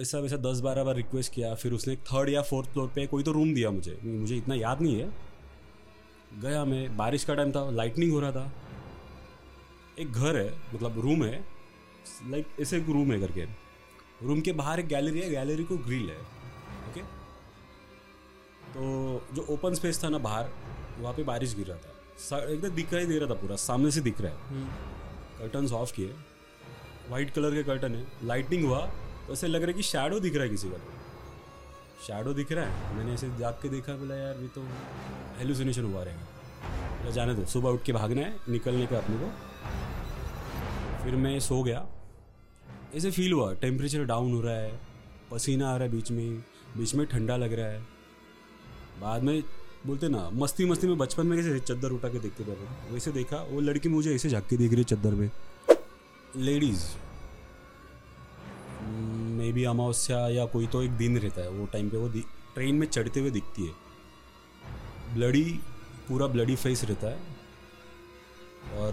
ऐसा वैसा दस बारह बार रिक्वेस्ट किया फिर उसने थर्ड या फोर्थ फ्लोर पे कोई तो रूम दिया मुझे। मुझे इतना याद नहीं है। गया मैं बारिश का टाइम था लाइटनिंग हो रहा था। एक घर है मतलब रूम है लाइक ऐसे एक रूम है करके रूम के बाहर एक गैलरी है गैलरी को ग्रिल है ओके तो जो ओपन स्पेस था ना बाहर वहाँ पे बारिश गिर रहा था। एकदम दिखाई दे रहा था पूरा सामने से दिख रहा है। कर्टन ऑफ़ किए। वाइट कलर के कर्टन है। लाइटनिंग हुआ ऐसे लग रहा है कि शैडो दिख रहा है किसी का। शैडो दिख रहा है। मैंने ऐसे जाग के देखा, बोला, यार, ये तो हेलुसिनेशन हुआ रहेगा। जाने दो, सुबह उठ के भागना है, निकलने का अपने को। फिर मैं सो गया। ऐसे फील हुआ टेम्परेचर डाउन हो रहा है, पसीना आ रहा है बीच में बीच में ठंडा लग रहा है। बाद में बोलते ना, मस्ती मस्ती में बचपन में कैसे चद्दर उठा के देखते थे वैसे देखा, वो लड़की मुझे ऐसे झाक के देख रही है चद्दर में लेडीज़ मे बी अमावस्या या कोई तो एक दिन रहता है वो टाइम पे वो ट्रेन में चढ़ते हुए दिखती है। ब्लडी पूरा ब्लडी फेस रहता है। और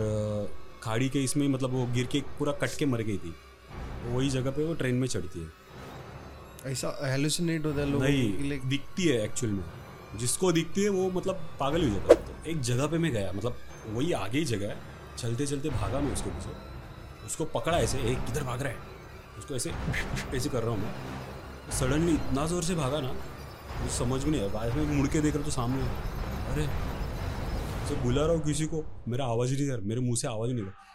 खाड़ी के इसमें मतलब वो गिर के पूरा कट के मर गई थी। वही जगह पे वो ट्रेन में चढ़ती है। ऐसा हेलुसिनेट होता है नहीं दिखती है एक्चुअल में। जिसको दिखती है वो मतलब पागल हो जाता है। तो एक जगह पे मैं गया मतलब वही आगे ही जगह है। चलते चलते भागा मैं उसके पीछे। उसको पकड़ा ऐसे एक किधर भाग रहा है? उसको ऐसे ऐसे कर रहा हूँ मैं सडनली इतना ज़ोर से भागा ना मुझे समझ में नहीं आया बाद में मुड़ के देख रहा तो सामने अरे तो बुला रहा हूँ किसी को मेरा आवाज़ ही नहीं कर मेरे मुँह से आवाज़ ही नहीं कर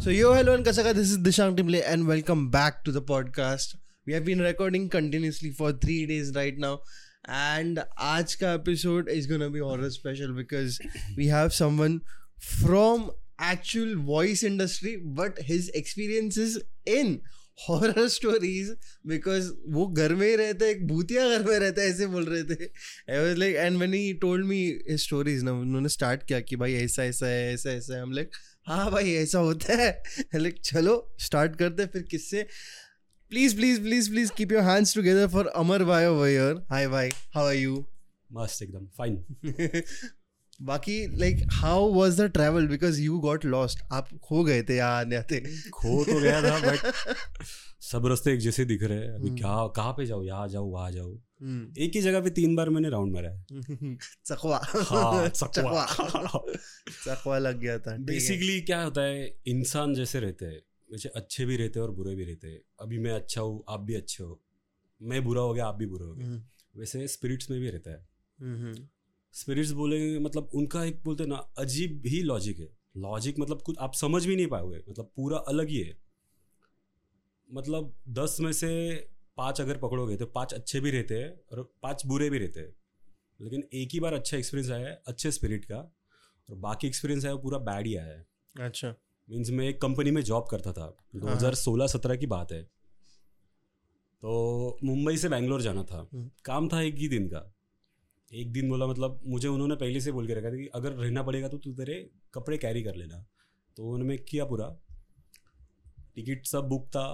So yo hello and Kasaka, this is Dishang Timle and welcome back to the podcast. We have been recording continuously for three days right now. and आज का episode is gonna be horror special because we have someone from actual voice industry but his experiences in horror stories because वो घर में ही रहते एक भूतिया घर में रहता है ऐसे बोल रहे थे। I was like and man he told me stories ना उन्होंने स्टार्ट किया कि भाई ऐसा ऐसा है ऐसा ऐसा है। हम लाइक हाँ भाई ऐसा होता है। लाइक चलो स्टार्ट करते फिर किससे? Please please please please keep your hands together for Amar Bhai over here. Hi, bhai. How are मस्त एकदम फाइन बाकी like how was the travel because you got lost आप खो गए थे यहाँ आने आते। खो तो गया था बट सब रास्ते एक जैसे दिख रहे हैं। अभी क्या कहाँ पे जाओ यहाँ जाओ वहाँ जाओ एक ही जगह पे तीन बार मैंने राउंड मारा है। चकवा। हाँ, चकवा। चकवा। लग गया था बेसिकली क्या होता है इंसान जैसे रहते हैं वैसे अच्छे भी रहते हैं और बुरे भी रहते हैं। अभी मैं अच्छा हूँ आप भी अच्छे हो। मैं बुरा हो गया आप भी बुरे हो गए। हम्म। वैसे स्पिरिट्स में भी रहता है। स्पिरिट्स बोलेंगे मतलब उनका एक बोलते ना अजीब ही लॉजिक है। लॉजिक मतलब कुछ आप समझ भी नहीं पाओगे मतलब पूरा अलग ही है। मतलब दस में से पाँच अगर पकड़ोगे तो पाँच अच्छे भी रहते हैं और पाँच बुरे भी रहते हैं। लेकिन एक ही बार अच्छा एक्सपीरियंस आया है अच्छे स्पिरिट का और बाकी एक्सपीरियंस आया पूरा बैड ही आया है। अच्छा। मीन्स मैं एक कंपनी में जॉब करता था। 2016-17 की बात है। तो मुंबई से बैंगलोर जाना था। हम्म। काम था एक ही दिन का। एक दिन बोला मतलब मुझे उन्होंने पहले से बोल के रखा था कि अगर रहना पड़ेगा तो तू तेरे कपड़े कैरी कर लेना। तो उन्होंने किया पूरा। टिकट सब बुक था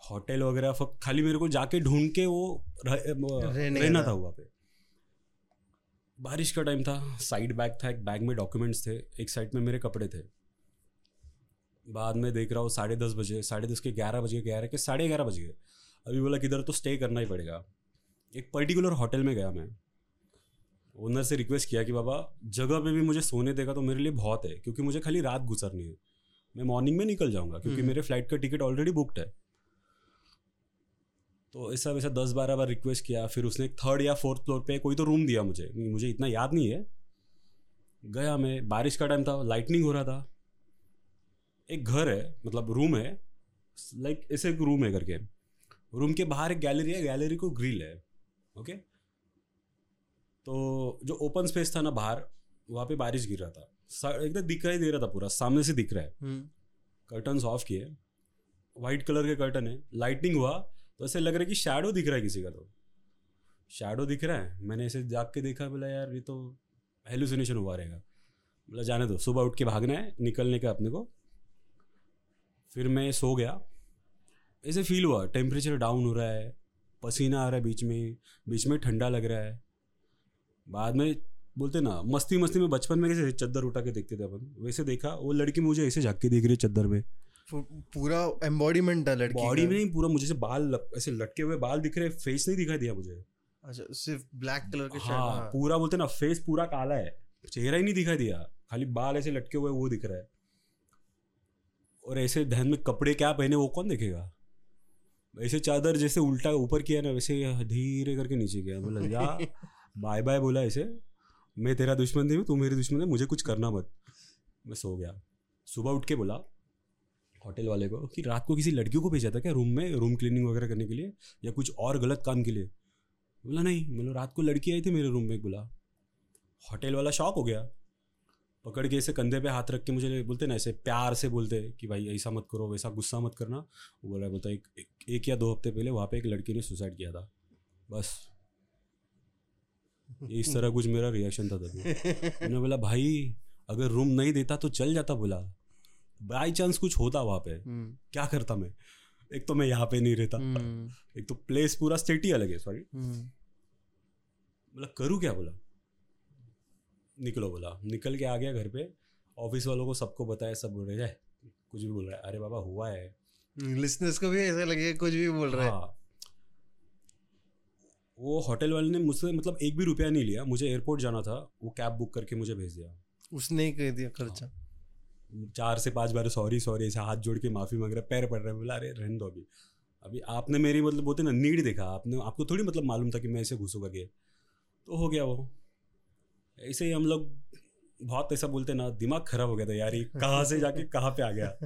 होटल वगैरह खाली मेरे को जाके ढूंढ के वो रहना था। वहाँ पे। बारिश का टाइम था साइड बैग था एक बैग में डॉक्यूमेंट्स थे एक साइड में मेरे कपड़े थे। बाद में देख रहा हूँ साढ़े दस बजे साढ़े दस के ग्यारह बजे ग्यारह के साढ़े ग्यारह बज गए। अभी बोला किधर तो स्टे करना ही पड़ेगा। एक पर्टिकुलर होटल में गया मैं। ओनर से रिक्वेस्ट किया कि बाबा जगह पे भी मुझे सोने देगा तो मेरे लिए बहुत है क्योंकि मुझे खाली रात गुजरनी है। मैं मॉर्निंग में निकल जाऊँगा क्योंकि हम्म। मेरे फ़्लाइट का टिकट ऑलरेडी बुकड है। तो ऐसा वैसा दस बारह बार रिक्वेस्ट किया फिर उसने थर्ड या फोर्थ फ्लोर पे कोई तो रूम दिया मुझे। मुझे इतना याद नहीं है। गया मैं बारिश का टाइम था लाइटनिंग हो रहा था। एक घर है मतलब रूम है लाइक ऐसे एक रूम है करके रूम के बाहर एक गैलरी है गैलरी को ग्रिल है ओके तो जो ओपन स्पेस था ना बाहर वहाँ पे बारिश गिर रहा था। एकदम दिखाई दे रहा था पूरा सामने से दिख रहा है। Curtain hmm. ऑफ़ किए। वाइट कलर के कर्टन है। लाइटनिंग हुआ तो ऐसे लग रहा है कि शेडो दिख रहा है किसी का तो। शैडो दिख रहा है। मैंने ऐसे जाग के देखा बोला यार ये तो हेलुसिनेशन हुआ रहेगा। बोला जाने दो सुबह उठ के भागना है निकलने का अपने को। फिर मैं सो गया। ऐसे फील हुआ टेम्परेचर डाउन हो रहा है पसीना आ रहा है बीच में। बीच में ठंडा लग रहा है। बाद में बोलते ना मस्ती मस्ती में बचपन में कैसे चद्दर उठा के देखते थे अपन? वैसे देखा वो लड़की मुझे ऐसे झाँक के देख रही है चद्दर में। पूरा एम्बॉडीमेंट है लड़की बॉडी में नहीं पूरा मुझे से बाल ऐसे लटके हुए बाल दिख रहे फेस नहीं दिखाई दिया मुझे। अच्छा सिर्फ़ ब्लैक कलर के हाँ, शर्ट पूरा बोलते ना फेस पूरा काला है। चेहरा ही नहीं दिखाई दिया खाली बाल ऐसे लटके हुए वो दिख रहा है। और ऐसे धन में कपड़े क्या पहने वो कौन देखेगा? ऐसे चादर जैसे उल्टा ऊपर किया ना वैसे धीरे करके नीचे गया बोला या बाय बाय बोला ऐसे मैं तेरा दुश्मन नहीं हूँ तू मेरी दुश्मन है मुझे कुछ करना मत। मैं सो गया। सुबह उठ के बोला होटल वाले को कि रात को किसी लड़कियों को भेजा था क्या रूम में रूम क्लीनिंग वगैरह करने के लिए या कुछ और गलत काम के लिए? बोला नहीं मतलब रात को लड़की आई थी मेरे रूम में बोला। होटल वाला शॉक हो गया। पकड़ के ऐसे कंधे पे हाथ रख के मुझे बोलते ना ऐसे प्यार से बोलते कि भाई ऐसा मत करो वैसा गुस्सा मत करना। वो बोला बोलता एक, एक, एक या दो हफ़्ते पहले वहाँ पे एक लड़की ने सुसाइड किया था। बस। इस तरह कुछ मेरा रिएक्शन था तभी। मैंने बोला भाई अगर रूम नहीं देता तो चल जाता बोला। बाई चांस कुछ होता वहाँ पे। हम्म, क्या करता मैं? एक तो मैं यहाँ पे नहीं रहता। हम्म, एक तो प्लेस पूरा स्टेट ही अलग है सॉरी हम्म, बोला करूँ क्या? बोला। निकलो बोला। निकल के आ गया घर पे। ऑफ़िस वालों को सबको बताया सब बोल रहे हैं कुछ भी बोल रहा है। अरे बाबा हुआ है। लिसनर्स को भी ऐसा लगेगा कुछ भी बोल रहा है। हाँ। वो होटल वाले ने मुझसे मतलब एक भी रुपया नहीं लिया मुझे एयरपोर्ट जाना था वो कैब बुक करके मुझे भेज दिया। उसने ही कह दिया खर्चा। चार से पाँच बार सॉरी सॉरी ऐसा हाथ जोड़ के माफ़ी मांग रहा पैर पड़ रहा है। बोला अरे रहने दो अभी। अभी आपने मेरी मतलब बोलते ना नीड देखा आपने आपको थोड़ी मतलब मालूम था कि मैं ऐसे घुसू करके। तो हो गया वो। ऐसे ही हम लोग बहुत ऐसा बोलते ना दिमाग खराब हो गया था यार ये कहाँ से जाके कहाँ पे आ गया।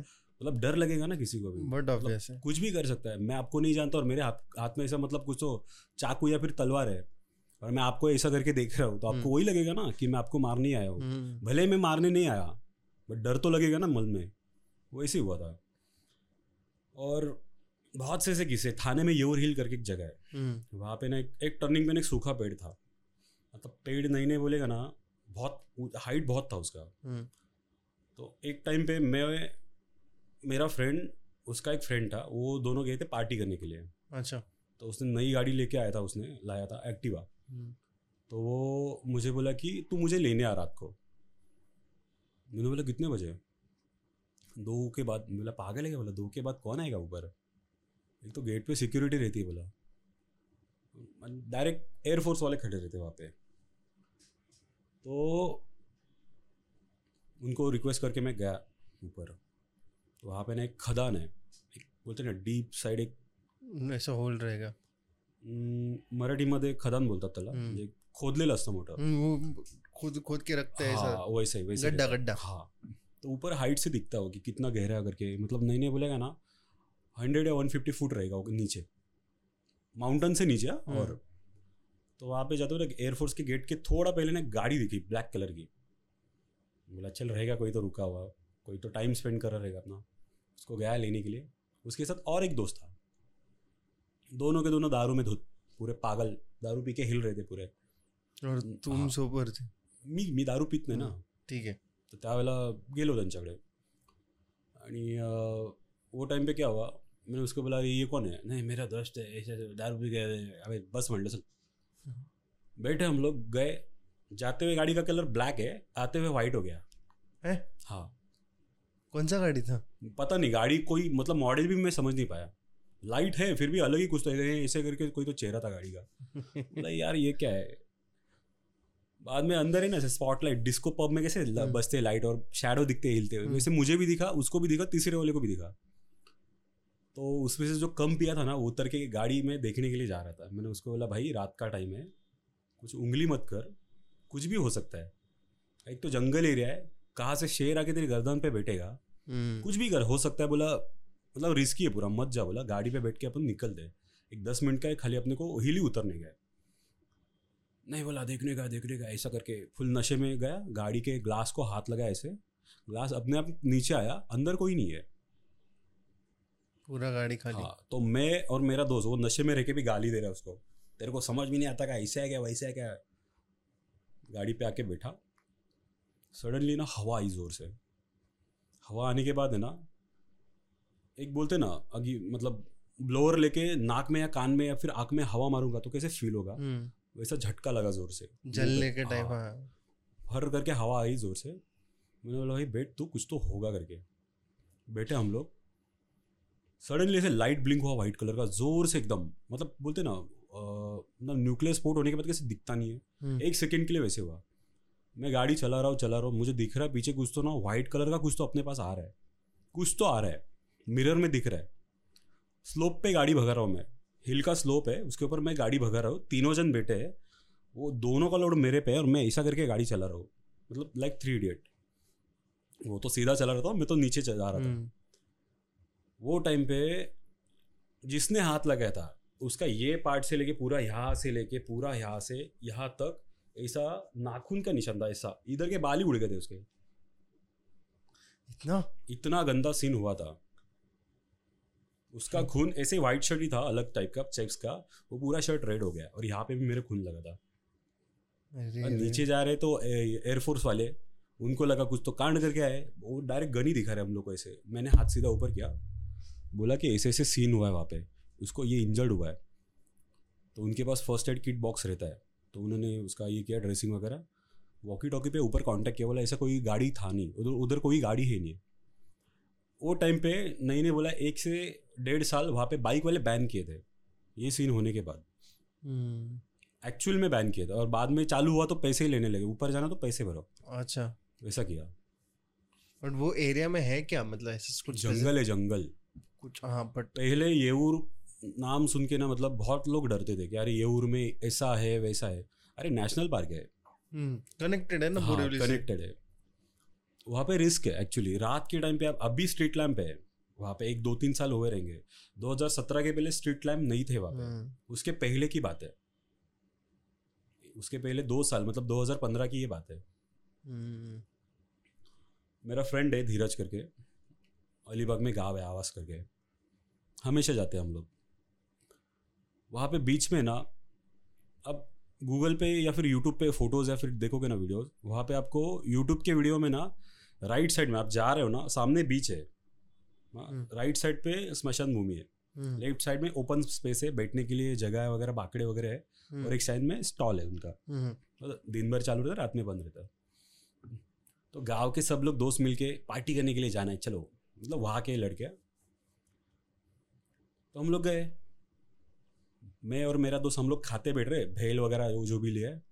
मतलब डर लगेगा ना किसी को भी। बट ऑब्वियस है कुछ भी कर सकता है। मैं आपको नहीं जानता और मेरे हाथ हाथ में ऐसा मतलब कुछ तो चाकू या फिर तलवार है। और मैं आपको ऐसा करके देख रहा हूँ तो आपको हम्म। वही लगेगा ना कि मैं आपको मारने आया हूँ। हम्म, भले मैं मारने नहीं आया बट डर तो लगेगा ना मन में। वैसे हुआ था। और बहुत से ऐसे किस्से थाने में योर हिल करके एक जगह है। हम्म, वहाँ पे ना एक, एक टर्निंग पे ना एक सूखा पेड़ था। मतलब पेड़ नहीं नहीं बोलेगा ना बहुत हाइट बहुत था उसका। तो एक टाइम पे मैं मेरा फ्रेंड उसका एक फ्रेंड था वो दोनों गए थे पार्टी करने के लिए। अच्छा। तो उसने नई गाड़ी लेके आया था उसने लाया था एक्टिवा हम्म, तो वो मुझे बोला कि तू मुझे लेने आ रात को। मैंने बोला कितने बजे? दो के बाद बोला पागल है क्या? बोला दो के बाद कौन आएगा ऊपर एक तो गेट पे सिक्योरिटी रहती है बोला। डायरेक्ट एयरफोर्स वाले खड़े रहते वहाँ पे। तो उनको रिक्वेस्ट करके मैं गया ऊपर तो वहाँ पे ना एक खदान है। एक बोलते ना डीप साइड एक ऐसा होल रहेगा। अं, मराठीमध्ये खदान बोलतात त्याला हम्म. म्हणजे खोदलेलं असतं मोठं. हम्म, वो खुद खुद के रखते हैं हाँ ऐसा वैसे ही वैसे. गड्ढा है। गड्ढा हाँ तो ऊपर हाइट से दिखता हो कि कितना गहरा है। करके मतलब नहीं नहीं बोलेगा ना हंड्रेड या वन फिफ्टी फुट रहेगा वो नीचे। माउंटेन से नीचे हाँ, हम्म। और तो वहाँ पे जाते हो ना एयरफोर्स के गेट के थोड़ा पहले ना गाड़ी दिखी ब्लैक कलर की। बोला चल रहेगा कोई तो रुका हुआ। कोई तो टाइम स्पेंड कर रहा रहेगा अपना। उसको गया लेने के लिए। उसके साथ और एक दोस्त था। दोनों के दोनों दारू में धुत पूरे पागल दारू पी के हिल रहे थे पूरे। और तुम हाँ. सोबर थे। मी मी दारू पित नाही ना। ठीक है। तर त्यावेळेला गेलो त्यांच्याकडे। आणि वो टाइम पे क्या हुआ मैंने उसको बोला ये कौन है? नहीं मेरा दोस्त है ऐसे दारू पी गए अबे बस मान लो चल बैठे हम लोग गए। जाते हुए गाड़ी का कलर ब्लैक है आते हुए वाइट हो गया। है? हाँ। कौन सा गाड़ी था? पता नहीं गाड़ी कोई मतलब मॉडल भी मैं समझ नहीं पाया। लाइट है फिर भी अलग ही कुछ तो है, ऐसे करके कोई तो चेहरा था गाड़ी का। बोला यार ये क्या है? बाद में अंदर है ना स्पॉटलाइट डिस्को पब में कैसे बसते हम्म। लाइट और शेडो दिखते हिलते हुए। हम्म। वैसे मुझे भी दिखा उसको भी दिखा तीसरे वाले को भी दिखा। तो उसमें से जो कम पिया था ना वो उतर के गाड़ी में देखने के लिए जा रहा था। मैंने उसको बोला भाई रात का टाइम है कुछ उंगली मत कर कुछ भी हो सकता है। एक तो जंगल एरिया है कहाँ से शेर आके तेरी गर्दन पे बैठेगा? हम्म, कुछ भी कर हो सकता है बोला मतलब रिस्की है पूरा मत जा बोला गाड़ी पे बैठ के अपन निकल दे। एक दस मिनट का है खाली अपने को हिल उतरने गए नहीं बोला देखने का देखने का ऐसा करके फुल नशे में गया गाड़ी के ग्लास को हाथ लगाया ऐसे। ग्लास अपने आप नीचे आया अंदर कोई नहीं है। पूरा गाड़ी खाली। हाँ तो मैं और मेरा दोस्त वो नशे में रह के भी गाली दे रहा है उसको। तेरे को समझ भी नहीं आता क्या ऐसा है क्या वैसा है क्या? गाड़ी पे आके बैठा। सडनली ना हवा आई ज़ोर से। हवा आने के बाद है ना एक बोलते ना अगी मतलब ब्लोअर लेके नाक में या कान में या फिर आँख में हवा मारूँगा तो कैसे फील होगा? हम्म, वैसा झटका लगा ज़ोर से। जलने के। हाँ। फर करके हवा आई ज़ोर से। मैंने बोला भाई बेट तू कुछ तो होगा करके। बैठे हम लोग। सडनली ऐसे लाइट ब्लिंक हुआ वाइट कलर का ज़ोर से एकदम। मतलब बोलते ना मतलब न्यूक्लियर स्पोर्ट होने के बाद कैसे दिखता नहीं है। हम्म, एक सेकेंड के लिए वैसे हुआ। मैं गाड़ी चला रहा हूँ चला रहा हूँ। मुझे दिख रहा है पीछे कुछ तो ना वाइट कलर का कुछ तो अपने पास आ रहा है। कुछ तो आ रहा है। मिरर में दिख रहा है। स्लोप पे गाड़ी भगा रहा हूँ मैं। हिल का स्लोप है उसके ऊपर मैं गाड़ी भगा रहा हूँ। तीनों जन बैठे हैं। वो दोनों का लोड मेरे पे है और मैं ऐसा करके गाड़ी चला रहा हूँ। मतलब लाइक थ्री इडियट वो तो सीधा चला रहा था मैं तो नीचे जा रहा था। हम्म, वो टाइम पे जिसने हाथ लगाया था उसका ये पार्ट से लेके पूरा यहाँ से लेके पूरा यहाँ से यहाँ तक ऐसा नाखून का निशान था ऐसा। इधर के बाल ही उड़ गए थे उसके। इतना? इतना गंदा सीन हुआ था। उसका खून ऐसे व्हाइट शर्ट ही था अलग टाइप का चेक्स का। वो पूरा शर्ट रेड हो गया और यहाँ पे भी मेरे खून लगा था। और नीचे जा रहे तो एयरफोर्स वाले उनको लगा कुछ तो कांड करके आए। वो डायरेक्ट गन ही दिखा रहे हम लोग को ऐसे। मैंने हाथ सीधा ऊपर किया। बोला कि ऐसे ऐसे सीन हुआ है वहाँ पे। उसको ये इंजर्ड हुआ है। तो उनके पास फ़र्स्ट एड किट बॉक्स रहता है। तो उन्होंने उसका ये किया ड्रेसिंग वगैरह। वॉकी टॉकी पे ऊपर कांटेक्ट किया बोला ऐसा कोई गाड़ी था नहीं उधर उधर कोई गाड़ी है नहीं। वो टाइम पे नई ने बोला एक से डेढ़ साल वहाँ पे बाइक वाले बैन किए थे ये सीन होने के बाद। हम्म, एक्चुअल में बैन किए थे और बाद में चालू हुआ तो पैसे ही लेने लगे। ऊपर जाना तो पैसे भरो। अच्छा। वैसा किया। बट वो एरिया में है क्या? मतलब ऐसे कुछ जंगल है जंगल। कुछ हाँ बट पहले येऊर नाम सुन के ना मतलब बहुत लोग डरते थे कि अरे येऊर में ऐसा है वैसा है। अरे नेशनल पार्क है। कनेक्टेड है ना हाँ कनेक्टेड है। वहाँ पे रिस्क है एक्चुअली रात के टाइम पे आप अभी स्ट्रीट लैम्प है। वहाँ पे एक दो तीन साल हुए रहेंगे। 2017 के पहले स्ट्रीट लैम्प नहीं थे वहाँ पे। हम्म, उसके पहले की बात है। उसके पहले दो साल मतलब 2015 की ये बात है। हम्म, मेरा फ्रेंड है धीरज करके। अलीबाग में गाँव है आवास करके। हमेशा जाते हैं हम लोग। वहाँ पे बीच में ना अब गूगल पे या फिर यूट्यूब पे फ़ोटोज़ या फिर देखोगे ना वीडियोस वहाँ पे आपको यूट्यूब के वीडियो में ना राइट साइड में आप जा रहे हो ना सामने बीच है। हम्म। राइट साइड पे स्मशान भूमि है। हम्म, लेफ़्ट साइड में ओपन स्पेस है बैठने के लिए जगह है वगैरह बाकड़े वगैरह है हम्म, और एक साइड में स्टॉल है उनका। हम्म, मतलब दिन भर चालू रहता है रात में बंद रहता है। तो गाँव के सब लोग दोस्त मिलके पार्टी करने के लिए जाना है चलो। मतलब वहाँ के लड़के। तो हम लोग गए। मैं और मेरा दोस्त हम लोग खाते बैठ रहे भेल वगैरह वो जो भी लिया है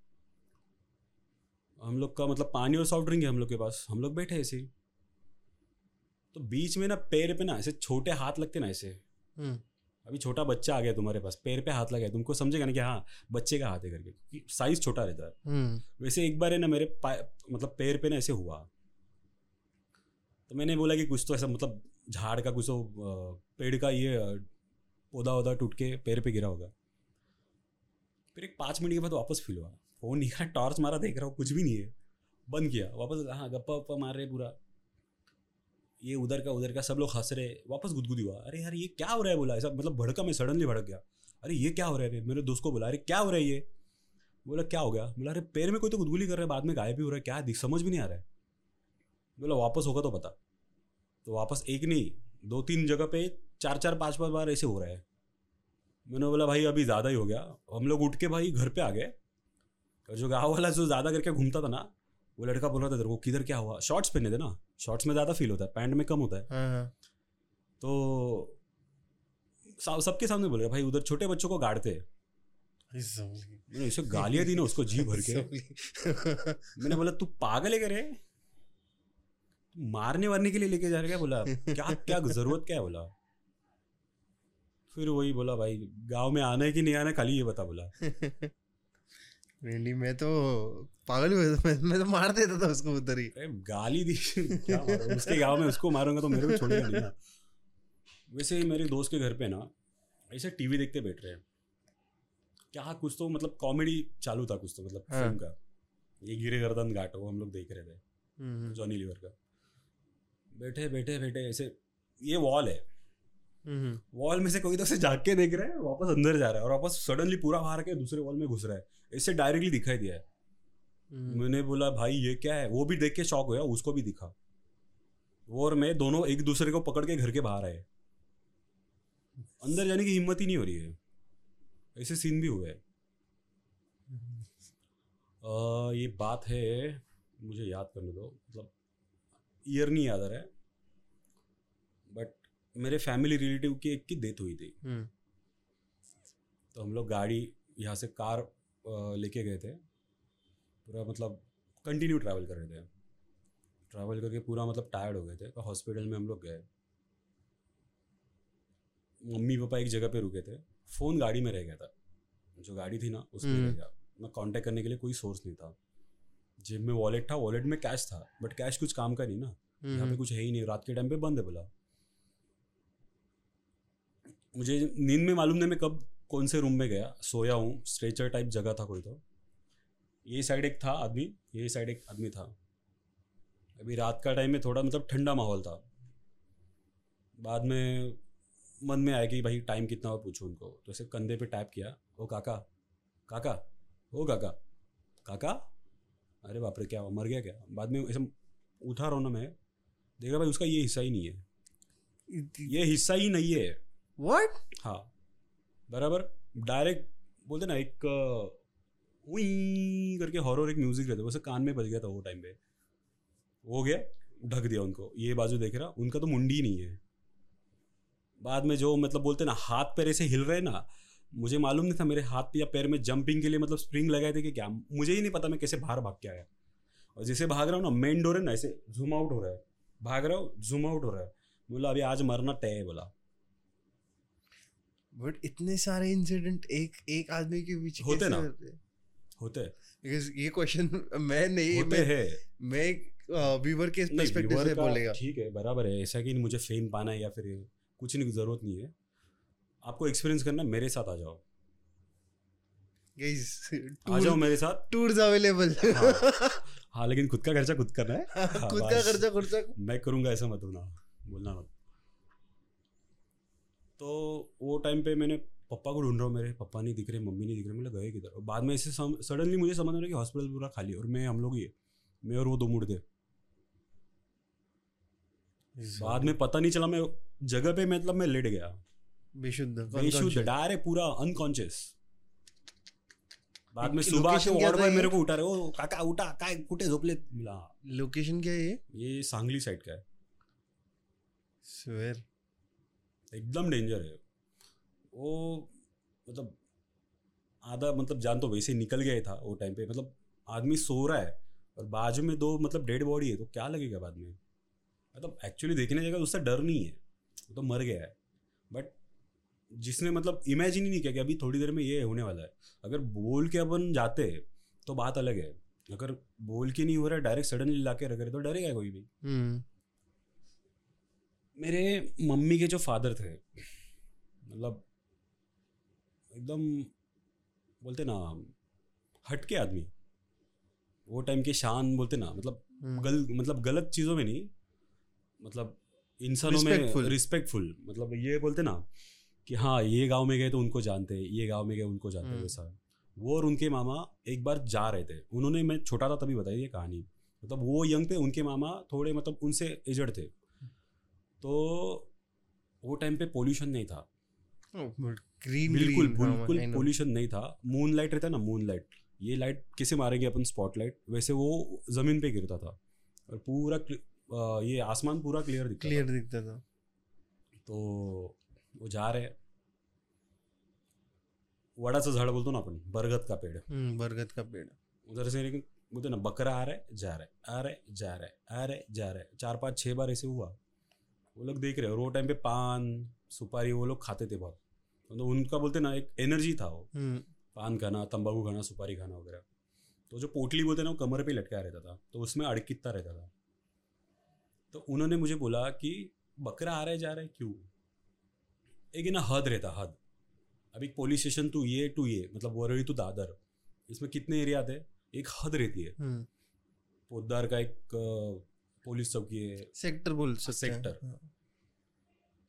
हम लोग का मतलब पानी और सॉफ्ट ड्रिंक है हम लोग के पास। हम लोग बैठे ऐसे तो बीच में ना पैर पे ना ऐसे छोटे हाथ लगते ना ऐसे। हम्म, अभी छोटा बच्चा आ गया तुम्हारे पास पैर पे हाथ लगा है। तुमको समझेगा ना कि हाँ बच्चे का हाथ है करके साइज़ छोटा रहता है। हम्म, वैसे एक बार है ना मेरे मतलब पैर पे ना ऐसे हुआ। तो मैंने बोला कि कुछ तो ऐसा मतलब झाड़ का कुछ तो पेड़ का ये पौधा वौधा टूट के पैर पे गिरा होगा। फिर एक पाँच मिनट के बाद वापस फील हुआ। फ़ोन निकाला टॉर्च मारा, देख रहा हूँ, कुछ भी नहीं है। बंद किया, वापस हाँ गप्पा वप्पा मार रहे पूरा। ये उधर का उधर का, सब लोग हंस रहे वापस गुदगुदी हुआ। अरे यार, ये क्या हो रहा है बोला? ऐसा मतलब भड़का मैं सडनली भड़क गया। अरे ये क्या हो रहा है मेरे दोस्त को बोला, अरे क्या हो रहा है ये? बोला, क्या हो गया? बोला, अरे पैर में कोई तो गुदगुली कर रहा है, बाद में गायब भी हो रहा है। क्या दिख, समझ भी नहीं आ रहा है। बोला, वापस होगा तो पता। तो वापस एक नहीं, दो तीन जगह पे चार चार, पाँच पाँच बार ऐसे हो रहा है। मैंने बोला भाई अभी ज़्यादा ही हो गया। हम लोग उठ के भाई घर पे आ गए। और जो गाँव वाला जो ज़्यादा करके घूमता था ना वो लड़का बोल रहा था तेरे को किधर क्या हुआ? शॉर्ट्स पहने थे ना। शॉर्ट्स में ज़्यादा फील होता है पैंट में कम होता है। हाँ हाँ। तो सबके सामने बोल रहे भाई उधर छोटे बच्चों को गाड़ते हैं। मैंने इसे गालियाँ दी ना उसको जी भर के। मैंने बोला तू पागल है करे मारने वारने के लिए लेके जा रहे क्या? बोला क्या क्या ज़रूरत क्या है? बोला। फिर वही बोला भाई गाँव में आना है कि नहीं आना है, खाली ये बता बोला। Really, मैं तो पागल ही हो मैं, मैं तो मार देता था उसको उधर ही। गाली दी। क्या उसके गाँव में उसको मारूँगा तो मेरे को छोड़ेगा नहीं ना। वैसे ही मेरे दोस्त के घर पे ना ऐसे टीवी देखते बैठ रहे हैं। क्या कुछ तो मतलब कॉमेडी चालू था कुछ तो मतलब हाँ। फ़िल्म का। ये गिरे गर्दन घाट वो हम लोग देख रहे थे हम्म, जॉनी लीवर का। बैठे बैठे बैठे ऐसे ये वॉल है। हम्म, वॉल में से कोई तो से झाँक के देख रहा है वापस अंदर जा रहा है और वापस सडनली पूरा बाहर के दूसरे वॉल में घुस रहा है। इससे डायरेक्टली दिखाई दिया है। हम्म, मैंने बोला भाई ये क्या है? वो भी देख के शॉक हुआ उसको भी दिखा। वो और मैं दोनों एक दूसरे को पकड़ के घर के बाहर आए। अंदर जाने की हिम्मत ही नहीं हो रही है। ऐसे सीन भी हुए हैं। अ, ये बात है मुझे याद करने दो। मतलब ईयर नहीं याद आ रहा है। मेरे फैमिली रिलेटिव की एक की डेथ हुई थी। हम्म, तो हम लोग गाड़ी यहाँ से कार लेके गए थे। पूरा मतलब कंटिन्यू ट्रैवल कर रहे थे। ट्रैवल करके पूरा मतलब टायर्ड हो गए थे। तो हॉस्पिटल में हम लोग गए। मम्मी पापा एक जगह पे रुके थे। फ़ोन गाड़ी में रह गया था। जो गाड़ी थी ना उसमें रह हम्म। गया। मैं कांटेक्ट करने के लिए कोई सोर्स नहीं था। जेब में वॉलेट था वॉलेट में कैश था बट कैश कुछ काम का नहीं ना। यहाँ पे हम्म, कुछ है ही नहीं। रात के टाइम पे बंद है बोला मुझे नींद में मालूम नहीं मैं कब कौन से रूम में गया। सोया हूँ स्ट्रेचर टाइप जगह था कोई तो। ये साइड एक था आदमी ये साइड एक आदमी था। अभी रात का टाइम में थोड़ा मतलब ठंडा माहौल था। बाद में मन में आया कि भाई टाइम कितना हुआ पूछो उनको। तो ऐसे कंधे पे टैप किया ओ काका काका ओ काका काका अरे बाप रे क्या हुआ मर गया क्या? बाद में ऐसे उठा रहा हूँ ना मैं देख रहा भाई उसका ये हिस्सा ही नहीं है। ये हिस्सा ही नहीं है। What? हाँ बराबर. डायरेक्ट बोलते ना, एक करके हॉरर एक म्यूज़िक रहता है वैसे कान में बज गया था वो टाइम पे. हो गया, ढक दिया उनको. ये बाजू देख रहा, उनका तो मुंडी नहीं है. बाद में जो मतलब बोलते ना, हाथ पैर ऐसे हिल रहे ना, मुझे मालूम नहीं था मेरे हाथ या पैर में जंपिंग के लिए मतलब स्प्रिंग लगाए थे कि क्या, मुझे ही नहीं पता मैं कैसे बाहर भाग के आया. और जैसे भाग रहा हूँ ना मेन डोर है ना, ऐसे जूम आउट हो रहा है. भाग रहा हूँ जूम आउट हो रहा है. बोला, अभी आज मरना तय है, बोला. बट इतने सारे इंसिडेंट एक एक आदमी के पीछे होते ना। होते? हैं? ये क्वेश्चन मैं नहीं होते मैं हैं। मैं व्यूवर के पर्सपेक्टिव से बोलेगा। ठीक है बराबर है। ऐसा कि नहीं मुझे फेम पाना है या फिर कुछ नहीं ज़रूरत नहीं है। आपको एक्सपीरियंस करना मेरे साथ आ जाओ। गाइस आ जाओ मेरे साथ। टूर्स अवेलेबल हाँ, हाँ लेकिन खुद का खर्चा खुद करना है? खुद का। खर्चा खर्चा मैं करूँगा ऐसा मत होना। बोलना मत। तो वो टाइम पे मैंने पापा को ढूंढ रहा हूँ मेरे पापा नहीं दिख रहे मम्मी नहीं दिख रहे मतलब गए किधर? और बाद में ऐसे सडनली मुझे समझ आ रहा कि हॉस्पिटल पूरा खाली और मैं हम लोग ही मैं और वो दो मुड़ थे बाद में पता नहीं चला मैं जगह पे मतलब मैं लेट गया। बेशुद्ध बेशुद्ध डायरेक्ट पूरा अनकॉन्शियस बाद में सुबह के वार्ड बॉय? मेरे को उठा रहे ओ काका उठा काय कुठे झोपले मिला। लोकेशन क्या है ये? ये सांगली साइड का है। स्वेर एकदम डेंजर है। वो मतलब आधा मतलब जान तो वैसे ही निकल गया था वो टाइम पे। मतलब आदमी सो रहा है और बाजू में दो मतलब डेड बॉडी है तो क्या लगेगा बाद में? मतलब एक्चुअली देखने जाएगा उससे डर नहीं है। वो तो मर गया है। बट जिसने मतलब इमेजिन ही नहीं किया कि अभी थोड़ी देर में ये होने वाला है। अगर बोल के अपन जाते तो बात अलग है। अगर बोल के नहीं हो रहा है डायरेक्ट सडनली ला के रख रहे तो डरेगा कोई भी। हम्म। मेरे मम्मी के जो फादर थे मतलब एकदम बोलते ना हटके आदमी वो टाइम के शान बोलते ना मतलब हम्म। गल मतलब गलत चीज़ों में नहीं मतलब इंसानों में. रिस्पेक्टफुल मतलब ये बोलते ना कि हाँ ये गाँव में गए तो उनको जानते हैं ये गाँव में गए उनको जानते हैं हम्म। वैसा वो और उनके मामा एक बार जा रहे थे उन्होंने मैं छोटा था तभी बताई ये कहानी मतलब वो यंग थे उनके मामा थोड़े मतलब उनसे एजड थे तो वो टाइम पे पोल्यूशन नहीं था। ग्रीन बिल्कुल हाँ, बिल्कुल पोल्यूशन नहीं था। मून लाइट रहता ना मून लाइट ये लाइट कैसे मारेंगे अपन स्पॉटलाइट वैसे वो ज़मीन पे गिरता था। और पूरा ये आसमान पूरा क्लियर दिखता क्लियर था। दिखता था। तो वो जा रहे वडाचं झाड बोलतो ना आपण बरगद का पेड़। हम्म, बरगद का पेड़। उधर से लेकिन बोलते ना बकरा आ रहा है जा रहा है आ रहा है जा रहा है आ रहा है जा रहा है। चार पाँच छः बार ऐसे हुआ। वो लोग देख रहे हैं वो टाइम पे पान सुपारी वो लोग खाते थे बहुत। मतलब उनका बोलते ना एक एनर्जी था वो। हम्म, पान खाना तंबाकू खाना सुपारी खाना वगैरह। तो जो पोटली बोलते ना वो कमर पे लटका रहता था तो उसमें अड़किता रहता था। तो उन्होंने मुझे बोला कि बकरा आ रहा है जा रहा है क्यों? एक ना हद रहता हद। एक पुलिस स्टेशन टू ये टू ये मतलब वरळी टू दादर। इसमें कितने एरिया आते एक हद रहती है। पोदार का एक पुलिस चौकी है। सेक्टर बोल सकते सेक्टर। हाँ।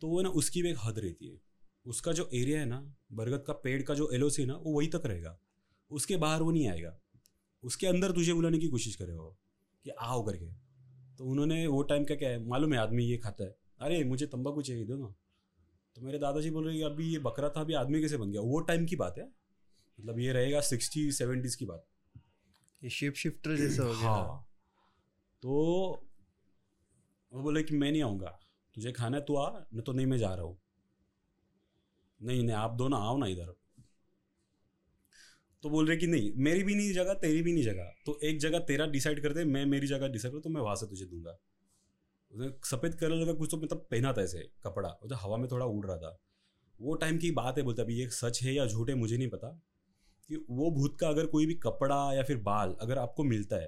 तो वो ना उसकी भी एक हद रहती है। उसका जो एरिया है ना बरगद का पेड़ का जो एल है ना वो वहीं तक रहेगा। उसके बाहर वो नहीं आएगा। उसके अंदर तुझे बुलाने की कोशिश करे वो कि आओ करके। तो उन्होंने वो टाइम का क्या है मालूम है आदमी ये खाता है। अरे मुझे तंबाकू चाहिए दो ना तो मेरे दादाजी बोल रहे कि अभी ये बकरा था अभी आदमी कैसे बन गया? वो टाइम की बात है। मतलब ये रहेगा सिक्सटी सेवेंटीज़ की बात। ये शिप शिफ्टर जैसा हो गया हाँ। तो वो बोले कि मैं नहीं आऊँगा। तुझे खाना है, तू आ नहीं तो नहीं मैं जा रहा हूँ। नहीं नहीं, आप दोनों आओ ना इधर। तो बोल रहे कि नहीं, मेरी भी नहीं जगह, तेरी भी नहीं जगह। तो एक जगह तेरा डिसाइड कर दे, मैं मेरी जगह डिसाइड करूँ तो मैं वहाँ से तुझे दूँगा। सफ़ेद कलर का कुछ तो मतलब पहना था ऐसे, कपड़ा। तो हवा में थोड़ा उड़ रहा था। वो टाइम की बात है, बोलते अभी ये सच है या झूठ है, मुझे नहीं पता। कि वो भूत का अगर कोई भी कपड़ा या फिर बाल अगर आपको मिलता है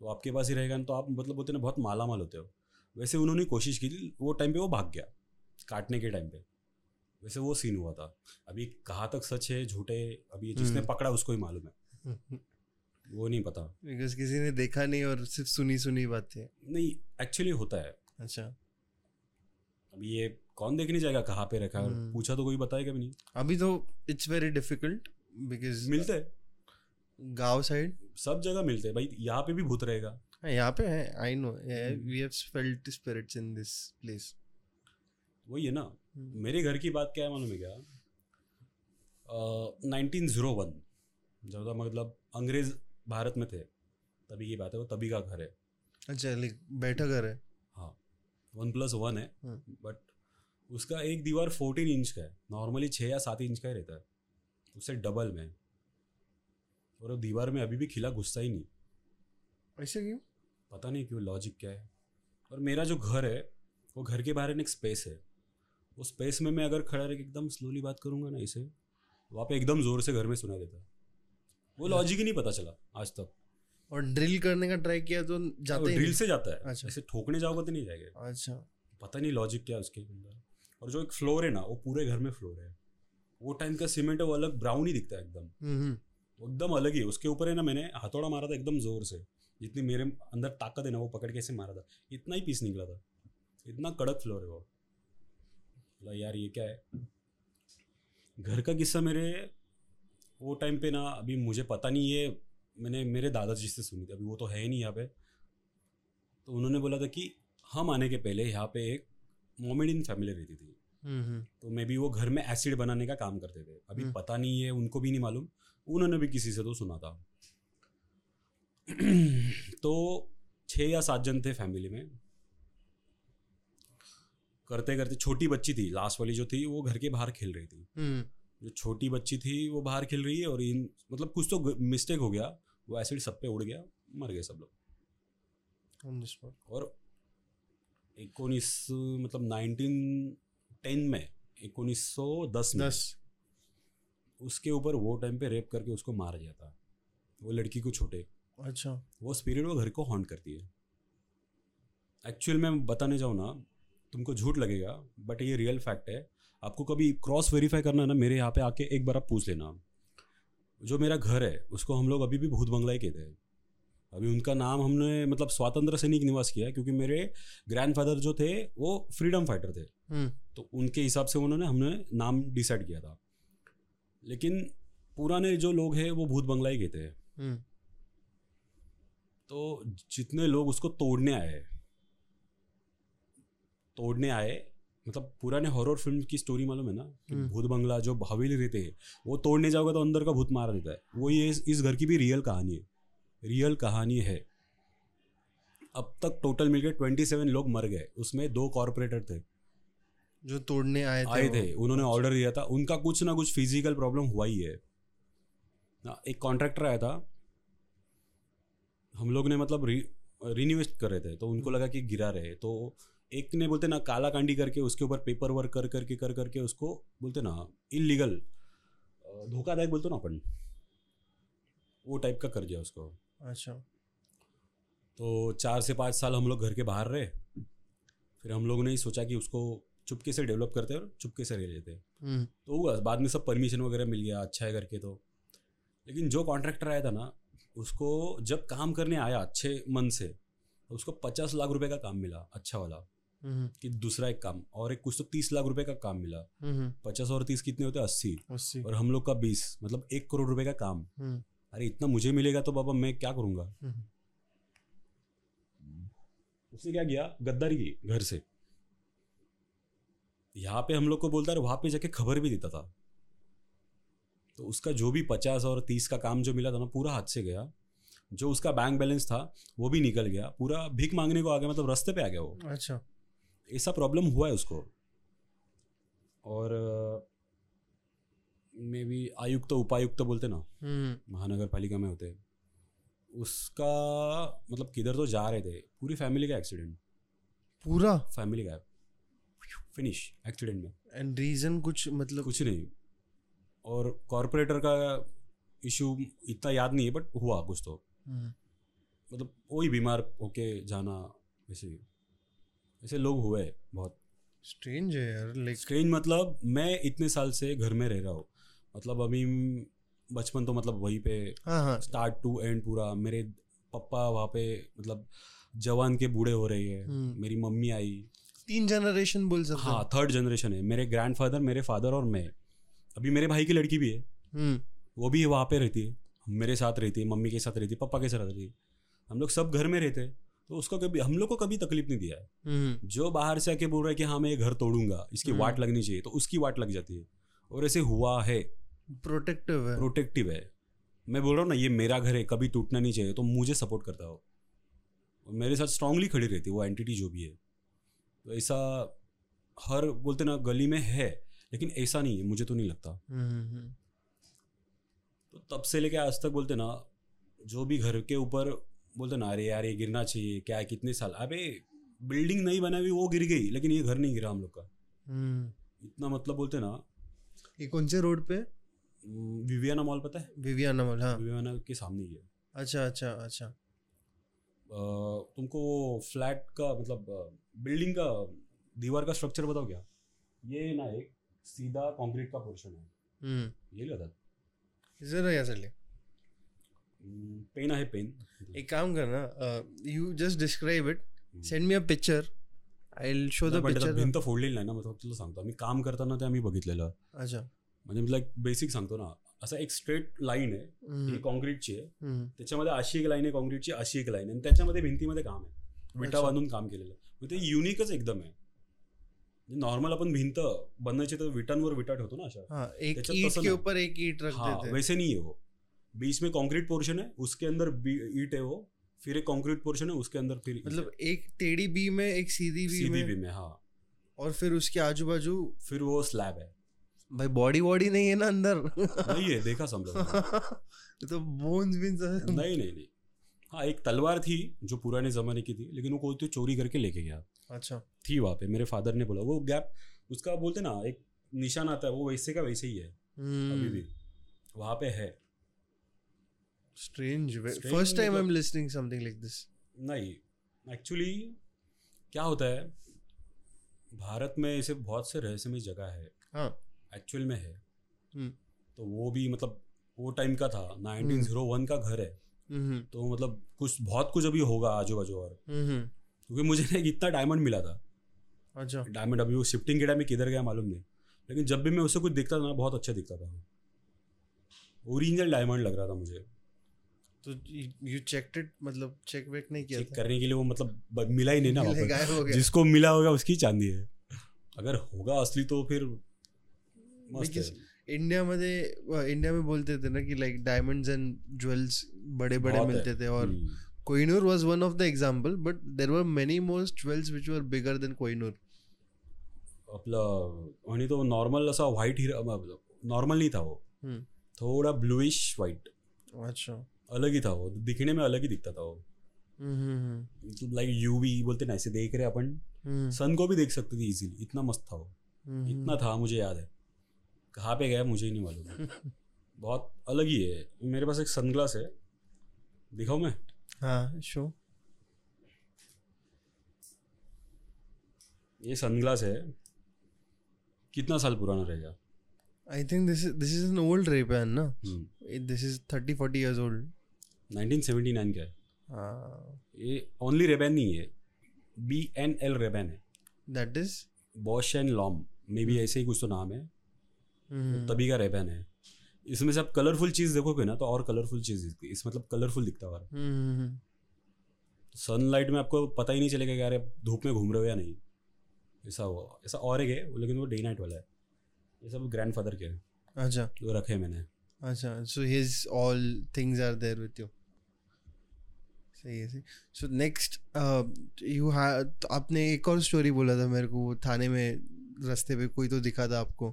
तो आपके पास ही रहेगा तो आप मतलब बोलते ना, बहुत माला माल होते हो। वैसे उन्होंने कोशिश की थी वो टाइम पे वो भाग गया काटने के टाइम पे। वैसे वो सीन हुआ था। अभी कहाँ तक सच है झूठे अभी जिसने हम्म। पकड़ा उसको ही मालूम है। वो नहीं पता। बिकॉज़ किसी ने देखा नहीं और सिर्फ़ सुनी सुनी बातें नहीं एक्चुअली होता है। अच्छा। अभी ये कौन देखने जाएगा कहाँ पे रखा है? हम्म। पूछा तो कोई बताएगा भी नहीं। अभी तो इट्स वेरी डिफ़िकल्ट बिकॉज़ मिलते हैं। गाँव साइड सब जगह मिलते हैं। भाई यहाँ पे भी भूत रहेगा। यहाँ पे है I know hmm. We have felt spirits in this place वही है ना। हम्म। मेरे घर की बात क्या है मालूम है क्या? नाइनटीन ज़ीरो वन जब तक मतलब अंग्रेज़ भारत में थे। तभी की बात है वो तभी का घर है। अच्छा लाइक बैठा घर है? हाँ वन प्लस वन है हम्म। बट उसका एक दीवार फोर्टीन इंच का है। नॉर्मली छः या सात इंच का ही रहता है। उससे डबल में और वो दीवार में अभी भी खिला घुसता ही नहीं। ऐसे क्यों? पता नहीं क्यों लॉजिक क्या है। और मेरा जो घर है वो घर के बाहर एक स्पेस है। वो स्पेस में मैं अगर खड़ा रह एकदम स्लोली बात करूँगा ना इसे वहाँ पे एकदम ज़ोर से घर में सुना देता। है वो लॉजिक ही नहीं पता चला आज तक। और ड्रिल करने का ट्राई किया तो जाता ही ड्रिल से जाता है। अच्छा। ऐसे ठोकने जाओगे तो नहीं जाएगा। अच्छा। पता नहीं लॉजिक क्या उसके अंदर। और जो एक फ्लोर है ना वो पूरे घर में फ्लोर है। वो टाइम का सीमेंट है वो अलग ब्राउन ही दिखता है एकदम। हम्म हम्म। एकदम अलग है। उसके ऊपर है ना मैंने हथौड़ा मारा था एकदम ज़ोर से। जितनी मेरे अंदर ताकत है ना वो पकड़ के ऐसे मारा था। इतना ही पीस निकला था। इतना कड़क फ्लोर है वो। बोला यार ये क्या है? घर का किस्सा मेरे वो टाइम पे ना अभी मुझे पता नहीं ये मैंने मेरे दादाजी से सुनी थी। अभी वो तो है ही नहीं यहाँ पे। तो उन्होंने बोला था कि हम आने के पहले यहाँ पे एक मोमेडियन फैमिली रहती थी। हम्म हम्म। तो मे बी वो घर में एसिड बनाने का काम करते थे। अभी हम्म। पता नहीं है उनको भी नहीं मालूम। उन्होंने भी किसी से तो सुना था। तो छः या सात जन थे फैमिली में। करते करते छोटी बच्ची थी लास्ट वाली जो थी वो घर के बाहर खेल रही थी। हम्म। जो छोटी बच्ची थी वो बाहर खेल रही है और इन मतलब कुछ तो मिस्टेक हो गया वो एसिड सब पे उड़ गया मर गए सब लोग। और एकोनीस मतलब नाइनटीन टेन में एकोनीस सौ दस में दस। उसके ऊपर वो टाइम पे रेप करके उसको मार दिया था। वो लड़की को छोटे। अच्छा। वो स्पिरिट वो घर को हॉन्ट करती है। एक्चुअल में बताने जाऊँ ना तुमको झूठ लगेगा बट ये रियल फैक्ट है। आपको कभी क्रॉस वेरीफाई करना है ना मेरे यहाँ पे आके एक बार आप पूछ लेना। जो मेरा घर है उसको हम लोग अभी भी भूत बंगला ही कहते हैं। अभी उनका नाम हमने मतलब स्वातंत्र सैनिक निवास किया है क्योंकि मेरे ग्रैंडफादर जो थे वो फ्रीडम फाइटर थे। हम्म। तो उनके हिसाब से उन्होंने हमने नाम डिसाइड किया था। लेकिन पुराने जो लोग हैं वो भूत बंगला ही कहते हैं। हम्म। तो जितने लोग उसको तोड़ने आए तोड़ने आए मतलब पुराने हॉरर फ़िल्म की स्टोरी मालूम है ना? कि हम्म। भूत बंगला जो हवेली रहते हैं वो तोड़ने जाओगे तो अंदर का भूत मार देता है। वो ये इस, घर की भी रियल कहानी है। रियल कहानी है। अब तक टोटल मिलकर ट्वेंटी सेवन लोग मर गए। उसमें दो कॉरपोरेटर थे। जो तोड़ने आए थे आए थे। उन्होंने ऑर्डर दिया था। उनका कुछ ना कुछ फ़िज़िकल प्रॉब्लम हुआ ही है। ना, एक कॉन्ट्रैक्टर आया था। हम लोग ने मतलब री रिन्वेस्ट कर रहे थे तो उनको लगा कि गिरा रहे तो एक ने बोलते ना काला कांडी करके उसके ऊपर पेपर वर्क कर करके कर करके उसको बोलते ना इलीगल धोखादायक बोलते ना अपन। वो टाइप का कर दिया उसको। अच्छा। तो चार से पाँच साल हम लोग घर के बाहर रहे फिर हम लोगों ने ही सोचा कि उसको चुपके से डेवलप करते और चुपके से रह लेते हम्म। तो हुआ बाद में सब परमिशन वगैरह मिल गया अच्छा है करके तो। लेकिन जो कॉन्ट्रैक्टर आया था ना उसको जब काम करने आया अच्छे मन से तो उसको पचास लाख रुपए का काम मिला अच्छा वाला। हम्म। कि दूसरा एक काम और एक कुछ तो तीस लाख रुपए का काम मिला। हम्म। पचास और तीस कितने होते अस्सी। और हम लोग का बीस मतलब एक करोड़ रुपए का काम। हम्म। अरे इतना मुझे मिलेगा तो बाबा मैं क्या करूँगा? उसने क्या किया? गद्दारी की घर से। यहाँ पे हम लोग को बोलता है वहाँ पे जाके खबर भी देता था। तो उसका जो भी पचास और तीस का काम जो मिला था ना पूरा हाथ से गया। जो उसका बैंक बैलेंस था वो भी निकल गया। पूरा भीख मांगने को आ गया मतलब रास्ते पे आ गया वो। अच्छा। ऐसा प्रॉब्लम हुआ है उसको। और मे बी आयुक्त उपायुक्त बोलते ना हम्म। महानगर पालिका में होते उसका मतलब किधर तो जा रहे थे। पूरी फैमिली का एक्सीडेंट पूरा? फैमिली का। फिनिश एक्सीडेंट में। एंड रीजन कुछ मतलब कुछ नहीं। और कॉरपोरेटर का इशू इतना याद नहीं है बट हुआ कुछ तो। हम्म, मतलब वही बीमार होके जाना वैसे ऐसे लोग हुए बहुत। स्ट्रेंज है यार लाइक स्ट्रेंज मतलब मैं इतने साल से घर में रह रहा हूँ। मतलब अभी बचपन तो मतलब वहीं पे स्टार्ट टू एंड पूरा। मेरे पापा वहाँ पे मतलब जवान के बूढ़े हो रहे है। हम्म। मेरी मम्मी आई। तीन जनरेशन बोल सकते हाँ थर्ड जनरेशन है। मेरे ग्रैंडफादर मेरे फादर और मैं। अभी मेरे भाई की लड़की भी है। हम्म। वो भी वहाँ पे रहती है। मेरे साथ रहती है मम्मी के साथ रहती है पापा के साथ रहती है। हम लोग सब घर में रहते हैं तो उसको कभी हम लोग को कभी तकलीफ़ नहीं दिया है। हम्म। जो बाहर से आके बोल रहा है कि हाँ मैं ये घर तोड़ूँगा इसकी हम्म। वाट लगनी चाहिए तो उसकी वाट लग जाती है। और ऐसे हुआ है। प्रोटेक्टिव है। प्रोटेक्टिव है। मैं बोल रहा हूँ ना ये मेरा घर है कभी टूटना नहीं चाहिए तो मुझे सपोर्ट करता हो। और मेरे साथ स्ट्रांगली खड़ी रहती है वो एंटिटी जो भी है। तो ऐसा हर बोलते ना गली में है लेकिन ऐसा नहीं है मुझे तो नहीं लगता। हम्म, हम्म, तो तब से लेके आज तक बोलते ना जो भी घर के ऊपर बोलते ना अरे यार ये गिरना चाहिए क्या है कितने साल? अबे बिल्डिंग नहीं बना हुई वो गिर गई लेकिन ये घर नहीं गिरा हम लोग का। हम्म। इतना मतलब बोलते ना ये कौन से रोड पे? विवियाना मॉल पता है? विवियाना मॉल हाँ। विवियाना के सामने ही है। अच्छा अच्छा अच्छा। तुमको फ्लैट का मतलब बिल्डिंग का दीवार का स्ट्रक्चर बताओ क्या? ये ना एक सीधा कंक्रीट का पोर्शन है। हम्म। ये लगा जरा यहाँ से पेन आहे पेन एक काम करना you just describe it send me a picture I will show the picture भिंत फोडलेली नाही ना मग तुला सांगतो. आम्ही काम करताना ते आम्ही बघितलेलं. अच्छा. म्हणजे लाईक बेसिक सांगतो ना असं एक स्ट्रेट लाईन आहे हम्म, ही कॉन्क्रीटची आहे. हम्म, त्याच्यामध्ये अशी एक लाईन आहे कॉन्क्रीटची अशी एक लाईन आहे. आणि त्याच्यामध्ये भिंतीमध्ये काम आहे. विटा अच्छा. बांधून काम केलेलं मग ते युनिकच एकदम आहे. नॉर्मल आपण भिंत बनवायची तर विटांवर विटा ठेवतो ना अशा. एक ईट के. ऊपर एक ईट रख हाँ देते. वैसे नहीं है. वो बीच में कंक्रीट पोर्शन है उसके अंदर ईट है. वो फिर एक कंक्रीट पोर्शन है उसके अंदर फिर मतलब एक टेढ़ी बी में एक सीधी बी सीधी भी में हाँ. और फिर उसके आजू बाजू फिर वो स्लैब है. भाई बॉडी वॉडी नहीं है ना अंदर? नहीं है देखा समझो तो बोन्स भी नहीं नहीं नहीं. हाँ एक तलवार थी जो पुराने जमाने की थी लेकिन वो कोई तो चोरी करके लेके गया. अच्छा। थी वहाँ पे मेरे फादर ने बोला वो गैप उसका बोलते ना एक निशान आता है वो वैसे का वैसे ही है हम्म। अभी भी। वहाँ पे है। Strange Strange first time I am listening something like this नहीं एक्चुअली क्या होता है भारत में ऐसे बहुत से रहस्यमय जगह है। हाँ। एक्चुअल में है। हम्म। तो वो भी मतलब वो टाइम का था 1901 का घर है। हम्म। तो मतलब कुछ बहुत कुछ अभी होगा आजू बाजू और हम्म। क्योंकि मुझे ना इतना डायमंड मिला था। अच्छा। डायमंड अभी वो शिफ्टिंग के टाइम में किधर गया मालूम नहीं। लेकिन जब भी मैं उससे कुछ दिखता था ना बहुत अच्छा दिखता था ओरिजिनल डायमंड लग रहा था मुझे। तो यू चेक्ड इट मतलब चेक वेक नहीं किया चेक था? करने के लिए वो मतलब मिला ही नहीं ना वापस। जिसको मिला होगा उसकी चांदी है। अगर होगा असली तो फिर मस्त है। इंडिया मध्ये इंडिया में बोलते थे ना कि लाइक डायमंड्स एंड ज्वेल्स बड़े बड़े मिलते थे और हम्म. Kohinoor was one of the example but there were many more jewels which were bigger than Kohinoor आपलं आणि तो नॉर्मल असा व्हाईट हिरा नॉर्मल नहीं था वो। हम्म. थोड़ा ब्लूइश व्हाइट अच्छा। अलग ही था वो दिखने में अलग ही दिखता था वो। हम्म लाइक यूवी बोलते ना ऐसे देख रहे अपन। हम्म। सन को भी देख सकते थे इजीली इतना मस्त था वो। हम्म इतना था मुझे याद है। कहाँ पे गया मुझे ही नहीं मालूम। बहुत अलग ही है। मेरे पास एक सनग्लास है। दिखाऊँ मैं? हाँ शो ये सनग्लास है। कितना साल पुराना रहेगा? I think this this is an old Rayban ना? Hmm, this is 30 40 years old 1979 का है। हाँ। ये ओनली रेबैन नहीं है। B N L Ray Ban है। That is Bausch and Lomb maybe ऐसे ही कुछ तो नाम है। हम्म, तभी का रेबैन है। इसमें से आप कलरफुल चीज़ देखोगे ना तो और कलरफुल चीज़ दिखती है। इस मतलब कलरफुल दिखता हुआ हम्म सनलाइट में आपको पता ही नहीं चलेगा कि यार धूप में घूम रहे हो या नहीं। ऐसा हुआ। ऐसा और एक है लेकिन वो डे नाइट वाला है। ये सब ग्रैंडफादर के हैं। अच्छा। जो रखे हैं मैंने। अच्छा so his all things are there with you सही है सही। सो नेक्स्ट यू आपने एक और स्टोरी बोला था मेरे को वो थाने में रास्ते पे कोई तो दिखा था आपको।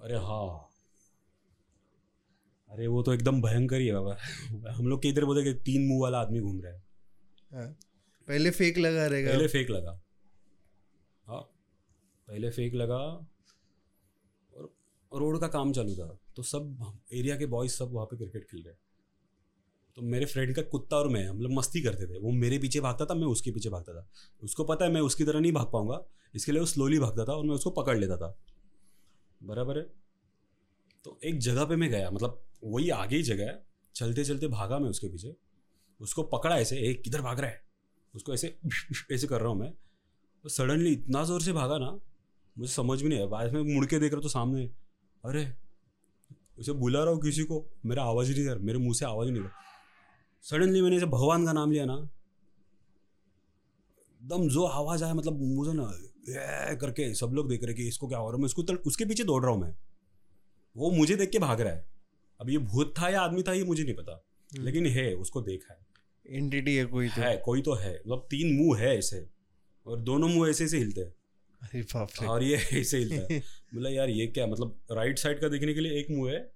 अरे हाँ। अरे वो तो एकदम भयंकर ही है बाबा। हम लोग के इधर बोलते तीन मुँह वाला आदमी घूम रहा है। हाँ। पहले फेक लगा रहेगा। पहले फेक लगा। हाँ पहले फेक लगा और रोड का काम चालू था। तो सब एरिया के बॉयज़ सब वहाँ पे क्रिकेट खेल रहे। तो मेरे फ्रेंड का कुत्ता और मैं हम लोग मस्ती करते थे। वो मेरे पीछे भागता था मैं उसके पीछे भागता था। उसको पता है मैं उसकी तरह नहीं भाग पाऊँगा। इसके लिए वो स्लोली भागता था और मैं उसको पकड़ लेता था। बराबर है? तो एक जगह पे मैं गया मतलब वही आगे ही जगह है। चलते चलते भागा मैं उसके पीछे। उसको पकड़ा ऐसे एक किधर भाग रहा है? उसको ऐसे ऐसे कर रहा हूँ मैं। तो सडनली इतना ज़ोर से भागा ना, मुझे समझ भी नहीं आया। बाद में मुड़ के देख रहा तो सामने। अरे, उसे बुला रहा हूँ किसी को? मेरा आवाज़ ही नहीं कर मेरे मुँह से आवाज़ ही नहीं सडनली मैंने ऐसे भगवान का नाम लिया ना, एकदम जो आवाज़ आया मतलब मुझे ना करके सब लोग देख रहे कि इसको क्या हो रहा है। मैं उसको उसके पीछे दौड़ रहा हूँ मैं। वो मुझे देख के भाग रहा है। अब ये भूत था या आदमी था ये मुझे नहीं पता। हम्म। लेकिन है उसको देखा है। एंटिटी है कोई तो। है कोई तो है। मतलब तीन मुँह है ऐसे। और दोनों मुँह ऐसे ऐसे हिलते हैं। अरे बाप रे। और ये ऐसे हिलता है। बोला यार ये क्या मतलब राइट साइड का देखने के लिए एक मुँह है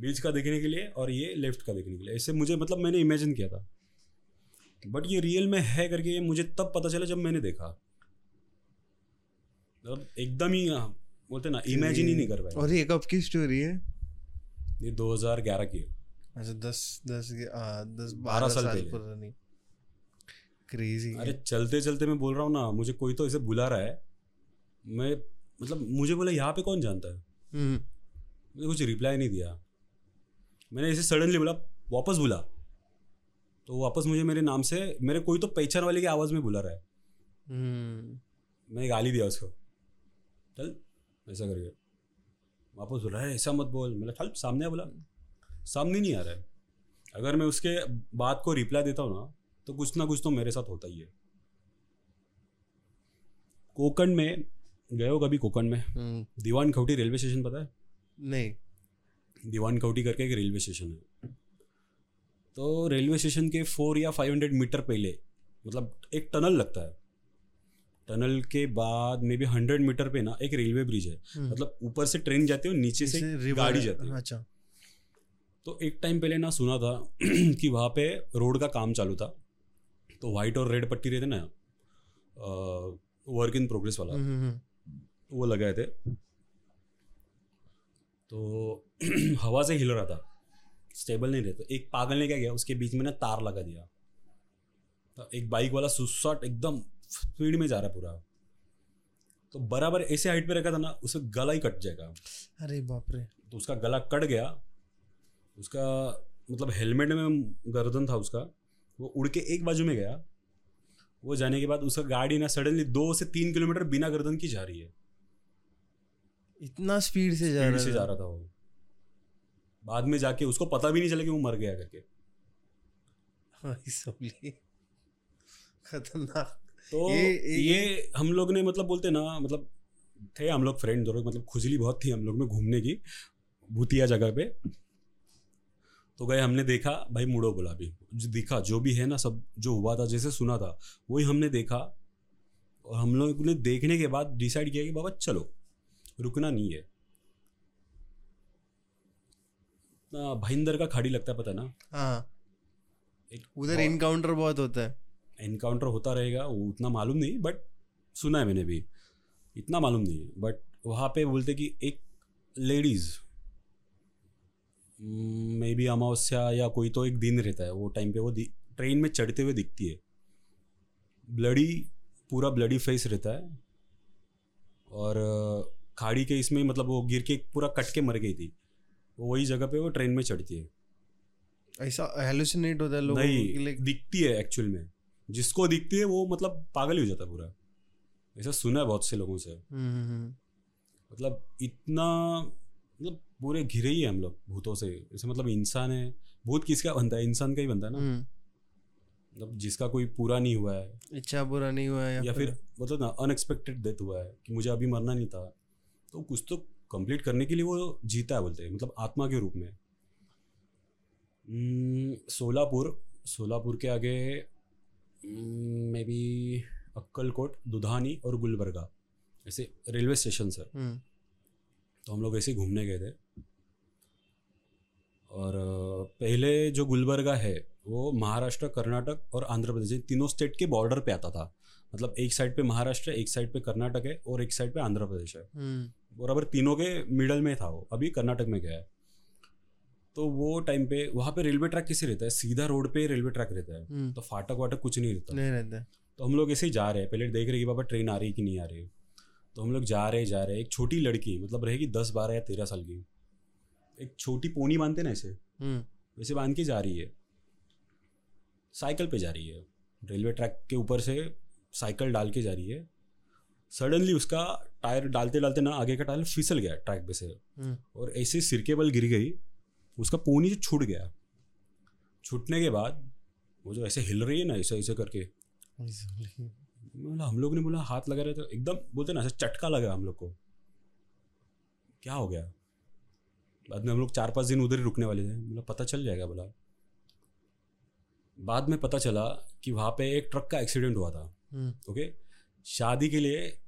बीच का देखने के लिए और ये लेफ़्ट का देखने के लिए। ऐसे मुझे मतलब मैंने इमेजिन किया था। बट ये रियल में है करके ये मुझे तब पता चला जब मैंने देखा। मतलब एकदम ही हाँ, बोलते ना इमेजिन ही नहीं कर पाए और ये कब की स्टोरी है? ये 2011 की है। अच्छा दस दस दस बारह साल, साल पुरानी क्रेजी अरे चलते चलते मैं बोल रहा हूँ ना मुझे कोई तो ऐसे बुला रहा है। मैं मतलब मुझे बोला यहाँ पे कौन जानता है? हम्म। मैंने कुछ रिप्लाई नहीं दिया। मैंने इसे सडनली बोला वापस बुला। तो वापस मुझे मेरे नाम से मेरे कोई तो पहचान वाले की आवाज़ में बुला रहा है। हम्म। मैंने गाली दिया उसको। चल ऐसा करके। वापस बोला है ऐसा मत बोल। मैंने चल सामने बोला। सामने नहीं आ रहा है। अगर मैं उसके बात को रिप्लाई देता हूँ ना तो कुछ ना कुछ तो मेरे साथ होता ही है। कोकण में गए हो कभी कोकण में? हम्म। दीवान खौटी रेलवे स्टेशन पता है? नहीं। दीवान खौटी करके एक रेलवे स्टेशन है। तो रेलवे स्टेशन के फोर या फाइव हंड्रेड मीटर पहले मतलब एक टनल लगता है। टनल के बाद मे बी हंड्रेड मीटर पे ना एक रेलवे ब्रिज है। हम्म। मतलब ऊपर से ट्रेन जाती है और नीचे से गाड़ी जाती है। अच्छा। तो एक टाइम पहले ना सुना था कि वहाँ पे रोड का काम चालू था। तो वाइट और रेड पट्टी रहते ना वर्क इन प्रोग्रेस वाला। हम्म, हम्म। वो लगाए थे। तो हवा से हिल रहा था। स्टेबल नहीं रहता। एक पागल ने क्या किया उसके बीच में ना तार लगा दिया। तो एक बाइक वाला सुसट एकदम स्पीड में जा रहा पूरा। तो बराबर ऐसे हाइट पे रखा था ना उसका गला ही कट जाएगा। अरे बाप रे। तो उसका गला कट गया। उसका मतलब हेलमेट में गर्दन था उसका। वो उड़ के एक बाजू में गया। वो जाने के बाद उसका गाड़ी ना सडनली दो से तीन किलोमीटर बिना गर्दन की जा रही है। इतना स्पीड से जा रहा से जा रहा था वो। बाद में जाके उसको पता भी नहीं चला कि वो मर गया करके। खतरनाक। तो ये, ये, ये हम लोग ने मतलब बोलते ना मतलब थे हम लोग फ्रेंड दोनों मतलब खुजली बहुत थी हम लोग में घूमने की भूतिया जगह पे। तो गए हमने देखा भाई मुड़ो बोला भी जो दिखा जो भी है ना सब जो हुआ था जैसे सुना था वही हमने देखा। और हम लोग ने देखने के बाद डिसाइड किया कि बाबा चलो रुकना नहीं है। भाईंदर का खाड़ी लगता है पता ना? हाँ। उधर इनकाउंटर बहुत होता है। इनकाउंटर होता रहेगा वो उतना मालूम नहीं बट सुना है मैंने भी। इतना मालूम नहीं बट वहाँ पे बोलते कि एक लेडीज़ मे बी अमावस्या या कोई तो एक दिन रहता है वो टाइम पे वो ट्रेन में चढ़ते हुए दिखती है। ब्लडी पूरा ब्लडी फेस रहता है। और खाड़ी के इसमें मतलब वो गिर के पूरा कट के मर गई थी। वही जगह पे वो ट्रेन में चढ़ती है। ऐसा हेलुसिनेट होता है लोगों नहीं दिखती है एक्चुअल में। जिसको दिखती है वो मतलब पागल ही हो जाता है पूरा। ऐसा सुना है बहुत से लोगों से। हम्म, हम्म, हम्म। मतलब इतना मतलब पूरे घिरे ही है हम लोग भूतों से। जैसे मतलब इंसान है भूत किसका बनता है? इंसान का ही बनता है ना। मतलब जिसका कोई पूरा नहीं हुआ है। इच्छा पूरा नहीं हुआ है या, या फिर मतलब ना अनएक्सपेक्टेड डेथ हुआ है कि मुझे अभी मरना नहीं था। तो कुछ तो कंप्लीट करने के लिए वो जीता है बोलते हैं मतलब आत्मा के रूप में। सोलापुर सोलापुर के आगे मे बी अक्कलकोट दुधानी और गुलबर्गा ऐसे रेलवे स्टेशन सर तो हम लोग ऐसे घूमने गए थे। और पहले जो गुलबर्गा है वो महाराष्ट्र कर्नाटक और आंध्र प्रदेश तीनों स्टेट के बॉर्डर पे आता था। मतलब एक साइड पे महाराष्ट्र एक साइड पे कर्नाटक है और एक साइड पे आंध्र प्रदेश है। हम्म, बराबर तीनों के मिडल में था वो। अभी कर्नाटक में गया है। तो वो टाइम पे वहाँ पे रेलवे ट्रैक कैसे रहता है सीधा रोड पे रेलवे ट्रैक रहता है। हम्म, तो फाटक वाटक कुछ नहीं रहता। नहीं रहता तो हम लोग ऐसे ही जा रहे हैं। पहले देख रहे कि बाबा ट्रेन आ रही है कि नहीं आ रही तो हम लोग जा रहे जा रहे एक छोटी लड़की मतलब रहेगी दस बारह या तेरह साल की। एक छोटी पोनी बांधते ना ऐसे। हम्म, वैसे बाँध के जा रही है। साइकिल पे जा रही है। रेलवे ट्रैक के ऊपर से साइकिल डाल के जा रही है। सडनली उसका टायर डालते डालते ना आगे का टायर फिसल गया ट्रैक पे से। हम्म, और ऐसे सिर के बल गिर गई। उसका पोनी जो छूट गया। छूटने के बाद वो जो ऐसे हिल रही है ना ऐसे ऐसे करके। बोला हम लोग ने बोला हाथ लगा रहे तो एकदम बोलते ना ऐसे चटका लगा हम लोग को। क्या हो गया? बाद में हम लोग चार पाँच दिन उधर ही रुकने वाले थे। बोला पता चल जाएगा बोला। बाद में पता चला कि वहाँ पे एक ट्रक का एक्सीडेंट हुआ था। Hmm, okay? शादी के लिए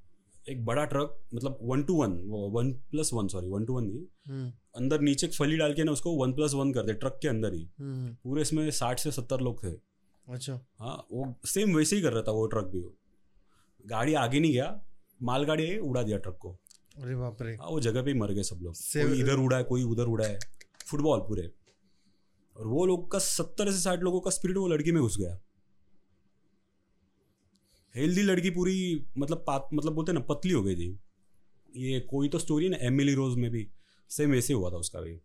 एक बड़ा ट्रक मतलब one two one one plus one sorry one two one नहीं। हम्म, अंदर नीचे एक फली डाल के ना उसको वन प्लस वन कर दे ट्रक के अंदर ही। हम्म, पूरे इसमें साठ से सत्तर लोग थे। अच्छा। हाँ वो सेम वैसे ही कर रहा था वो ट्रक भी गाड़ी आगे नहीं गया मालगाड़ी उड़ा दिया ट्रक को। अरे बाप रे। हाँ वो जगह पे ही मर गए सब लोग। कोई इधर उड़ा है कोई उधर उड़ा है। फुटबॉल पूरे। और वो लोग का सत्तर से साठ लोगों का स्पिरिट वो लड़की में घुस गया। हेल्दी लड़की पूरी मतलब पात मतलब बोलते ना पतली हो गई थी। ये कोई तो स्टोरी ना एमिली रोज में भी। सेम वैसे हुआ था उसका भी।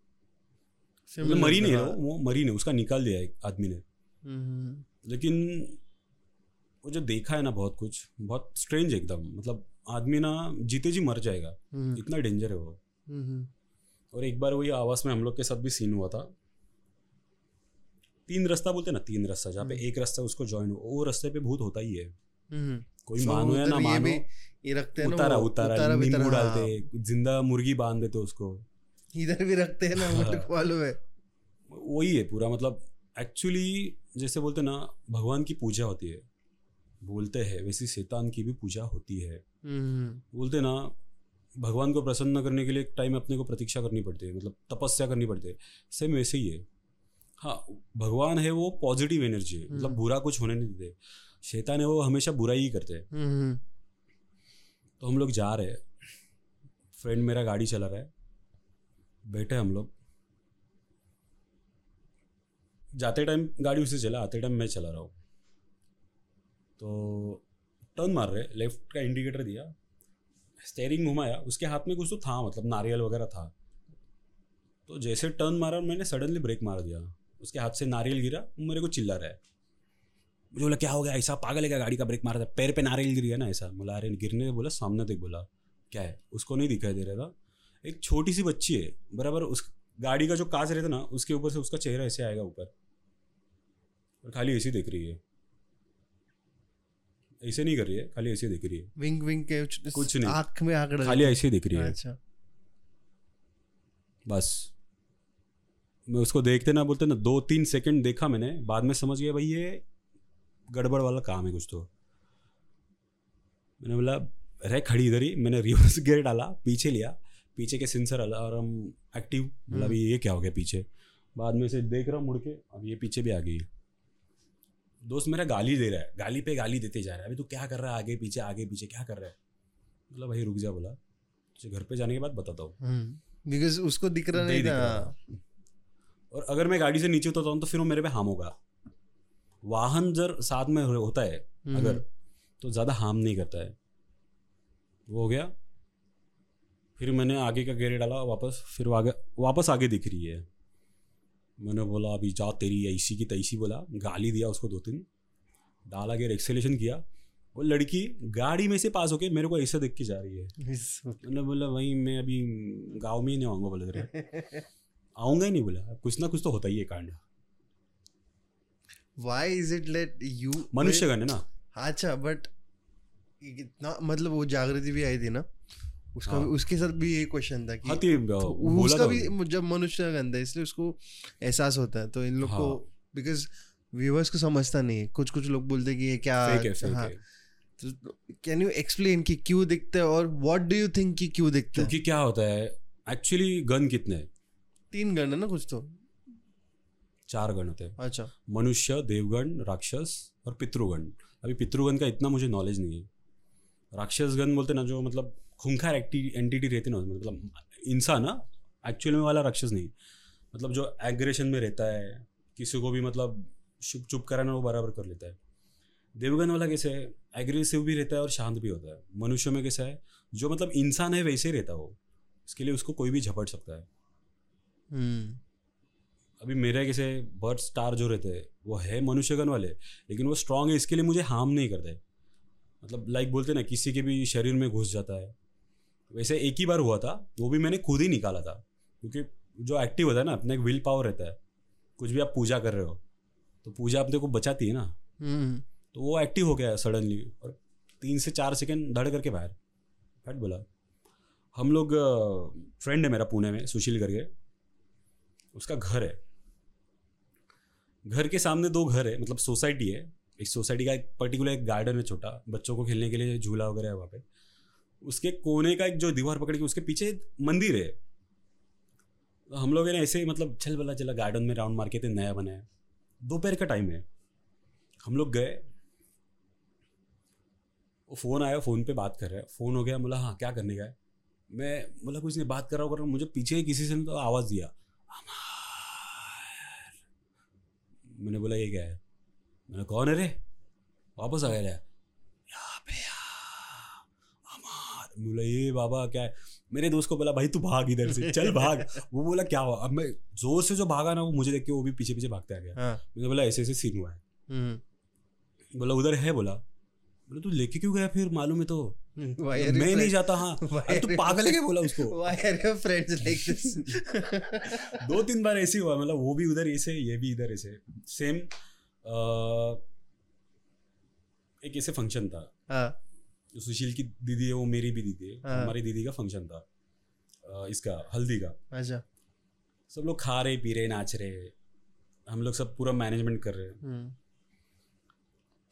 मतलब मरी नहीं है वो मरी नहीं उसका निकाल दिया एक आदमी ने। हम्म, लेकिन वो जो देखा है ना बहुत कुछ बहुत स्ट्रेंज एकदम। मतलब आदमी ना जीते जी मर जाएगा। हम्म, इतना डेंजर है वो। हम्म, और एक बार वही आवास में हम लोग के साथ भी सीन हुआ था। तीन रास्ता बोलते ना तीन रास्ता जहाँ पे। एक रास्ता उसको ज्वाइन हो वो रास्ते पे भूत होता ही है। कोई So, मानो या ना मानो भी- ये रखते हैं उतारा उतारा भी नींबू डालते ज़िंदा मुर्गी बाँध देते उसको। इधर भी रखते हैं ना हाँ। मुझे मालूम है। वही है पूरा मतलब एक्चुअली जैसे बोलते ना भगवान की पूजा होती है। बोलते हैं वैसे शैतान की भी पूजा होती है। हम्म, बोलते ना भगवान को प्रसन्न करने के लिए एक टाइम अपने को प्रतीक्षा करनी पड़ती है मतलब तपस्या करनी पड़ती है। सेम वैसे ही है। हाँ भगवान है वो पॉजिटिव एनर्जी है मतलब हम्म। बुरा कुछ होने नहीं देते। शैतान है वो हमेशा बुरा ही करते हैं। हम्म, तो हम लोग जा रहे हैं। फ्रेंड मेरा गाड़ी चला रहा है। बैठे हम लोग। जाते टाइम गाड़ी उसे चला, आते टाइम मैं चला रहा हूँ। तो टर्न मार रहे लेफ़्ट का इंडिकेटर दिया। स्टेयरिंग घुमाया, उसके हाथ में कुछ तो था मतलब नारियल वगैरह था। तो जैसे टर्न मारा, मैंने सडनली ब्रेक मार दिया। उसके हाथ से नारियल गिरा, मेरे को चिल्ला रहा है। मुझे बोला, क्या हो गया? ऐसा पागल है क्या गाड़ी का ब्रेक मारा था? पैर पे नारियल गिर गया ना ऐसा? बोला, अरे, गिरने बोला, सामने देख बोला। क्या है? उसको नहीं दिखाई दे रहा था। एक छोटी सी बच्ची है बराबर उस गाड़ी का जो कांच रहता ना उसके ऊपर से उसका चेहरा ऐसे आएगा ऊपर। और खाली ऐसी देख रही है। ऐसे नहीं कर रही है खाली ऐसे देख रही है। विंग विंग के कुछ नहीं। आँख में आंकड़ा खाली ऐसे ही दिख रही है। अच्छा। बस। मैं उसको देखते ना बोलते ना दो तीन सेकंड देखा मैंने बाद में समझ गया भाई ये गड़बड़ वाला काम है कुछ तो। मैंने बोला रह खड़ी इधर ही। मैंने रिवर्स गियर डाला पीछे लिया। पीछे के सेंसर अलार्म एक्टिव बोला हम्म। ये क्या हो गया पीछे? बाद में से देख रहा हूँ मुड़ के अब ये पीछे भी आ गई दोस्त मेरा गाली दे रहा है गाली पे गाली देते जा रहा है। अभी तू क्या कर रहा है? आगे पीछे आगे पीछे क्या कर रहा है? बोला भाई रुक जा बोला। तुझे घर पे जाने के बाद बताता हूँ। बिकॉज़ उसको दिख रहा नहीं नहीं था। और अगर मैं गाड़ी से नीचे उतरता हूँ तो फिर वो मेरे पे हार्म होगा। वाहन जर साथ में होता है हम्म, अगर तो ज़्यादा हार्म नहीं करता है। वो हो गया। फिर मैंने आगे का गेयर डाला वापस फिर आगे वापस आगे दिख रही है। मैंने बोला अभी जा तेरी ऐसी की तैसी बोला गाली दिया उसको दो तीन डाला गेयर एक्सेलेशन किया। वो लड़की गाड़ी में से पास होके मेरे को ऐसे देख के जा रही है। मैंने बोला वही मैं अभी गाँव में ही नहीं आऊँगा बोले तेरे। आऊँगा ही नहीं बोला कुछ ना कुछ तो होता ही है कांड। Why is it let you मनुष्य है ना? अच्छा बट इतना मतलब वो जागृति भी आई थी ना? उसका हाँ। उसके साथ भी ये क्वेश्चन था कि हाँ तो उसका भी जब मनुष्य का गंदा है इसलिए उसको एहसास होता है। तो इन लोग हाँ। को। बिकॉज़ व्यूअर्स को समझता नहीं है। कुछ कुछ लोग बोलते हैं कि ये क्या फेक है फेक हाँ। है। तो कैन यू एक्सप्लेन कि क्यों दिखते हैं और व्हाट डू यू थिंक कि क्यों दिखते हैं? क्योंकि क्या होता है एक्चुअली गन कितने? हैं? तीन गण है ना कुछ तो। चार गण होते हैं। अच्छा। मनुष्य देवगण राक्षस और पितृगण। अभी पितृगण का इतना मुझे नॉलेज नहीं है। राक्षस गण बोलते ना जो मतलब खूंखार एंटिटी रहती ना उसमें, मतलब इंसान ना एक्चुअल में वाला राक्षस नहीं मतलब जो एग्रेशन में रहता है किसी को भी मतलब चुप चुप कराना वो बराबर कर लेता है। देवगन वाला कैसे है? एग्रेसिव भी रहता है और शांत भी होता है। मनुष्य में कैसा है? जो मतलब इंसान है वैसे ही रहता है वो। इसके लिए उसको कोई भी झपट सकता है। हम्म। अभी मेरे कैसे बर्ड स्टार जो रहते हैं वो है मनुष्यगण वाले लेकिन वो स्ट्रांग है इसके लिए मुझे हार्म नहीं करते। मतलब लाइक बोलते ना किसी के भी शरीर में घुस जाता है। वैसे एक ही बार हुआ था वो भी मैंने खुद ही निकाला था क्योंकि जो एक्टिव होता है ना अपना एक विल पावर रहता है। कुछ भी आप पूजा कर रहे हो तो पूजा अपने को बचाती है ना। हम्म। तो वो एक्टिव हो गया सडनली और तीन से चार सेकेंड धड़ करके बाहर। हट बोला? हम लोग फ्रेंड है मेरा पुणे में सुशील करके। उसका घर है। घर के सामने दो घर है मतलब सोसाइटी है। एक सोसाइटी का एक पर्टिकुलर एक गार्डन है छोटा बच्चों को खेलने के लिए झूला वगैरह है वहाँ पे। उसके कोने का एक जो दीवार पकड़ के उसके पीछे मंदिर है। हम लोग ना ऐसे मतलब चल बला चला गार्डन में राउंड मार के थे, नया बनाया दोपहर का टाइम है। हम लोग गए। वो फ़ोन आया फ़ोन पे बात कर रहे हैं। फ़ोन हो गया बोला हाँ क्या करने का है मैं बोला, कुछ नहीं, बात कर रहा हूँ, कर रहा हूँ। मुझे पीछे किसी से तो आवाज़ दिया मैंने बोला, ये क्या है? मैंने कौन है रे? वापस आ गया रे यहाँ पे आ, अमर मैं बोला ये बाबा क्या है? मेरे दोस्त को बोला भाई तू भाग इधर से चल भाग। वो बोला क्या हुआ? अब मैं ज़ोर से जो भागा ना वो मुझे देख के वो भी पीछे पीछे भागते आ गया। हाँ। मैंने बोला ऐसे ऐसे सीन हुआ है। हम्म। बोला उधर है? बोला। बोला तू लेके क्यों गया फिर मालूम है तो? मैं नहीं जाता हाँ। तू पागल है क्या? बोला उसको? दो तीन बार ऐसे हुआ मतलब वो भी उधर ऐसे ये भी इधर ऐसे। सेम एक ऐसे फ़ंक्शन था। हाँ। सुशील की दीदी है वो मेरी भी दीदी है। हाँ। हमारी दीदी का फ़ंक्शन था। इसका हल्दी का। अच्छा। सब लोग खा रहे पी रहे नाच रहे। हम लोग सब पूरा मैनेजमेंट कर रहे। हैं हम्म।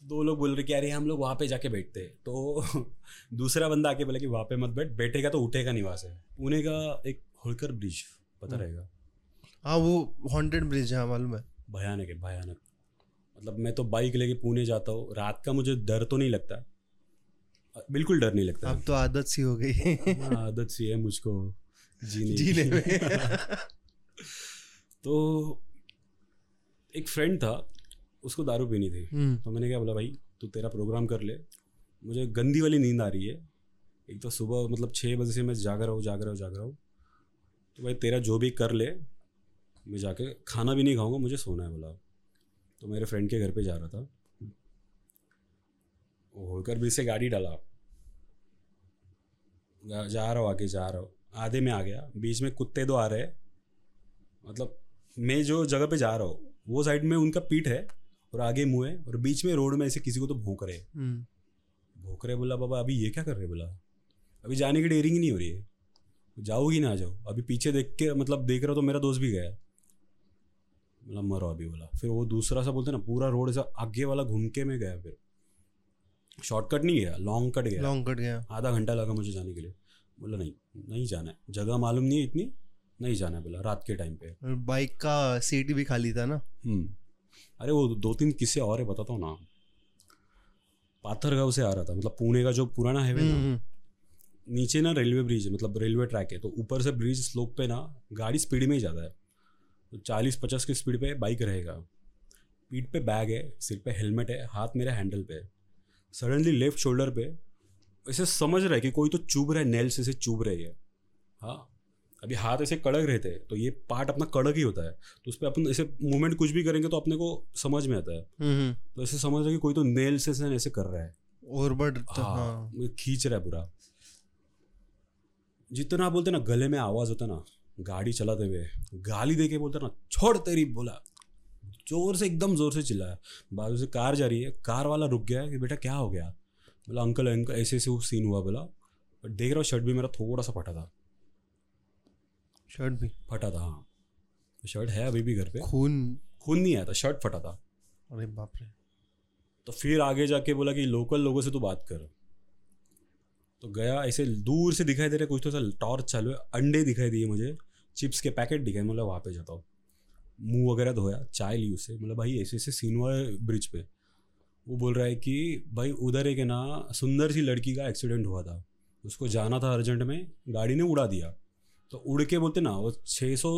दो लोग बोल रहे कि अरे हम लोग वहाँ पे जाके बैठते हैं। तो दूसरा बंदा आके बोला कि वहाँ पे मत बैठ बैठेगा तो उठेगा निवास है। पुणे का एक होलकर ब्रिज पता हम्म। रहेगा? हाँ वो हॉन्टेड ब्रिज है हाँ, मालूम है। भयानक है भयानक। मतलब मैं तो बाइक लेके पुणे जाता हूँ। रात का मुझे डर तो नहीं लगता। बिल्कुल डर नहीं लगता। अब तो आदत सी हो गई। हाँ, आदत सी है मुझको जीने जीने। में। तो एक फ्रेंड था उसको दारू पीनी थी। हम्म। तो मैंने क्या बोला भाई तू तेरा प्रोग्राम कर ले। मुझे गंदी वाली नींद आ रही है। एक तो सुबह मतलब छः बजे से मैं जाग रहा हूँ जाग रहा हूँ जाग रहा हूँ। तो भाई तेरा जो भी कर ले मैं जाके खाना भी नहीं खाऊँगा मुझे सोना है बोला तो मेरे फ्रेंड के घर पे जा रहा था। होकर भी से गाड़ी डाला। जा- रहा हूँ आगे जा रहा हूँ। आधे में आ गया। बीच में कुत्ते दो आ रहे हैं। मतलब मैं जो जगह पे जा रहा हूँ वो साइड में उनका पीठ है और आगे मुँह है और बीच में रोड में ऐसे किसी को तो भोंक रहे। हम्म। भोंक रहे बोला बाबा अभी ये क्या कर रहे बोला? अभी जाने की डेयरिंग ही नहीं हो रही है। जाओगी ना जाओ। अभी पीछे देख के मतलब देख रहा तो मेरा दोस्त भी गया बोला मरो अभी बोला। फिर वो दूसरा सा बोलते ना पूरा रोड ऐसा आगे वाला घूम के में गया फिर। शॉर्टकट नहीं गया लॉन्ग कट गया। लॉन्ग कट गया। आधा घंटा लगा मुझे जाने के लिए। बोला नहीं नहीं जाना है। जगह मालूम नहीं है इतनी नहीं जाना है बोला रात के टाइम पे। बाइक का सीट भी खाली था ना? हम्म। अरे वो दो तीन किस्से और है बताता हूँ ना। पाथरगांव से आ रहा था मतलब पुणे का जो पुराना हाईवे ना हम्म, नीचे ना रेलवे ब्रिज है मतलब रेलवे ट्रैक है तो ऊपर से ब्रिज स्लोप पे ना गाड़ी स्पीड में ही ज़्यादा है। तो चालीस पचास की स्पीड पे बाइक रहेगा। पीठ पे बैग है सिर पे हेलमेट है हाथ मेरा हैंडल पे है। सडनली लेफ़्ट शोल्डर पे ऐसे समझ रहा है कि कोई तो चुभ रहा है नेल से चुभ रही है। हाँ अभी हाथ ऐसे कड़क रहते हैं तो ये पार्ट अपना कड़क ही होता है। तो उस पर अपन ऐसे मूवमेंट कुछ भी करेंगे तो अपने को समझ में आता है। तो ऐसे समझ रहा है कि कोई तो नेल से ऐसे ऐसे कर रहा है। और बट हाँ हाँ। खींच रहा है पूरा। जितना बोलते ना गले में आवाज़ होता ना गाड़ी चलाते हुए गाली दे के बोलते ना छोड़ तेरी बोला ज़ोर से एकदम ज़ोर से चिल्लाया। बाजू से कार जा रही है। कार वाला रुक गया कि बेटा क्या हो गया? बोला अंकल अंकल ऐसे ऐसे वो सीन हुआ बोला। बट देख रहा हूँ शर्ट भी मेरा थोड़ा सा फटा था। शर्ट भी? फटा था हाँ। शर्ट है अभी भी घर पे। खून? खून नहीं आया था शर्ट फटा था। अरे बाप रे। तो फिर आगे जाके बोला कि लोकल लोगों से तू बात कर। तो गया ऐसे दूर से दिखाई दे रहा कुछ तो ऐसा टॉर्च चालू है अंडे दिखाई दिए मुझे। चिप्स के पैकेट दिखाए मतलब वहाँ पे जाता हूँ। मुँह वगैरह धोया चाय ली उससे मतलब भाई ऐसे ऐसे सीन हुआ है ब्रिज पे। वो बोल रहा है कि भाई उधर एक ना सुंदर सी लड़की का एक्सीडेंट हुआ था। उसको जाना था अर्जेंट में गाड़ी ने उड़ा दिया। तो उड़ के बोलते ना वो छः सौ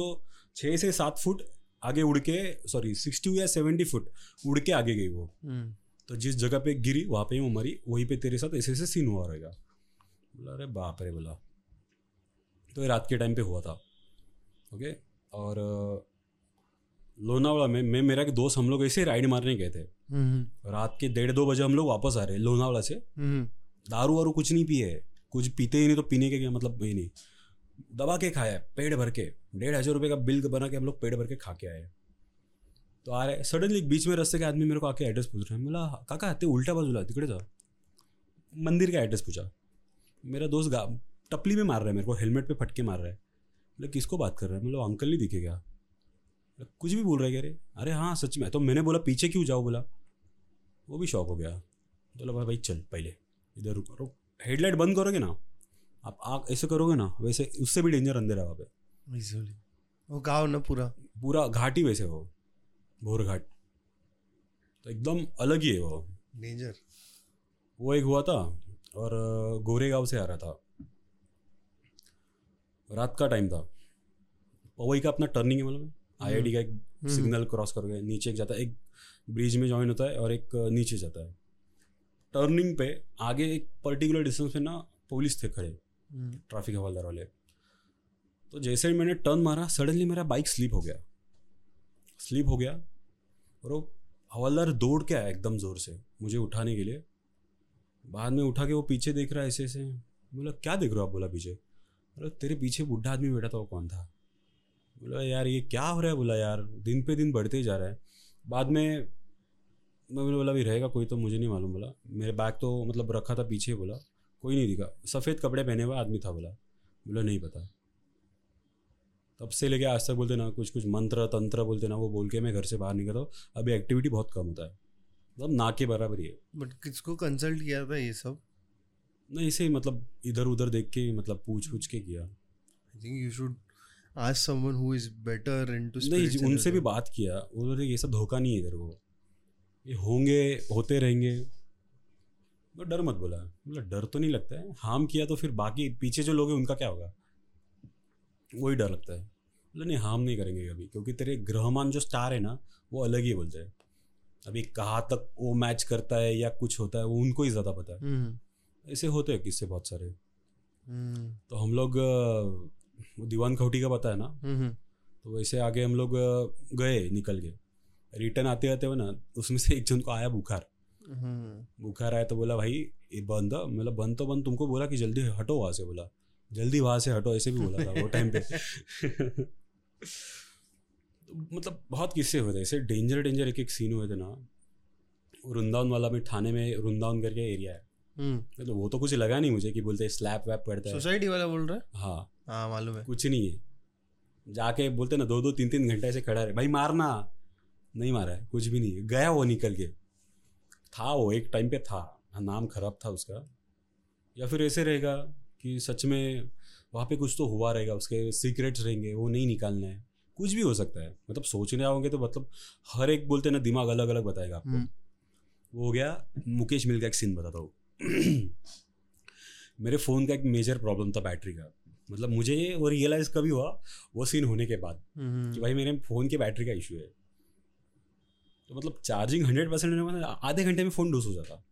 छः से सात फुट आगे उड़ के सॉरी सिक्सटी या सेवेंटी फुट उड़ के आगे गई वो। हम्म। तो जिस जगह पे गिरी वहाँ पे ही वो मरी वहीं पे तेरे साथ ऐसे ऐसे सीन हुआ रहेगा। बोला अरे बाप रे बोला। तो ये रात के टाइम पे हुआ था। ओके और लोनावाला में मैं मेरा एक दोस्त हम लोग ऐसे राइड मारने गए थे। हम्म रात के डेढ़ दो बजे हम लोग वापस आ रहे हैं लोनावाला से। हम्म दारू वारू कुछ नहीं पिए कुछ पीते ही नहीं तो पीने के क्या मतलब वही नहीं। दबा के खाया पेट भर के डेढ़ हज़ार रुपये का बिल बना के हम लोग पेट भर के खा के आए। तो आ रहे सडनली बीच में रस्ते के आदमी मेरे को आके एड्रेस पूछ रहे हैं बोला काका ते उल्टा बाजूला तिकडे जा। मंदिर का एड्रेस पूछा। मेरा दोस्त गा टपली में मार रहा है मेरे को हेलमेट पे फटके मार रहा है। बोले किसको बात कर रहा है? मतलब अंकल नहीं दिखे क्या? बोला, कुछ भी बोल रहे कह रहे अरे हाँ सच में। तो मैंने बोला पीछे क्यों जाओ बोला। वो भी शौक हो गया। बोला भाई भाई चल पहले इधर रुको रुक। हेडलाइट बंद करोगे ना आप आग ऐसे करोगे ना वैसे उससे भी डेंजर अंधेरा है वहाँ पे। वो गाँव ना पूरा? पूरा घाट ही वैसे हो भोर घाट। तो एकदम अलग ही है वो। डेंजर वो एक हुआ था और अ, गोरेगांव से आ रहा था। रात का टाइम था। पवई का अपना टर्निंग है मतलब? आई का एक सिग्नल क्रॉस कर गए नीचे एक जाता है एक ब्रिज में ज्वाइन होता है और एक नीचे जाता है। टर्निंग पे आगे एक पर्टिकुलर डिस्टेंस पे ना पुलिस थे खड़े ट्रैफ़िक हवलदार वाले। तो जैसे ही मैंने टर्न मारा सडनली मेरा बाइक स्लिप हो गया। स्लिप हो गया और वो हवलदार दौड़ के आया एकदम ज़ोर से मुझे उठाने के लिए। बाद में उठा के वो पीछे देख रहा है ऐसे ऐसे बोला क्या देख रहे हो आप? बोला पीछे। अरे तेरे पीछे बुढ़ा आदमी बैठा था वो कौन था? बोला यार ये क्या हो रहा है? बोला यार दिन पे दिन बढ़ते ही जा रहा है। बाद में मैं बोला बोला भी रहेगा कोई तो मुझे नहीं मालूम। बोला मेरे बैग तो मतलब रखा था पीछे बोला कोई नहीं दिखा। सफ़ेद कपड़े पहने हुआ आदमी था बोला। बोला नहीं पता। तब से लेके आज तक बोलते ना कुछ कुछ मंत्र तंत्र बोलते ना वो बोल के मैं घर से बाहर निकलता हूँ। अभी एक्टिविटी बहुत कम होता है। मतलब ना के बराबर ही है। बट किसको कंसल्ट किया था ये सब? नहीं ही मतलब इधर उधर देख के मतलब पूछ पूछ के किया। I think you should ask someone who is better into नहीं उनसे भी बात किया उन्होंने ये सब धोखा नहीं है इधर को। ये होंगे होते रहेंगे। तो डर मत बोला। मतलब डर तो नहीं लगता है। हार्म किया तो फिर बाकी पीछे जो लोग हैं उनका क्या होगा? वही डर लगता है। मतलब नहीं हार्म नहीं करेंगे कभी क्योंकि तेरे ग्रहमान जो स्टार है ना वो अलग ही बोलते हैं अभी कहाँ तक वो मैच करता है या कुछ होता है वो उनको ही ज़्यादा पता है। हम्म। ऐसे होते हैं किससे बहुत सारे। हम्म। तो हम लोग वो दीवान खौटी का पता है ना? हम्म तो वैसे आगे हम लोग गए निकल के। रिटर्न आते आते हुए ना उसमें से एक जन को आया बुखार। हम्म। बुखार आया तो बोला भाई ये बंद मतलब बंद तो बंद। तुमको बोला कि जल्दी हटो वहाँ से बोला। जल्दी वहाँ से हटो ऐसे भी बोला था वो टाइम पे। तो मतलब बहुत किस्से हुए थे। ऐसे डेंजर डेंजर एक एक सीन हुए थे ना। वृंदावन वाला में थाने में वृंदावन करके एरिया है। हम्म। तो वो तो कुछ लगा नहीं मुझे कि बोलते स्लैप वैप पड़ता है। सोसाइटी वाला बोल रहा है? हाँ। हाँ मालूम है। कुछ नहीं है। जाके बोलते ना दो दो तीन तीन घंटे ऐसे खड़ा रहे। भाई मारना। नहीं मारा है कुछ भी नहीं है। गया वो निकल के। था वो एक टाइम पे था। नाम खराब था उसका। या फिर ऐसे रहेगा कि सच में वहाँ पे कुछ तो हुआ रहेगा उसके सीक्रेट्स रहेंगे वो नहीं निकालना है। कुछ भी हो सकता है। मतलब सोचने आओगे तो मतलब हर एक बोलते ना दिमाग अलग अलग बताएगा आपको। हम्म। वो हो गया मुकेश मिल का एक सीन बताता हूँ। मेरे फ़ोन का एक मेजर प्रॉब्लम था बैटरी का। मतलब मुझे वो रियलाइज़ कभी हुआ वो सीन होने के बाद कि हम्म भाई मेरे फ़ोन के बैटरी का इशू है। तो मतलब चार्जिंग हंड्रेड परसेंट होने के आधे घंटे में फ़ोन डूस हो जाता।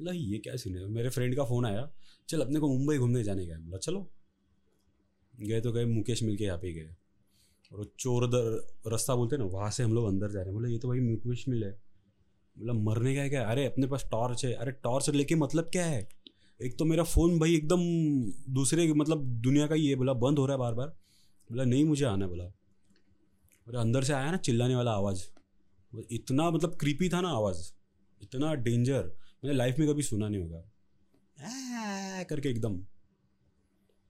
मतलब ये क्या सीन है? मेरे फ्रेंड का फ़ोन आया चल अपने को मुंबई घूमने जाने का है। बोला चलो। गए तो गए मुकेश मिल के यहाँ पे गए। और वो चोर दर रास्ता बोलते हैं ना वहाँ से हम लोग अंदर जा रहे हैं। बोले ये तो भाई मुकेश मिल है। मतलब मरने का है क्या? अरे अपने पास टॉर्च है। अरे टॉर्च लेके मतलब क्या है? एक तो मेरा फ़ोन भाई एकदम दूसरे मतलब दुनिया का है बोला बंद हो रहा है बार बार बोला नहीं मुझे आना बोला। और अंदर से आया ना चिल्लाने वाला आवाज़। इतना मतलब क्रीपी था ना आवाज़। इतना डेंजर मैंने लाइफ में कभी सुना नहीं होगा। करके एकदम।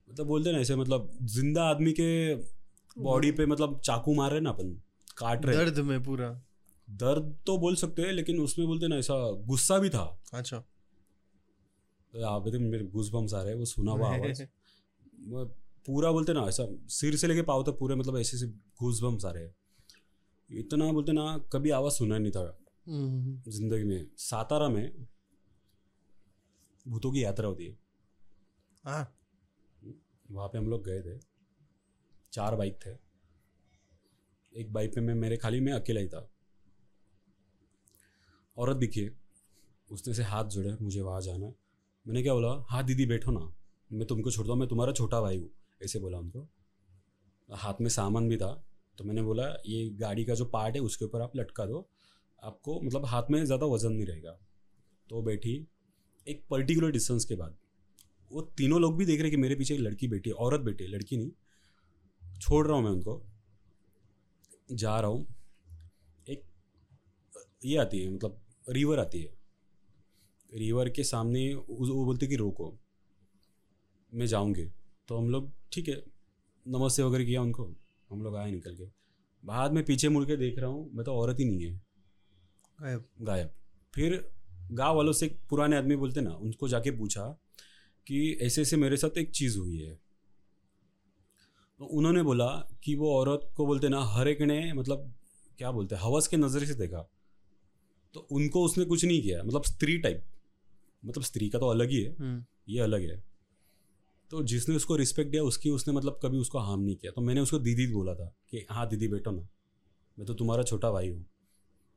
मतलब बोलते ना ऐसे मतलब ज़िंदा आदमी के बॉडी पे मतलब चाकू मार रहे ना अपन काट रहे दर्द में पूरा। दर्द तो बोल सकते हैं लेकिन उसमें बोलते ना ऐसा गुस्सा भी था। अच्छा। तो आप भी मेरे घुस बम्स आ रहे हैं वो सुना हुआ आवाज़। पूरा बोलते ना ऐसा सिर से लेके पाव तक पूरे मतलब ऐसे से घुस बम्स आ रहे हैं। इतना बोलते ना कभी आवाज़ सुना नहीं था। हम्म, ज़िंदगी में सातारा में भूतों की यात्रा होती है। हाँ। वहाँ पे हम लोग गए थे। चार बाइक थे। एक बाइक पे मैं मेरे खाली मैं अकेला ही था। औरत दिखी उसने से हाथ जुड़े मुझे वहाँ जाना। है मैंने क्या बोला हाँ दीदी, बैठो ना। मैं तुमको छोड़ता हूँ, मैं तुम्हारा छोटा भाई हूँ, ऐसे बोला उनको हाथ में सामान भी था तो मैंने बोला, ये गाड़ी का जो पार्ट है, उसके ऊपर आप लटका दो। आपको मतलब हाथ में ज़्यादा वज़न नहीं रहेगा। तो बैठी। एक पर्टिकुलर डिस्टेंस के बाद, वो तीनों लोग भी देख रहे कि मेरे पीछे एक लड़की बैठी है, औरत बैठी है, लड़की नहीं। छोड़ रहा हूँ मैं उनको। जा रहा हूँ। एक, ये आती है मतलब रिवर आती है। रिवर के सामने वो बोलते कि रोको मैं जाऊँगी। तो हम लोग ठीक है नमस्ते वगैरह किया उनको हम लोग आए निकल के। बाद में पीछे मुड़ के देख रहा हूँ मैं तो औरत ही नहीं है। गायब। गायब। फिर गाँव वालों से पुराने आदमी बोलते ना उनको जाके पूछा कि ऐसे ऐसे मेरे साथ एक चीज़ हुई है। तो उन्होंने बोला कि वो औरत को बोलते ना हर एक ने मतलब क्या बोलते हैं हवस के नज़र से देखा। तो उनको उसने कुछ नहीं किया मतलब स्त्री टाइप मतलब स्त्री का तो अलग ही है। हम्म, ये अलग है। तो जिसने उसको रिस्पेक्ट दिया उसकी उसने मतलब कभी उसको हार्म नहीं किया। तो मैंने उसको दीदी बोला था कि हाँ दीदी बैठो ना। मैं तो तुम्हारा छोटा भाई हूँ।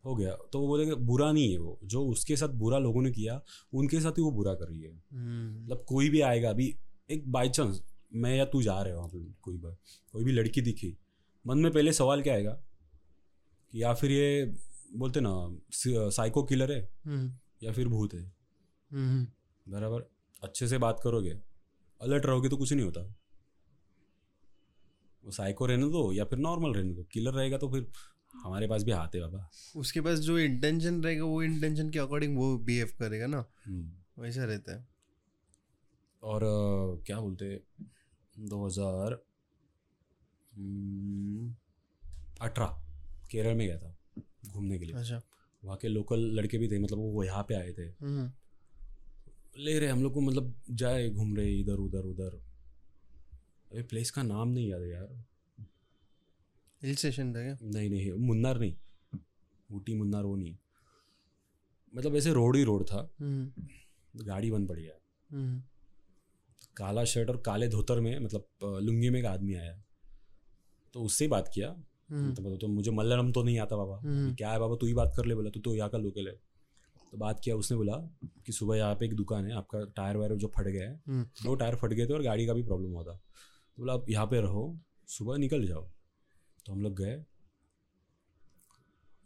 हो गया। तो वो बोले बुरा नहीं है वो। जो उसके साथ बुरा लोगों ने किया उनके साथ ही वो बुरा कर रही है। हम्म, मतलब कोई भी आएगा अभी एक बाई चांस मैं या तू जा रहे हो वहाँ पे कोई बार कोई भी लड़की दिखी। मन में पहले सवाल क्या आएगा? कि या फिर ये बोलते ना साइको किलर है? हम्म, या फिर भूत है? बराबर। अच्छे से बात करोगे अलर्ट रहोगे तो कुछ नहीं होता। वो साइको रहने दो या फिर नॉर्मल रहने दो किलर रहेगा तो फिर हमारे पास भी हाथ है बाबा। उसके पास जो इंटेंशन रहेगा वो इंटेंशन के अकॉर्डिंग वो बिहेव करेगा ना। हम्म। वैसा रहता है। और अ, क्या बोलते दो हज़ार अठारह केरल में गया था घूमने के लिए। अच्छा। वहाँ के लोकल लड़के भी थे मतलब वो यहाँ पे आए थे। हम्म, ले रहे हम लोग को मतलब जाए घूम रहे इधर उधर उधर। अरे प्लेस का नाम नहीं याद है यार। हिल स्टेशन था क्या? नहीं नहीं मुन्नार नहीं। ऊटी मुन्नार वो नहीं। मतलब ऐसे रोड ही रोड था। हम्म, गाड़ी बंद पड़ी गया हम्म, काला शर्ट और काले धोतर में मतलब लुंगी में एक आदमी आया। तो उससे ही बात किया। हम्म, तो, तो मुझे मलयालम तो नहीं आता बाबा। क्या है बाबा तू ही बात कर ले बोला तू तो यहाँ का लोकल है। तो बात किया उसने बोला कि सुबह यहाँ पे एक दुकान है आपका टायर वायर जो फट गया है हम्म, दो टायर फट गए थे और गाड़ी का भी प्रॉब्लम हुआ था। तो बोला आप यहाँ पे रहो सुबह निकल जाओ। तो हम लोग गए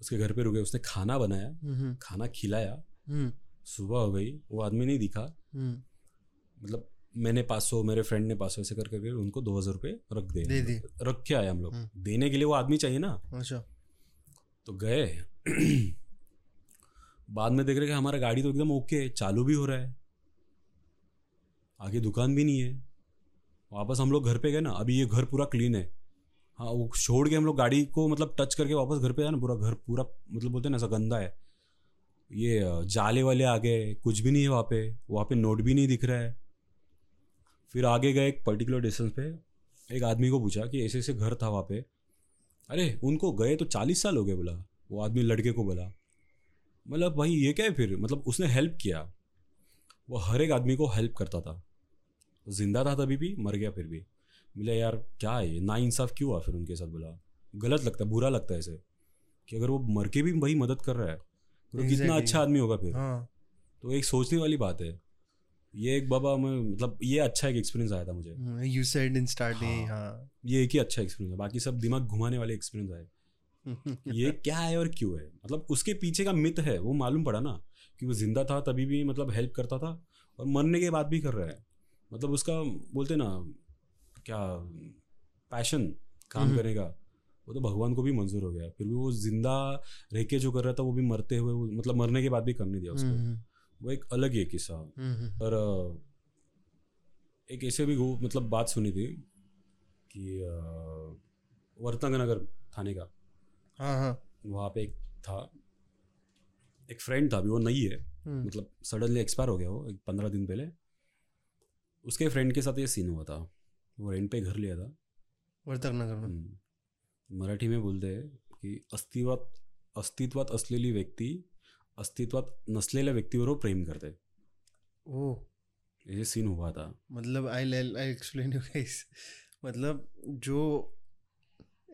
उसके घर पे रुके उसने खाना बनाया हम्म, खाना खिलाया। हम्म, सुबह हो गई वो आदमी नहीं दिखा। मतलब मैंने पाँच सौ मेरे फ्रेंड ने पाँच सौ ऐसे कर करके उनको दो हज़ार रुपये रख दे दे दी। रख के आए हम लोग। देने के लिए वो आदमी चाहिए ना। अच्छा। तो गए। बाद में देख रहे कि हमारा गाड़ी तो एकदम ओके है, चालू भी हो रहा है। आगे दुकान भी नहीं है। वापस हम लोग घर पे गए ना, अभी ये घर पूरा क्लीन है। हाँ वो छोड़ के हम लोग गाड़ी को मतलब टच करके वापस घर पे आए ना, पूरा घर, पूरा मतलब बोलते हैं ना, ऐसा गंदा है। ये जाले वाले आ गए, कुछ भी नहीं है वहाँ पे वहाँ पे नोट भी नहीं दिख रहा है। फिर आगे गए एक पर्टिकुलर डिस्टेंस पे, एक आदमी को पूछा कि ऐसे ऐसे घर था वहाँ पे। अरे, उनको गए तो चालीस साल हो गए बोला, वो आदमी लड़के को बोला। मतलब भाई ये क्या है फिर? मतलब उसने हेल्प किया। वो हर एक आदमी को हेल्प करता था। ज़िंदा था तभी भी मर गया फिर भी। मिला यार क्या है ना इंसाफ क्यों हुआ? फिर उनके साथ बोला गलत लगता है बुरा लगता है ऐसे कि अगर वो मर के भी भाई मदद कर रहा है तो कितना अच्छा आदमी होगा फिर। हाँ। तो एक सोचने वाली बात है। ये एक बाबा मैं मतलब ये अच्छा एक एक्सपीरियंस आया था मुझे। You said in starting. हाँ। ये एक ही अच्छा एक्सपीरियंस है। बाकी सब दिमाग घुमाने वाले एक्सपीरियंस आए। ये क्या है और क्यों है? मतलब उसके पीछे का मित है वो मालूम पड़ा ना कि वो ज़िंदा था तभी भी मतलब हेल्प करता था और मरने के बाद भी कर रहा है। मतलब उसका बोलते ना क्या पैशन काम हम्म। करने का वो तो भगवान को भी मंजूर हो गया। फिर भी वो ज़िंदा रह के जो कर रहा था वो भी मरते हुए वो मतलब मरने के बाद भी करने दिया उसको। हम्म, वो एक अलग ही किस्सा। हम्म, अ, एक ऐसे भी मतलब बात सुनी थी कि अ, वर्तंगनगर थाने का। वहाँ पे एक था एक फ्रेंड था अभी वो नहीं है। हम्म, मतलब सडनली एक्सपायर हो गया वो एक पंद्रह दिन पहले। उसके फ्रेंड के साथ ये सीन हुआ था। वो रेंट पे घर लिया था। वर्तक नगर में। हम्म. मराठी में बोलते हैं की अस्तित्वात अस्तित्वात असलेली व्यक्ती अस्तित्वात नसलेल्या व्यक्तीबरोबर प्रेम करते। ओ ये सीन हुआ था। मतलब I I explain you guys मतलब जो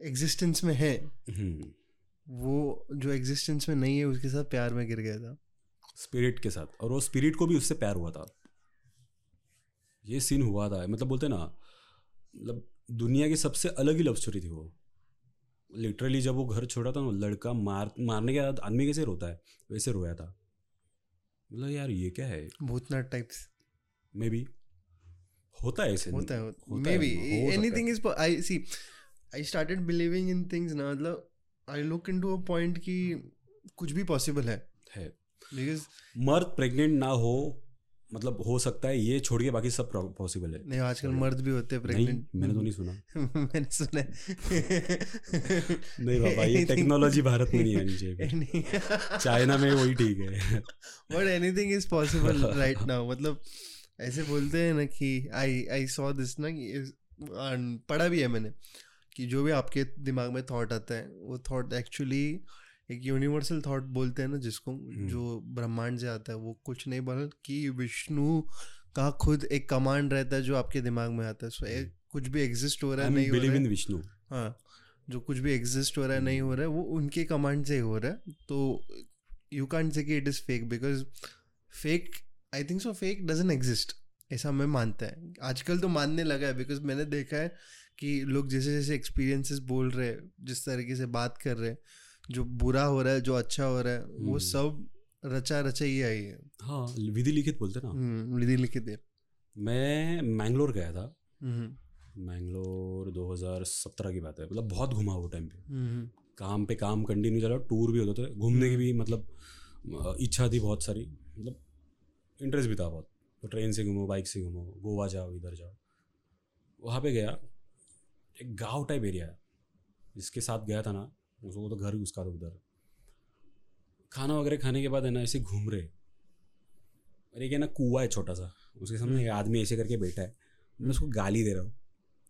एग्जिस्टेंस में है। हम्म. वो जो एग्जिस्टेंस में नहीं है उसके साथ प्यार में गिर गया था। स्पिरिट के साथ। और वो स्पिरिट को भी उससे प्यार हुआ था। ये सीन हुआ था। मतलब बोलते ना मतलब दुनिया की सबसे अलग ही लव स्टोरी थी वो। लिटरली जब वो घर छोड़ा था ना लड़का मार मारने के बाद आदमी कैसे रोता है वैसे रोया था। मतलब यार ये क्या है? भूतनाथ टाइप्स मे बी होता है ऐसे। होता है maybe anything is I see I started believing in things ना मतलब I look into a point कि कुछ भी पॉसिबल है। है। बिकॉज़ मर्द प्रेग्नेंट ना हो मतलब हो सकता है ये छोड़ के बाकी सब पॉसिबल है। नहीं आजकल मर्द भी होते हैं प्रेग्नेंट मैंने तो नहीं सुना। मैंने सुना नहीं बाबा ये टेक्नोलॉजी भारत में नहीं आनी चाहिए। चाइना में वही ठीक है। But anything is possible right now मतलब ऐसे बोलते हैं ना कि आई आई सॉ दिस ना कि पढ़ा भी है मैंने। कि जो भी आपके दिमाग में थॉट आता है वो थॉट एक्चुअली एक यूनिवर्सल थॉट बोलते हैं ना जिसको जो ब्रह्मांड से आता है वो कुछ नहीं बल्कि विष्णु का खुद एक कमांड रहता है जो आपके दिमाग में आता है। सो एक कुछ भी एग्जिस्ट हो रहा है नहीं हो रहा है। विष्णु। हाँ जो कुछ भी एग्जिस्ट हो रहा है नहीं हो रहा है वो उनके कमांड से ही हो रहा है। तो यू कैंट से कि it is fake because fake I think so fake doesn't exist ऐसा मैं मानता है। आजकल तो मानने लगा है बिकॉज़ मैंने देखा है कि लोग जैसे जैसे एक्सपीरियंसेस बोल रहे हैं जिस तरीके से बात कर रहे हैं जो बुरा हो रहा है जो अच्छा हो रहा है वो हम्म। सब रचा रचा ही आई है हाँ विधि लिखित बोलते ना? विधि लिखित है। मैं मैंगलोर गया था। हम्म, मैंगलोर 2017 की बात है मतलब बहुत घुमा वो टाइम पे। हम्म, काम पे काम कंटिन्यू चला टूर भी होते थे घूमने की भी मतलब इच्छा थी बहुत सारी मतलब इंटरेस्ट भी था बहुत। तो ट्रेन से घूमो बाइक से घूमो गोवा जाओ इधर जाओ। वहाँ पे गया एक गाँव टाइप एरिया है जिसके साथ गया था ना उसको तो घर ही उसका था उधर। खाना वगैरह खाने के बाद है ना ऐसे घूम रहे। और एक है ना कुआ है छोटा सा उसके सामने एक आदमी ऐसे करके बैठा है। मैं उसको गाली दे रहा हूँ।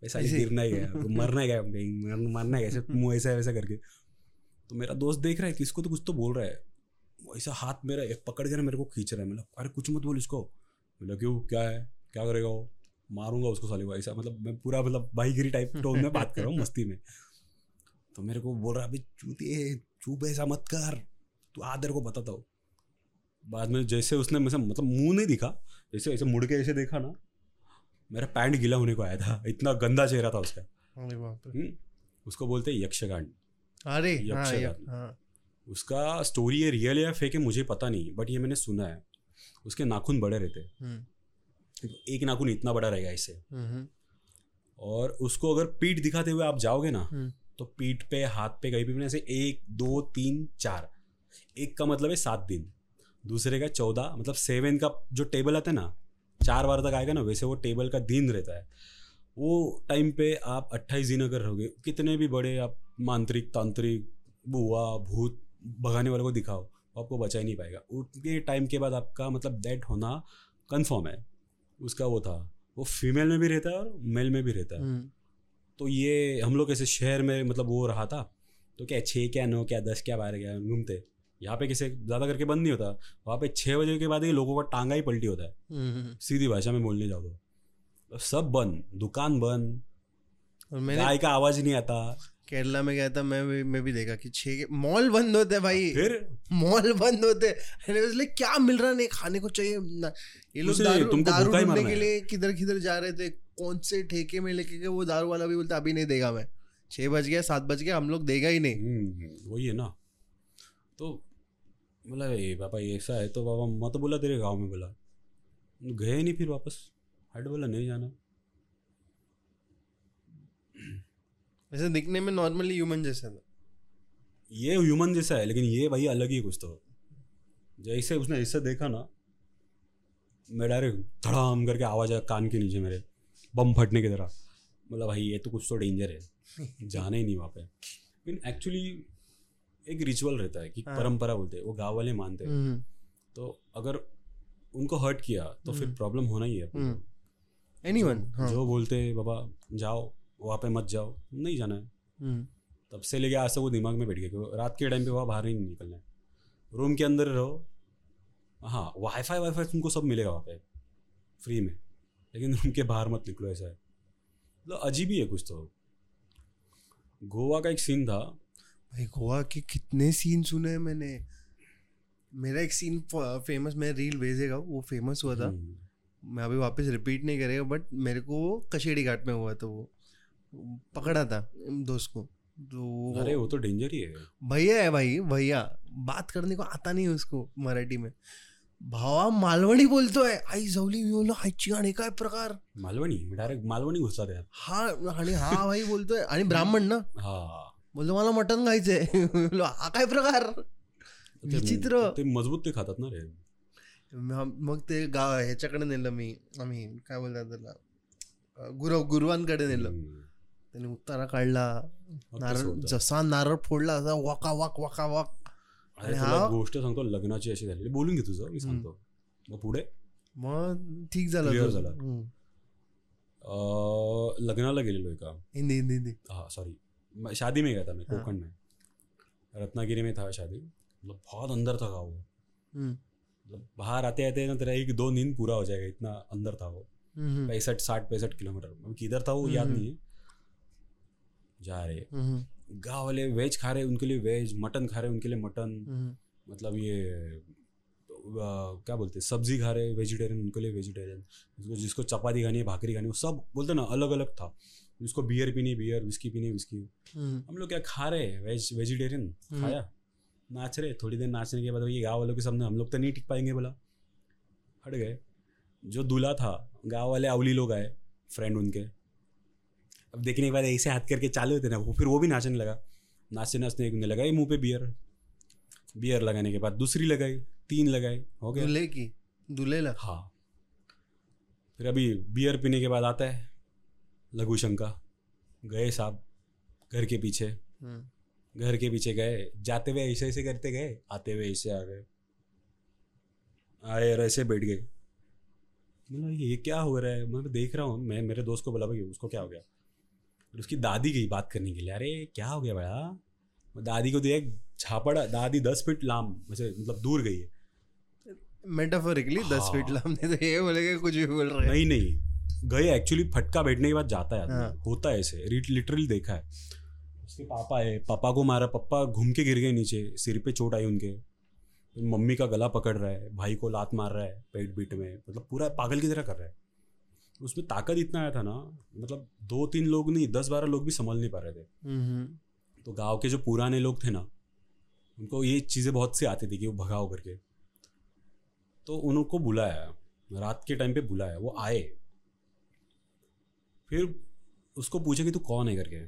ऐसा ही ऐसे? गिरना ही गया तो मरना ही गया मरना ही गया ऐसे मुँह ऐसा वैसा करके। तो मेरा दोस्त देख रहा है कि इसको तो कुछ तो बोल रहा है। ऐसा हाथ मेरा एक पकड़ के ना मेरे को खींच रहा है मतलब अरे कुछ मत बोल इसको। मतलब क्यों? क्या है? क्या करेगा वो? मारूँगा उसको साले को ऐसा मतलब मैं पूरा मतलब भाईगिरी टाइप टोन में बात कर रहा हूँ मस्ती में। तो मेरे को बोल रहा अभी चूतिए चुप ऐसा मत कर तू आ तेरे को बताता हूँ। बाद में जैसे उसने मुझे मतलब मुँह नहीं दिखा जैसे ऐसे मुड़ के ऐसे देखा ना मेरा पैंट गीला होने को आया था इतना गंदा चेहरा था उसका। हम्म, उसको बोलते यक्षगान। अरे हाँ हाँ। उसका स्टोरी है रियल या फेक है मुझे पता नहीं बट ये मैंने सुना है। उसके नाखून बड़े रहते। हैं हम्म, एक नाखून इतना बड़ा रहेगा इससे। हम्म, और उसको अगर पीठ दिखाते हुए आप जाओगे ना हम्म। तो पीठ पे हाथ पे कहीं भी ऐसे एक दो तीन चार। एक का मतलब है सात दिन। दूसरे का चौदह मतलब सेवन का जो टेबल आता है ना चार बार तक आएगा ना वैसे वो टेबल का दिन रहता है। वो टाइम पे आप अट्ठाईस दिन अगर रहोगे कितने भी बड़े आप मांत्रिक तांत्रिक बुआ भूत भगाने वाले को दिखाओ आपको बचा ही नहीं पाएगा। उतने टाइम के बाद आपका मतलब डेट होना कन्फर्म है। उसका वो था। वो फीमेल में भी रहता है और मेल में भी रहता है। हम्म, तो ये हम लोग ऐसे शहर में मतलब वो रहा था। तो क्या छः क्या नौ क्या दस क्या बारह क्या घूमते। यहाँ पे किसे ज़्यादा करके बंद नहीं होता। वहाँ पे छः बजे के बाद ही लोगों का टांगा ही पलटी होता है। हम्म, सीधी भाषा में बोलने जाओ तो। सब बंद दुकान बंद। और मैंने गाय का आवाज़ नहीं आता। केरला में गया था मैं भी मैं भी देखा कि छः मॉल बंद होते हैं भाई। फिर? मॉल बंद होते हैं। इसलिए क्या मिल रहा नहीं खाने को चाहिए। ना ये लोग दारू दारू ढूँढने के लिए किधर किधर जा रहे थे कौन से ठेके में लेके गए वो दारू वाला भी बोलता अभी नहीं देगा मैं। छः बज गया सात बज गया हम लोग देगा ही नहीं। हम्म, वही है ना। तो बोला ये पापा ऐसा है तो पापा मैं तो बोला तेरे गाँव में बोला। गए नहीं फिर वापस। हट बोला नहीं जाना। वैसे दिखने में नॉर्मली ह्यूमन जैसा था ये ह्यूमन जैसा है लेकिन ये भाई अलग ही कुछ तो। जैसे उसने ऐसे देखा ना मैं डायरेक्ट धड़ाम करके आवाज़ आया कान के नीचे मेरे बम फटने की तरह। बोला भाई ये तो कुछ तो डेंजर है। जाना ही नहीं वहाँ पे। लेकिन एक्चुअली एक रिचुअल रहता है कि हाँ। परंपरा बोलते हैं वो गाँव वाले मानते हैं। हम्म, तो अगर उनको हर्ट किया तो फिर हम्म। प्रॉब्लम होना ही है। एनी वन जो- हाँ, जो बोलते बाबा जाओ। वहाँ पे मत जाओ नहीं जाना है। हम्म, तब से लेके आज तक वो दिमाग में बैठ गया कि रात के टाइम पे वहाँ बाहर नहीं निकलना है। रूम के अंदर रहो। हाँ वाईफाई वाईफाई तुमको सब मिलेगा वहाँ पे फ्री में। लेकिन रूम के बाहर मत निकलो ऐसा है। मतलब अजीब ही है कुछ तो। गोवा का एक सीन था। भाई गोवा के कितने सीन सुने हैं मैंने। मेरा एक सीन फ़ेमस मैं रील भेजेगा वो फ़ेमस हुआ था। हम्म, मैं अभी वापस रिपीट नहीं करेगा बट मेरे को वो कशेड़ी घाट में हुआ था वो। पकड़ा था दोस्त को। तो अरे वो तो डेंजर ही है। भैया है भाई भैया। बात करने को आता नहीं उसको मराठी में। भावा मालवणी बोलतोय आई जवली मी बोललो आईची गाणी काय प्रकार? मालवणी? डायरेक्ट मालवणी घुसता त्यात हा आणि हा भाई बोलतोय आणि ब्राह्मण ना? हा. बोलतो मला मटण खायचंय. बोललो, हा काय प्रकार? विचित्र. ते मजबूत ते खातात ना रे. मग ते गाव ह्याच्याकडे नेलं मी आम्ही काय बोलतात त्याला? गुरव गुरुवांकडे नेलं. त्याने उतारा काढला. नारळ जसा नारळ फोडला असा वाका वाक वाका वाक. आणि हा- गोष्ट सांगतो लग्नाची अशी झालेली. बोलून घे तुझं मी सांगतो. मग पुढे? मग ठीक झालं. झालं. हम्म. लग्नाला गेलेलो एका हिंदी हिंदी हिंदी. हाँ सॉरी शादी में गया था मैं हाँ। कोकण में. रत्नागिरी में था शादी. मतलब बहुत अंदर था गाँव वो. हम्म. मतलब बाहर आते आते ना तेरा एक दो नींद पूरा हो जाएगा इतना अंदर था वो. हम्म. पैंसठ साठ पैंसठ किलोमीटर. किधर था वो याद हम्म। नहीं है. जा रहे हम्म. गाँव वाले वेज खा रहे उनके लिए वेज मटन खा रहे उनके लिए मटन। हम्म. मतलब ये क्या बोलते हैं सब्ज़ी खा रहे वेजिटेरियन उनके लिए वेजिटेरियन जिसको जिसको चपाती खानी है भाकरी खानी है सब बोलते ना अलग अलग था। जिसको बियर पीनी बियर विस्की पीनी विस्की हम्म. हम लोग क्या खा रहे हैं? Veg vegetarian. खाया? नाच रहे थोड़ी देर नाचने के बाद ये गाँव वालों के सामने हम लोग तो नहीं टिक पाएँगे बोला। हट गए। जो दूल्हा था गाँव वाले अवली लोग आए फ्रेंड उनके। अब देखने के बाद ऐसे हाथ करके चालू होते ना वो फिर वो भी नाचने लगा। नाचते नाचते एक ने लगाई मुँह पे बियर बियर लगाने के बाद दूसरी लगाई तीन लगाई हो गया। दूल्हे की दूल्हेला हाँ। फिर अभी बियर पीने के बाद आता है लघु शंका। गए साहब घर के पीछे। हम्म. घर के पीछे गए जाते हुए ऐसे ऐसे करते गए आते हुए ऐसे आ गए। आए और ऐसे बैठ गए। बोला ये क्या हो रहा है? मैं देख रहा हूँ मैं मेरे दोस्त को बोला भाई उसको क्या हो गया? फिर उसकी दादी गई बात करने के लिए अरे क्या हो गया भैया? दादी को दिया एक झापड़ दादी दस फीट लाम वैसे मतलब दूर गई है। मेटाफोरिकली दस हाँ। फीट हमने तो ये बोलेगा कुछ भी बोल रहे हैं। नहीं नहीं। गए एक्चुअली फटका बैठने के बाद जाता है हाँ। होता है ऐसे लिटरली देखा है। उसके पापा है पापा को मारा पापा घूम के गिर गए नीचे सिर पे चोट आई उनके। मम्मी का गला पकड़ रहा है भाई को लात मार रहा है पेट बीट में मतलब पूरा पागल की तरह कर रहा है। उसमें ताकत इतना आया था ना मतलब दो तीन लोग नहीं दस बारह लोग भी संभल नहीं पा रहे थे. तो गाँव के जो पुराने लोग थे ना उनको ये चीज़ें बहुत सी आती थी कि वो भगाओ करके। तो उनको बुलाया रात के टाइम पे बुलाया वो आए। फिर उसको पूछे कि तू कौन है करके?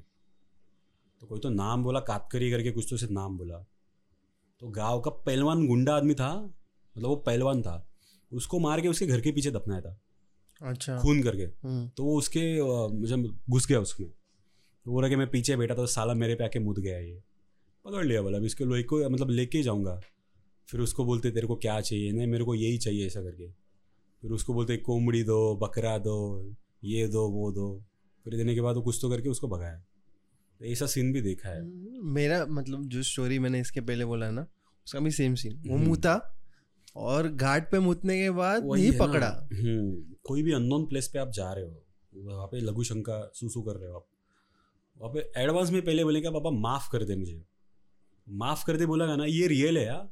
तो कोई तो नाम बोला कातकरी करके कुछ तो उसे नाम बोला। तो गाँव का पहलवान गुंडा आदमी था मतलब वो पहलवान था उसको मार के उसके घर के पीछे दफनाया था। अच्छा। खून करके। हम्म. तो वो उसके मुझे घुस गया उसमें तो बोल कि मैं पीछे बैठा था तो साला मेरे पे आके मुद गया ये। पकड़ लिया बोला अब इसके लोहे को मतलब लेके जाऊँगा। फिर उसको बोलते तेरे को क्या चाहिए? नहीं मेरे को यही चाहिए ऐसा करके। फिर उसको बोलते कोमड़ी दो बकरा दो ये दो वो दो। फिर देने के बाद वो कुछ तो करके उसको भगाया। तो ऐसा सीन भी देखा है। मेरा मतलब जो स्टोरी मैंने इसके पहले बोला ना उसका भी सेम सीन वो हम्म। मुता और घाट पे मुतने के बाद नहीं पकड़ा। हम्म कोई भी अननोन प्लेस पे आप जा रहे हो वहाँ पे लघु शंका सूसू कर रहे हो आप। वहाँ पे एडवांस में पहले बोले क्या पापा माफ़ कर दे मुझे। माफ़ कर दे बोला ना ये रियल है यार।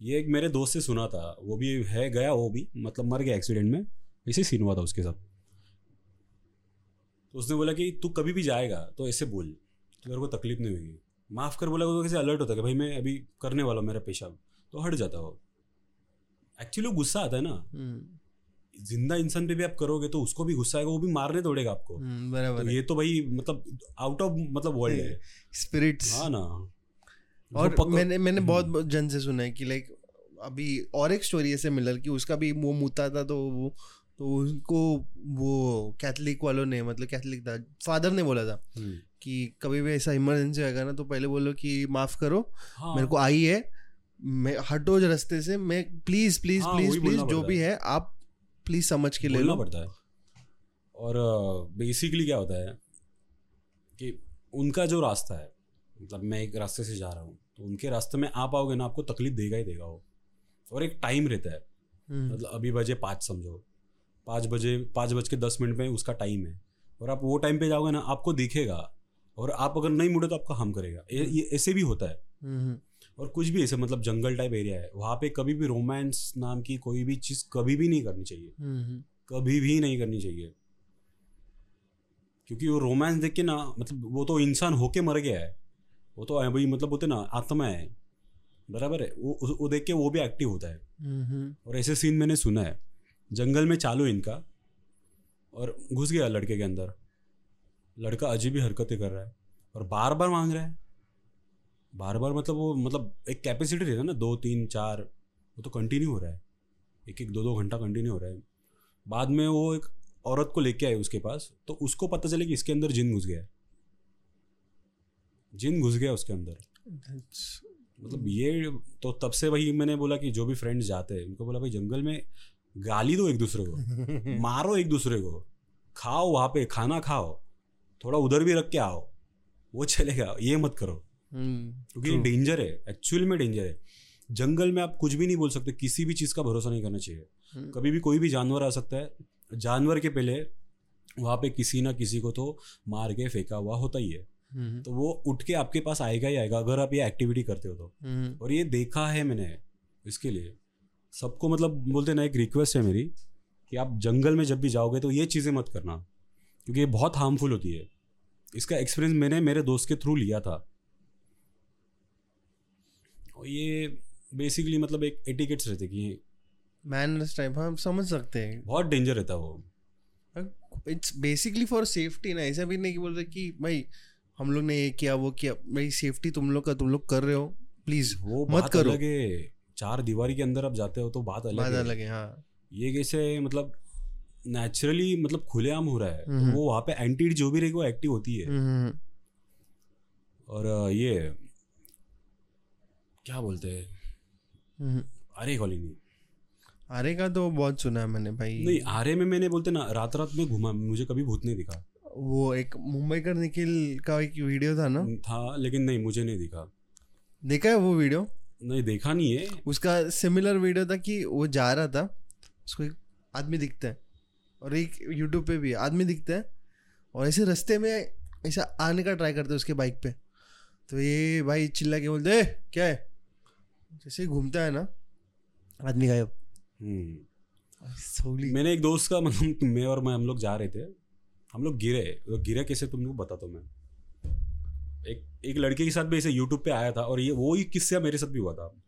ये एक मेरे दोस्त से सुना था वो भी है गया वो भी मतलब मर गया एक्सीडेंट में ऐसे सीन हुआ था उसके साथ। तो उसने बोला कि तू कभी भी जाएगा तो ऐसे बोल तो तेरे को तकलीफ़ नहीं होगी। माफ़ कर बोला तो कैसे अलर्ट होता है कि भाई मैं अभी करने वाला हूँ मेरा पेशाब। तो हट जाता हो एक्चुअली गुस्सा आता है ना। हम्म, ज़िंदा इंसान पे भी आप करोगे तो उसको भी गुस्सा आएगा वो भी मारने दौड़ेगा आपको। हम्म, तो ये तो भाई मतलब आउट ऑफ़ मतलब वर्ल्ड है। स्पिरिट्स हाँ ना। और मैंने मैंने हम्म। बहुत जन से सुना है कि लाइक अभी और एक स्टोरी ऐसे मिलर की उसका भी वो मुता था तो वो तो उनको वो कैथलिक वालों ने मतलब कैथलिक था फादर ने बोला था कि कभी भी ऐसा इमरजेंसी आएगा ना तो पहले बोलो कि माफ़ करो हाँ। मेरे को आई है मैं हटो रास्ते से मैं प्लीज़ प्लीज़ हाँ, प्लीज़ प्लीज़ जो भी है। आप प्लीज़ समझ के ले लो। पड़ता है। और बेसिकली क्या होता है कि उनका जो रास्ता है मतलब मैं एक रास्ते से जा रहा हूँ तो उनके रास्ते में आप आओगे ना आपको तकलीफ़ देगा ही देगा वो। और एक टाइम रहता है। हम्म, मतलब अभी बजे पाँच समझो। पाँच बजे पाँच बज के दस मिनट में उसका टाइम है। और आप वो टाइम पे जाओगे ना आपको दिखेगा। और आप अगर नहीं मुड़े तो आपका हम करेगा। ऐसे भी होता है। हम्म, और कुछ भी ऐसे मतलब जंगल टाइप एरिया है वहाँ पे कभी भी रोमांस नाम की कोई भी चीज़ कभी भी नहीं करनी चाहिए। हम्म, हम्म, कभी भी नहीं करनी चाहिए। क्योंकि वो रोमांस देख के ना मतलब वो तो इंसान होके मर गया है। वो तो अभी मतलब बोलते ना आत्मा है। बराबर है। वो वो- देख के वो भी एक्टिव होता है। हम्म, और ऐसे सीन मैंने सुना है। जंगल में चालू इनका। और घुस गया लड़के के अंदर। लड़का अजीब ही हरकतें कर रहा है। और बार बार मांग रहा है। बार बार मतलब वो मतलब एक कैपेसिटी रहता है ना दो तीन चार वो तो कंटिन्यू हो रहा है। एक एक दो दो घंटा कंटिन्यू हो रहा है। बाद में वो एक औरत को लेके आए उसके पास तो उसको पता चले कि इसके अंदर जिन घुस गया है। जिन घुस गया उसके अंदर। That's- मतलब ये तो तब से वही मैंने बोला कि जो भी फ्रेंड्स जाते हैं उनको बोला भाई जंगल में गाली दो एक दूसरे को मारो एक दूसरे को खाओ वहाँ पे खाना खाओ थोड़ा उधर भी रख के आओ वो चलेगा ये मत करो। क्योंकि ये डेंजर है एक्चुअल में डेंजर है। जंगल में आप कुछ भी नहीं बोल सकते किसी भी चीज़ का भरोसा नहीं करना चाहिए। हम्म, कभी भी कोई भी जानवर आ सकता है जानवर के पहले वहाँ पे किसी ना किसी को तो मार के फेंका हुआ होता ही है। हम्म, तो वो उठ के आपके पास आएगा ही आएगा अगर आप ये एक्टिविटी करते हो तो। हम्म, और ये देखा है मैंने इसके लिए। सबको मतलब बोलते ना एक रिक्वेस्ट है मेरी कि आप जंगल में जब भी जाओगे तो ये चीज़ें मत करना क्योंकि ये बहुत हार्मफुल होती है। इसका एक्सपीरियंस मैंने मेरे दोस्त के थ्रू लिया था। ये बेसिकली मतलब एक एटिकेट्स रहते कि मैनर्स टाइप हम समझ सकते हैं। बहुत डेंजर रहता वो। इट्स बेसिकली फॉर सेफ्टी ना ऐसा भी नहीं कि बोल रहे कि भाई हम लोग ने ये किया वो किया भाई सेफ्टी तुम लोग का तुम लोग कर रहे हो। प्लीज़ वो मत करो। अलग चार दीवारी के अंदर आप जाते हो तो बात अलग बात अलग है हाँ। ये कैसे मतलब नेचुरली मतलब खुलेआम हो रहा है। तो। वो वहाँ पे एंटी जो भी रहेगी वो एक्टिव होती है। हम्म, और ये क्या बोलते हैं? हम्म, आरे कॉलोनी। आरे का तो बहुत सुना है मैंने भाई। नहीं आरे में मैंने बोलते ना रात रात में घूमा मुझे कभी भूत नहीं दिखा। वो एक मुंबई कर निखिल का एक वीडियो था ना? था लेकिन नहीं मुझे नहीं दिखा। देखा है वो वीडियो? नहीं देखा नहीं है। उसका सिमिलर वीडियो था कि वो जा रहा था उसको एक आदमी दिखता है। और एक यूट्यूब पे भी आदमी दिखता है। और ऐसे रास्ते में ऐसा आने का ट्राई करते हैं उसके बाइक पे। तो ये भाई चिल्ला के बोलते क्या है? जैसे घूमता है ना आदमी गायब। हम्म। सोली। मैंने एक दोस्त का मतलब मैं और मैं हम लोग जा रहे थे। हम लोग गिरे। तो गिरे कैसे तुमको बताता हूँ मैं। एक एक लड़के के साथ भी ऐसे यूट्यूब पे आया था और ये वो ही किस्सा मेरे साथ भी हुआ था।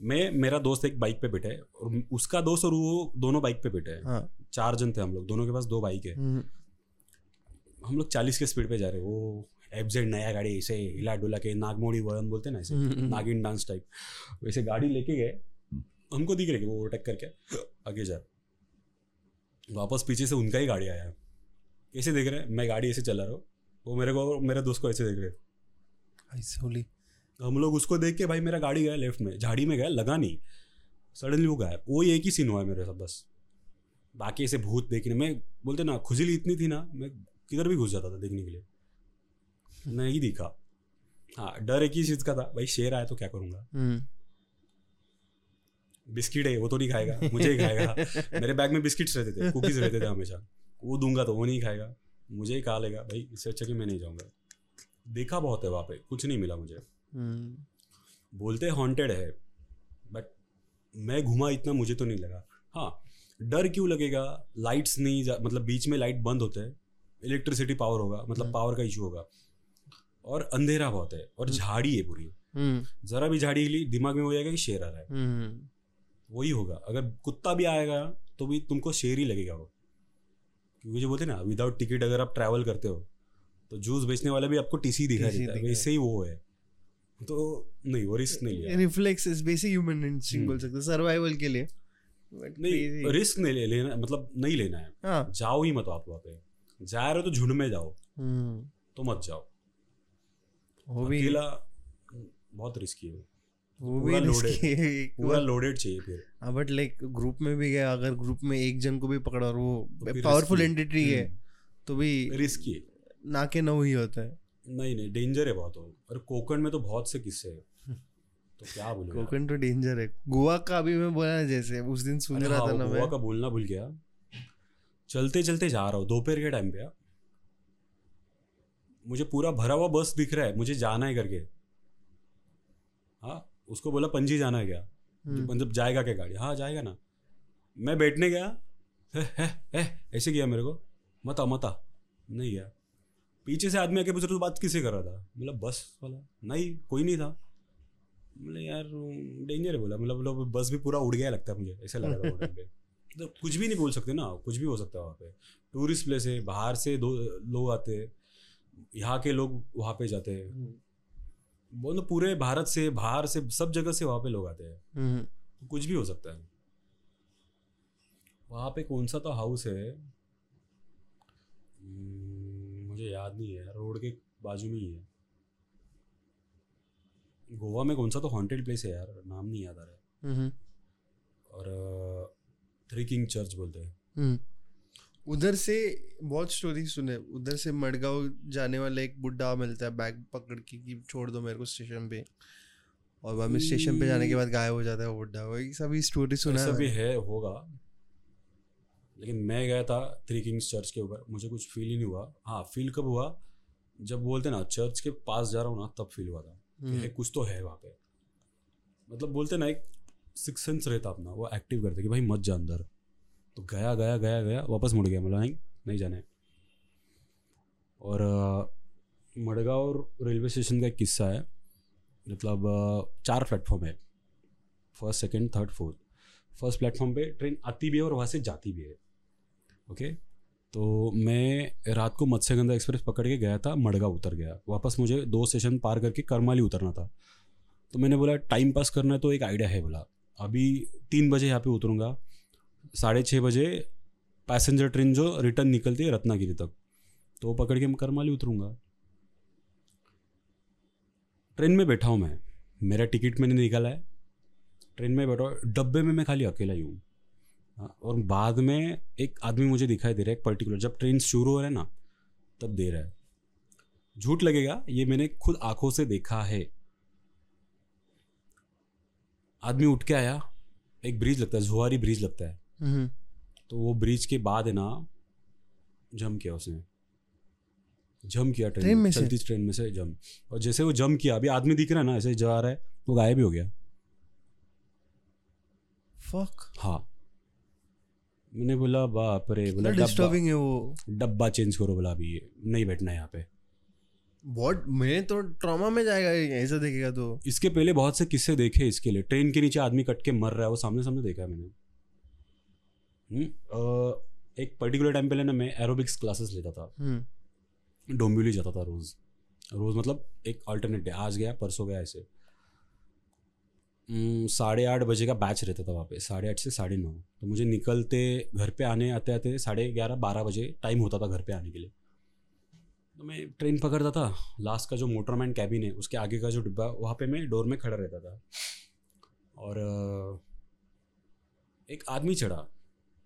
मैं मेरा दोस्त एक बाइक पे बैठे है और उसका दोस्त और वो दोनों बाइक पे बैठे। हैं। हाँ चार जन थे हम लोग। दोनों के पास दो बाइक है। हम्म, हम लोग चालीस के स्पीड पे जा रहे। हैं वो एफ़ जेड नया गाड़ी ऐसे हिला डुला के नागमोड़ी वरण बोलते ना ऐसे हम्म, नागिन डांस टाइप वैसे गाड़ी लेके गए हमको दिख रहे कि वो ओवरटेक करके आगे जा। वापस पीछे से उनका ही गाड़ी आया। कैसे देख रहे हैं? मैं गाड़ी ऐसे चला रहा हूँ। वो मेरे को मेरे दोस्त को ऐसे देख रहे हम लोग उसको देख के भाई मेरा गाड़ी गया लेफ़्ट में। झाड़ी में गया लगा नहीं। सडनली वो गायब। वो एक ही सीन हुआ है मेरे साथ बस। बाकी ऐसे भूत देखने में बोलते ना खुजली इतनी थी ना मैं किधर भी घुस जाता था देखने के लिए। नहीं दिखा। हाँ डर एक ही चीज़ का था भाई शेर आया तो क्या करूँगा? हम्म, बिस्किट है वो तो नहीं खाएगा मुझे ही खाएगा। मेरे बैग में बिस्किट्स रहते थे कुकीज रहते थे हमेशा। वो दूँगा तो वो नहीं खाएगा मुझे ही खा लेगा। भाई इससे अच्छा कि मैं नहीं जाऊँगा। देखा बहुत है वहाँ पे कुछ नहीं मिला मुझे। हम्म, बोलते हॉन्टेड है बट मैं घुमा इतना मुझे तो नहीं लगा। हाँ डर क्यों लगेगा? लाइट्स नहीं मतलब बीच में लाइट बंद होते हैं इलेक्ट्रिसिटी पावर होगा मतलब हम्म। पावर का इशू होगा। और अंधेरा बहुत है और हम्म। झाड़ी है पूरी। हम्म, जरा भी झाड़ी हिली दिमाग में हो जाएगा कि शेर आ रहा है। हम्म, वही होगा। अगर कुत्ता भी आएगा तो भी तुमको शेर ही लगेगा वो। क्योंकि जो बोलते ना विदाउट टिकट अगर आप ट्रैवल करते हो तो जूस बेचने वाला भी आपको टीसी TC देता है। वैसे ही वो है। तो नहीं वो रिस्क नहीं लिया। Reflex is basic human instinct. बोल सकते सर्वाइवल के लिए। नहीं रिस्क नहीं ले लेना मतलब नहीं लेना है। हाँ। जाओ ही मत आप वहाँ पे। जा रहे हो तो झुंड में जाओ। तो मत जाओ। वो भी अकेला बहुत रिस्की है वो। भी पूरा. है लोडेड चाहिए फिर। हाँ बट लाइक ग्रुप में भी गया अगर ग्रुप में एक जन को भी पकड़ा और वो तो पावरफुल एंटिटी है। तो भी रिस्की है। ना के नौ ही होता है। नहीं नहीं डेंजर है बहुत और। कोकण में तो बहुत से किस्से हैं। तो क्या बोलूँ। कोकन तो डेंजर है। गोवा का अभी मैं बोला ना जैसे उस दिन सुन रहा हाँ, था ना गोवा का बोलना भूल गया। चलते चलते जा रहा हूँ दोपहर के टाइम पे यार मुझे पूरा भरा हुआ बस दिख रहा है मुझे जाना है करके हाँ उसको बोला पंजी जाना है क्या? मतलब जाएगा क्या गाड़ी? हाँ जाएगा ना। मैं बैठने गया? है, है, है, ऐसे किया मेरे को? मता मता नहीं गया पीछे से आदमी आके पूछ रहा तो बात किसे कर रहा था? मतलब बस वाला। नहीं कोई नहीं था। बोले यार डेंजर है बोला मतलब मतलब बस भी पूरा उड़ गया लगता है मुझे ऐसा लगा था वो टाइम तो कुछ भी नहीं बोल सकते ना कुछ भी हो सकता है वहाँ पे। टूरिस्ट प्लेस है बाहर से दो लोग आते हैं। यहाँ के लोग वहाँ पे जाते हैं। हम्म, बोलो पूरे भारत से बाहर से सब जगह से वहाँ पे लोग आते हैं। हम्म, कुछ भी हो सकता है। वहाँ पे कौन सा तो हाउस है? हम्म, मुझे याद नहीं है। रोड के बाजू में ही है। गोवा में कौन सा तो हॉन्टेड प्लेस है यार नाम नहीं याद आ रहा है। और थ्री किंग चर्च बोलते हैं। उधर से बहुत स्टोरी सुने। उधर से मडगांव जाने वाला एक बुड्ढा मिलता है बैग पकड़ के कि छोड़ दो मेरे को स्टेशन पे। और बाद में स्टेशन पे जाने के बाद गायब हो जाता है वो बुड्ढा। वही सभी स्टोरी सुना ऐसा है। है होगा। लेकिन मैं गया था थ्री किंग्स चर्च के ऊपर। मुझे कुछ फील ही नहीं हुआ। हाँ फील कब हुआ? जब बोलते ना चर्च के पास जा रहा हूँ ना तब फील हुआ था कि हम्म, कुछ तो है वहाँ पे। मतलब बोलते ना एक सिक्स सेंस रहता अपना। वो एक्टिव करते कि भाई मत जा अंदर। तो गया गया गया गया वापस मुड़ गया मतलब नहीं नहीं जाना और अ, मडगांव रेलवे स्टेशन का एक किस्सा है मतलब चार प्लेटफॉर्म है first second third fourth. First platform पे ट्रेन आती भी है और वहाँ से जाती भी है ओके? तो मैं रात को मत्स्यगंधा एक्सप्रेस पकड़ के गया था मडगांव उतर गया। वापस मुझे दो स्टेशन पार करके करमाली उतरना था। तो मैंने बोला टाइम पास करना है तो एक आइडिया है बोला। अभी तीन बजे यहाँ पे उतरूँगा साढ़े छः बजे पैसेंजर ट्रेन जो रिटर्न निकलती है रत्नागिरी तक तो वो पकड़ के मैं करमाली उतरूँगा। ट्रेन में बैठा हूँ मैं मेरा टिकट मैंने निकाला है। ट्रेन में बैठा डब्बे में मैं खाली अकेला ही हूँ। हाँ, और बाद में एक आदमी मुझे दिखाई दे रहा है एक पर्टिकुलर जब ट्रेन शुरू हो रहा है ना तब दे रहा है। झूठ लगेगा ये मैंने खुद आँखों से देखा है। आदमी उठ के आया एक ब्रिज लगता है जुहारी ब्रिज लगता है। तो वो ब्रिज के बाद है ना जम किया उसने। जम किया ट्रेन, ट्रेन में चलती ट्रेन में से जम और जैसे वो जम किया अभी आदमी दिख रहा है ना ऐसे जा रहा है वो गायब ही हो गया। Fuck हाँ। मैंने बोला बाप रे बोला डिस्टर्बिंग है वो। डब्बा चेंज करो बोला अभी ये नहीं बैठना है यहाँ पे। बहुत मैं तो ट्रॉमा में जाएगा ऐसा देखेगा तो। इसके पहले बहुत से किस्से देखे इसके लिए। ट्रेन के नीचे आदमी कट के मर रहा है वो सामने सामने देखा है मैंने। हम्म, एक पर्टिकुलर टाइम पहले ना मैं एरोबिक्स क्लासेस लेता था। हम्म, डोंबिवली जाता था रोज। रोज मतलब एक अल्टरनेट डे आज गया परसों गया ऐसे। हम्म, साढ़े आठ बजे का बैच रहता था वहाँ पे साढ़े आठ से साढ़े नौ। तो मुझे निकलते घर पे आने आते आते साढ़े ग्यारह बारह बजे टाइम होता था घर पे आने के लिए। तो मैं ट्रेन पकड़ता था। लास्ट का जो मोटरमैन कैबिन है उसके आगे का जो डिब्बा वहाँ पे मैं डोर में खड़ा रहता था। और एक आदमी चढ़ा।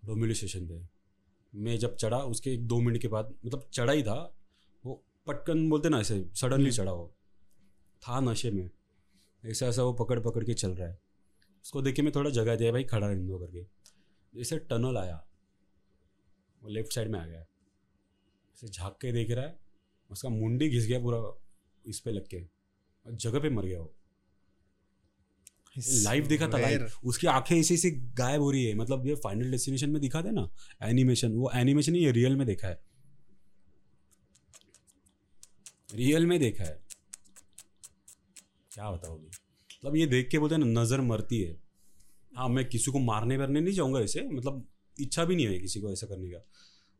डोंबिवली स्टेशन पे। मैं जब चढ़ा उसके एक दो मिनट के बाद मतलब चढ़ा ही था वो पटकन बोलते ना ऐसे सडनली चढ़ा वो। था नशे में। ऐसा ऐसा वो पकड़ पकड़ के चल रहा है। उसको देखे मैं थोड़ा जगह दिया भाई खड़ा रहने दो करके। जैसे टनल आया वो लेफ़्ट साइड में आ गया। ऐसे झाँक के देख रहा है उसका मुंडी घिस गया पूरा इस पर लग के। और जगह पे मर गया वो। लाइव देखा था लाइव उसकी आँखें ऐसे ऐसे गायब हो रही है। मतलब ये फाइनल डेस्टिनेशन में दिखा था ना एनिमेशन वो एनिमेशन ही रियल में देखा है। रियल में देखा है। क्या बताओगे? मतलब ये देख के बोलते हैं ना नज़र मरती है। हाँ मैं किसी को मारने वरने नहीं जाऊँगा ऐसे मतलब इच्छा भी नहीं है किसी को ऐसा करने का।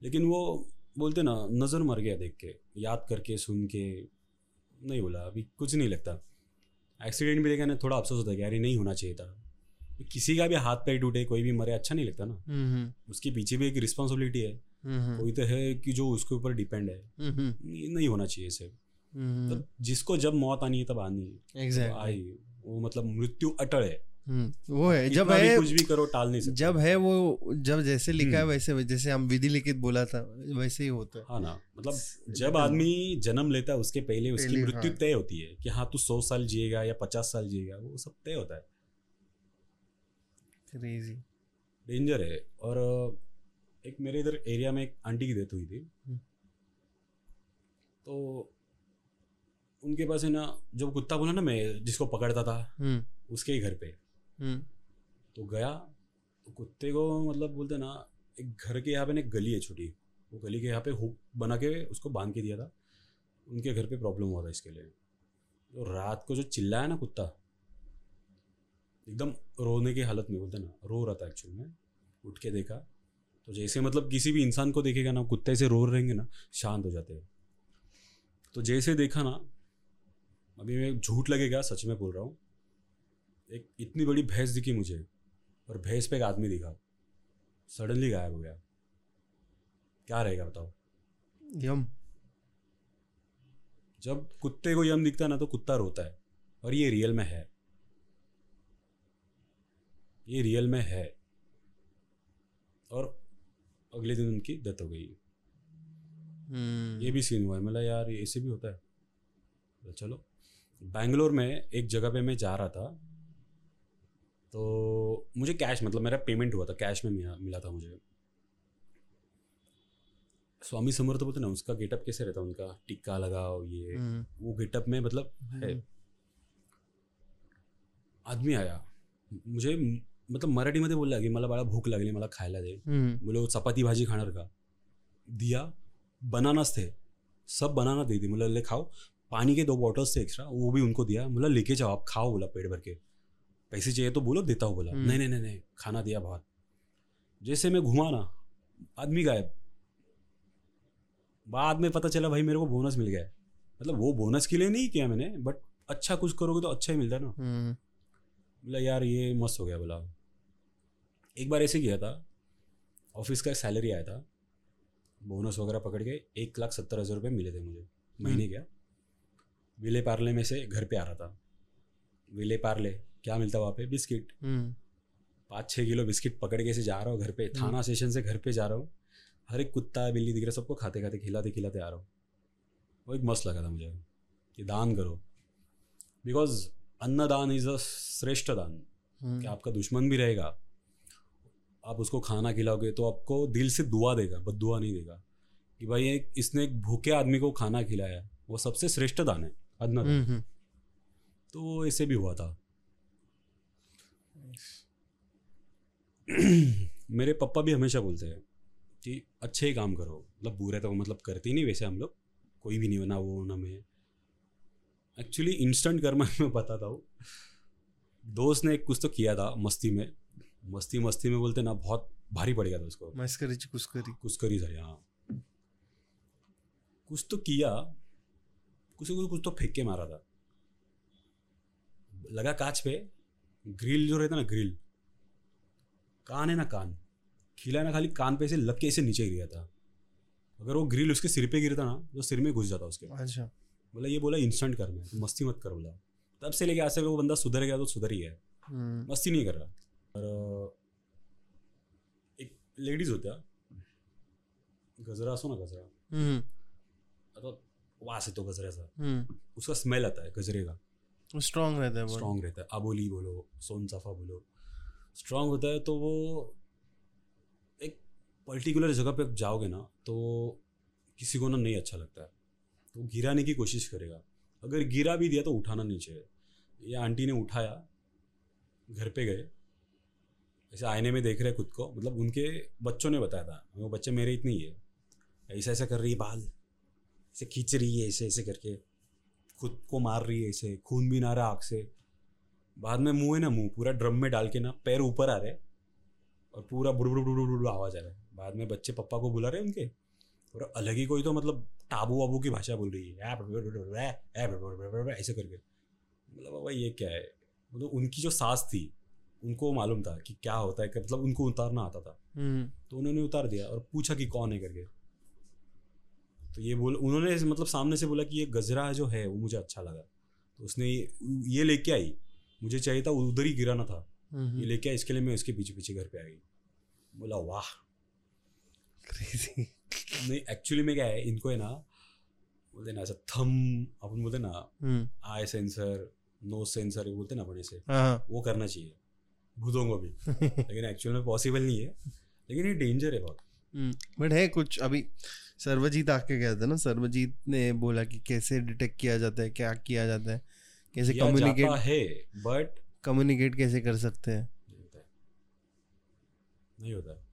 लेकिन वो बोलते ना नज़र मर गया देख के याद करके सुन के नहीं बोला अभी कुछ नहीं लगता। एक्सीडेंट भी देखा ना थोड़ा अफसोस होता है यार ये नहीं होना चाहिए था। किसी का भी हाथ पैर टूटे कोई भी मरे अच्छा नहीं लगता ना। हम्म उसके पीछे भी एक रिस्पॉन्सिबिलिटी है। हम्म कोई तो है कि जो उसके ऊपर डिपेंड है। हम्म नहीं होना चाहिए इसे हम्म तो जिसको जब मौत आनी है तब आनी है। Exactly. तो आई वो मतलब मृत्यु अटल है। वो है। जब है कुछ भी करो टाल नहीं सकते। जब है वो जब जैसे लिखा है हम्म। वैसे जैसे हम विधि लिखित बोला था वैसे ही होता है। हाँ ना मतलब जब आदमी जन्म लेता है उसके पहले उसकी मृत्यु हाँ। तय होती है कि हाँ तू सौ साल जिएगा या पचास साल जिएगा वो सब तय होता है। क्रेजी डेंजर है। और एक मेरे इधर एरिया में एक आंटी की डेथ हुई थी। हम्म। तो उनके पास है ना जब कुत्ता बोला ना मैं जिसको पकड़ता था हम्म। उसके ही घर पे। हम्म तो गया तो कुत्ते को मतलब बोलते ना, एक घर के यहाँ पे ना एक गली है छोटी। वो गली के यहाँ पे हुक बना के उसको बाँध के दिया था। उनके घर पे प्रॉब्लम हुआ था इसके लिए। तो रात को जो चिल्लाया ना कुत्ता, एकदम रोने की हालत में बोलते ना, रो रहा था एक्चुअल में। उठ के देखा तो जैसे मतलब किसी भी इंसान को देखेगा ना, कुत्ते से रो रहेंगे ना, शांत हो जाते हैं। तो जैसे देखा ना, अभी मैं झूठ लगेगा, सच में बोल रहा हूँ। एक इतनी बड़ी भैंस दिखी मुझे और भैंस पे एक आदमी दिखा। सडनली गायब हो गया। क्या रहेगा बताओ? यम। जब कुत्ते को यम दिखता है ना तो कुत्ता रोता है और ये रियल में है। ये रियल में है। और अगले दिन उनकी डेथ हो गई। हम्म। ये भी सीन हुआ है। मतलब यार ऐसे भी होता है? तो चलो। बैंगलोर में एक जगह पे मैं जा रहा था तो मुझे कैश मतलब मेरा पेमेंट हुआ था कैश में मिला था मुझे। स्वामी समर्थ बोलते ना उसका गेटअप कैसे रहता है? उनका टिक्का लगाओ ये हम्म, वो गेटअप में मतलब है। आदमी आया। मुझे मतलब मराठीमध्ये बोलला की मला बाळा भूक लागली मला खायला दे. हम्म, बोले चपाती भाजी खाणार का? दिया बनानास थे सब बनाना दे दी मतलब ले खाओ पानी के दो बॉटल्स थे एक्स्ट्रा वो भी उनको दिया. बोला लेके जाओ आप खाओ बोला पेट भर के. पैसे चाहिए तो बोलो देता हूँ बोला। हम्म। नहीं नहीं नहीं नहीं खाना दिया बहुत जैसे मैं घुमा ना आदमी गायब। बाद में पता चला भाई मेरे को बोनस मिल गया। मतलब वो बोनस के लिए नहीं किया मैंने बट अच्छा कुछ करोगे तो अच्छा ही मिलता है ना। हम्म, बोला यार ये मस्त हो गया बोला। एक बार ऐसे किया था ऑफ़िस का सैलरी आया था बोनस वगैरह पकड़ के एक लाख सत्तर हज़ार रुपये मिले थे मुझे महीने क्या विले पार्ले में से घर पे आ रहा था। विले पार्ले क्या मिलता वहाँ पे? बिस्किट। हम्म, पाँच छः किलो बिस्किट पकड़ के से जा रहा हूँ घर पे। थाना स्टेशन से घर पे जा रहा हूँ। हर एक कुत्ता बिल्ली दिख रहा सबको खाते खाते खिलाते खिलाते आ रहा हूँ। वो एक मस्त लगा था मुझे। कि दान करो। बिकॉज़ अन्नदान इज़ अ श्रेष्ठ दान। हम्म, कि आपका दुश्मन भी रहेगा। आप उसको खाना खिलाओगे तो आपको दिल से दुआ देगा बद दुआ नहीं देगा। कि भाई एक इसने एक भूखे आदमी को खाना खिलाया। वो सबसे श्रेष्ठ दान है अन्नदान। हम्म, हम्म, तो ऐसे भी हुआ था। मेरे पापा भी हमेशा बोलते हैं कि अच्छे ही काम करो। मतलब बुरे तो मतलब करते ही नहीं वैसे हम लोग। कोई भी नहीं बना वो ना मैं। एक्चुअली इंस्टेंट कर्म मैं बताता हूँ। दोस्त ने एक कुछ तो किया था मस्ती में। मस्ती मस्ती में बोलते ना बहुत भारी पड़ गया था उसको। मस्करीची कुस्करी। कुछ करी झाली हाँ। कुछ तो किया कुछ कुछ कुछ तो फेंक के मारा था। लगा कांच पे ग्रिल जो रहता ना ग्रिल। कान है ना कान। खिला ना खाली कान पे से लग के ऐसे नीचे गिर गया था। अगर वो ग्रिल उसके सिर पे गिरता ना तो सिर में घुस जाता उसके। अच्छा। बोला ये बोला इंस्टेंट कर में तो मस्ती मत कर बोला। तब से लेके आज तक वो बंदा सुधर गया तो सुधर ही है। हम्म, मस्ती नहीं कर रहा। और एक लेडीज़ होत्या गजरा असो ना गजरा। हम्म, आता वास येतो गजऱ्याचा हम्म, उसका स्मेल आता है गजरे का। स्ट्रॉन्ग रहता है स्ट्रांग रहता है। अबोली बोलो सोन चाफा बोलो। स्ट्रांग होता है तो वो एक पर्टिकुलर जगह पे जाओगे ना तो किसी को ना नहीं अच्छा लगता है। तो गिराने की कोशिश करेगा। अगर गिरा भी दिया तो उठाना नहीं चाहिए। ये आंटी ने उठाया, घर पे गए। ऐसे आईने में देख रहे खुद को। मतलब उनके बच्चों ने बताया था, वो बच्चे मेरे इतने ही है। ऐसा ऐसा कर रही है बाल। ऐसे खींच रही है, ऐसे ऐसे करके। खुद को मार रही है, ऐसे खून भी ना रहा आँख से। बाद में मुँह है ना मुँह पूरा ड्रम में डाल के ना पैर ऊपर आ रहे और पूरा बुड़ बुड़ बुड़ बुड़ आवाज़ आ रहा है। बाद में बच्चे पप्पा को बुला रहे उनके। और अलग ही कोई तो मतलब टाबू वाबू की भाषा बोल रही है। ऐसे करके। मतलब बाबा ये क्या है? मतलब उनकी जो सास थी उनको मालूम था कि क्या होता है मतलब उनको उतारना आता था। हम्म। तो उन्होंने उतार दिया और पूछा कि कौन है करके। तो ये बोल उन्होंने मतलब सामने से बोला कि ये गजरा जो है वो मुझे अच्छा लगा। तो उसने ये लेके आई। मुझे चाहिए था उधर ही गिराना था। ये हम्म। लेके आई इसके लिए मैं उसके पीछे पीछे घर पे आ गई। बोला वाह। नहीं एक्चुअली में क्या है इनको है ना बोलते ना ऐसा थम अपन बोलते ना हम्म। आई सेंसर नोज़ सेंसर ये बोलते ना अपने से हाँ वो करना चाहिए। भूतों को भी। लेकिन एक्चुअल में पॉसिबल नहीं है लेकिन ये डेंजर है बहुत। बट है कुछ अभी सर्वजीत आके गया था ना सर्वजीत ने बोला कि कैसे डिटेक्ट किया जाता है क्या किया जाता है। कैसे कम्युनिकेट है बट कम्युनिकेट कैसे कर सकते हैं? नहीं होता है।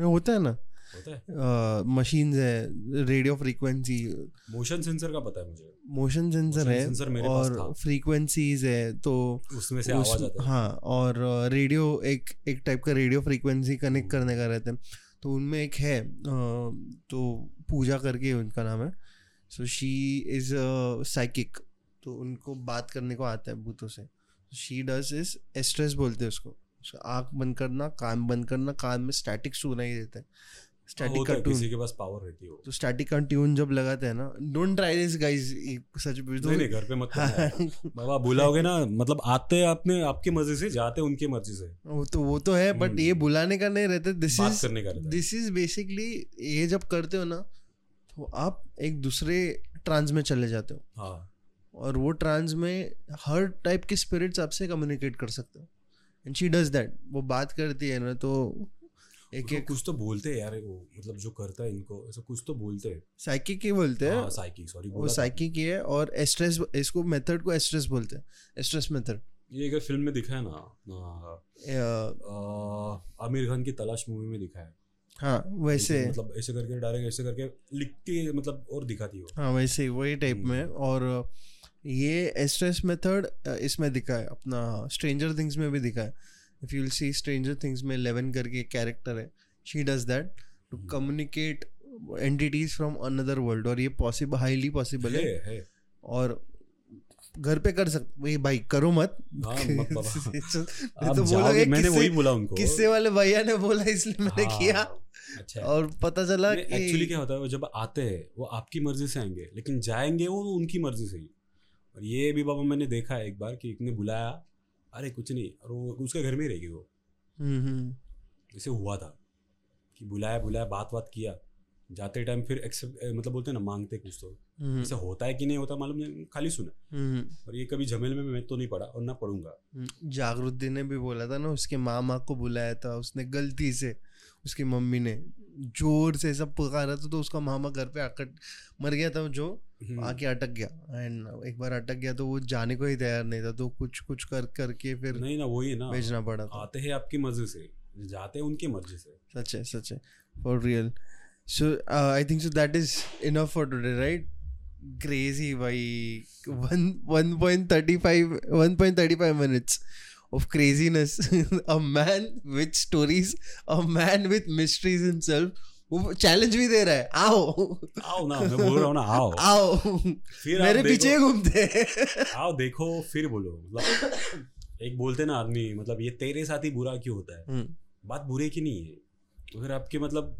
नहीं होता है। है ना? मशीन है। है रेडियो फ्रीक्वेंसी मोशन सेंसर का पता है मुझे। मोशन सेंसर Motion sensor मेरे और। फ्रीक्वेंसीज है तो उसमें से उस- आवाज़ आता है। हाँ और रेडियो एक एक टाइप का रेडियो फ्रीक्वेंसी कनेक्ट। करने का रहता है। तो उनमें एक है तो पूजा करके उनका नाम है। सो शी इज़ साइकिक तो उनको बात करने को आता है भूतों से। शी डज इज़ एस्ट्रेस बोलते हैं उसको। So, आँख बंद करना कान बंद करना कान में स्टैटिक सुनाई देता है स्टैटिक होता का ट्यून किसी के पास पावर रहती है। तो स्टैटिक का ट्यून जब लगाते हैं ना डोंट ट्राई दिस गाइस सच पूछ नहीं नहीं घर पे मत हाँ। बाबा बुलाओगे ना मतलब आते हैं अपने आपके मर्ज़ी से जाते हैं उनकी मर्ज़ी से। वो तो वो तो है बट हम्म। ये बुलाने का नहीं रहता। दिस इज़ करने का दिस इज़ बेसिकली ये जब करते हो ना तो आप एक दूसरे ट्रांस में चले जाते हो। हाँ। और वो ट्रांस में हर टाइप के स्पिरिट्स आपसे कम्युनिकेट कर सकते हो। एंड शी डज दैट वो बात करती है ना तो एक एक कुछ तो बोलते हैं यार वो मतलब जो करता है इनको ऐसा कुछ तो बोलते हैं। साइकिक ही बोलते हैं। हाँ साइकी सॉरी वो साइकिक ही है और एस्ट्रेस इसको मेथड को एस्ट्रेस बोलते हैं। एस्ट्रेस मेथड ये एक फ़िल्म में दिखा है ना हाँ, आमिर खान की तलाश मूवी में दिखा है। हाँ वैसे। मतलब ऐसे करके डायरेक्ट ऐसे करके लिख के मतलब और दिखाती हो। हाँ वैसे वही टाइप में। हम्म। और ये एस्ट्रेस मेथड इसमें दिखा है अपना स्ट्रेंजर थिंग्स में भी दिखा है if you will see Stranger Things में लेवन करके एक कैरेक्टर है she does that too. Communicate entities from another world और ये पॉसिबल हाईली पॉसिबल है। और घर पे कर सकते भाई भाई करो मत। हाँ, तो जाओगे बोलोगे मैंने वही बोला उनको। किस्से वाले भैया ने बोला इसलिए मैंने हाँ, किया। अच्छा। और पता चला एक्चुअली क्या होता है वो जब आते हैं वो आपकी मर्ज़ी से आएँगे लेकिन जाएँगे वो उनकी मर्ज़ी से ही। और ये भी बाबा मैंने देखा है एक बार कि एक ने बुलाया अरे कुछ नहीं। और वो उसके घर में ही रहेगी वो। हम्म, हम्म, ऐसे हुआ था कि बुलाया बुलाया बात बात किया। जाते टाइम फिर एक्सेप्ट मतलब बोलते हैं ना मांगते कुछ तो। हम्म, ऐसे होता है कि नहीं होता मालूम नहीं खाली सुना। हम्म, और ये कभी झमेल में मैं तो नहीं पड़ा और ना पढ़ूँगा। हम्म। जागृति ने भी बोला था ना उसके मामा को बुलाया था उसने गलती से। उसकी मम्मी ने ज़ोर से सब पुकारा था तो उसका मामा घर पे आकर मर गया था जो हम्म। आके अटक गया। एंड एक बार अटक गया तो वो जाने को ही तैयार नहीं था तो कुछ कुछ कर करके फिर नहीं ना वही ना। भेजना पड़ा था। आते हैं आपकी मर्ज़ी से जाते हैं उनकी मर्ज़ी से। सच है सच है for real so I think so that is enough for today right crazy भाई। One one point thirty five one point thirty five minutes of craziness. A man with stories a man with mysteries himself. वो challenge भी दे रहा है। आओ। आओ ना मैं बोल रहा हूँ ना आओ। आओ। फिर मेरे पीछे घूमते हैं। आओ देखो फिर बोलो। मतलब एक बोलते ना आदमी मतलब ये तेरे साथ ही बुरा क्यों होता है? हम्म, बात बुरे की नहीं है। अगर आपके मतलब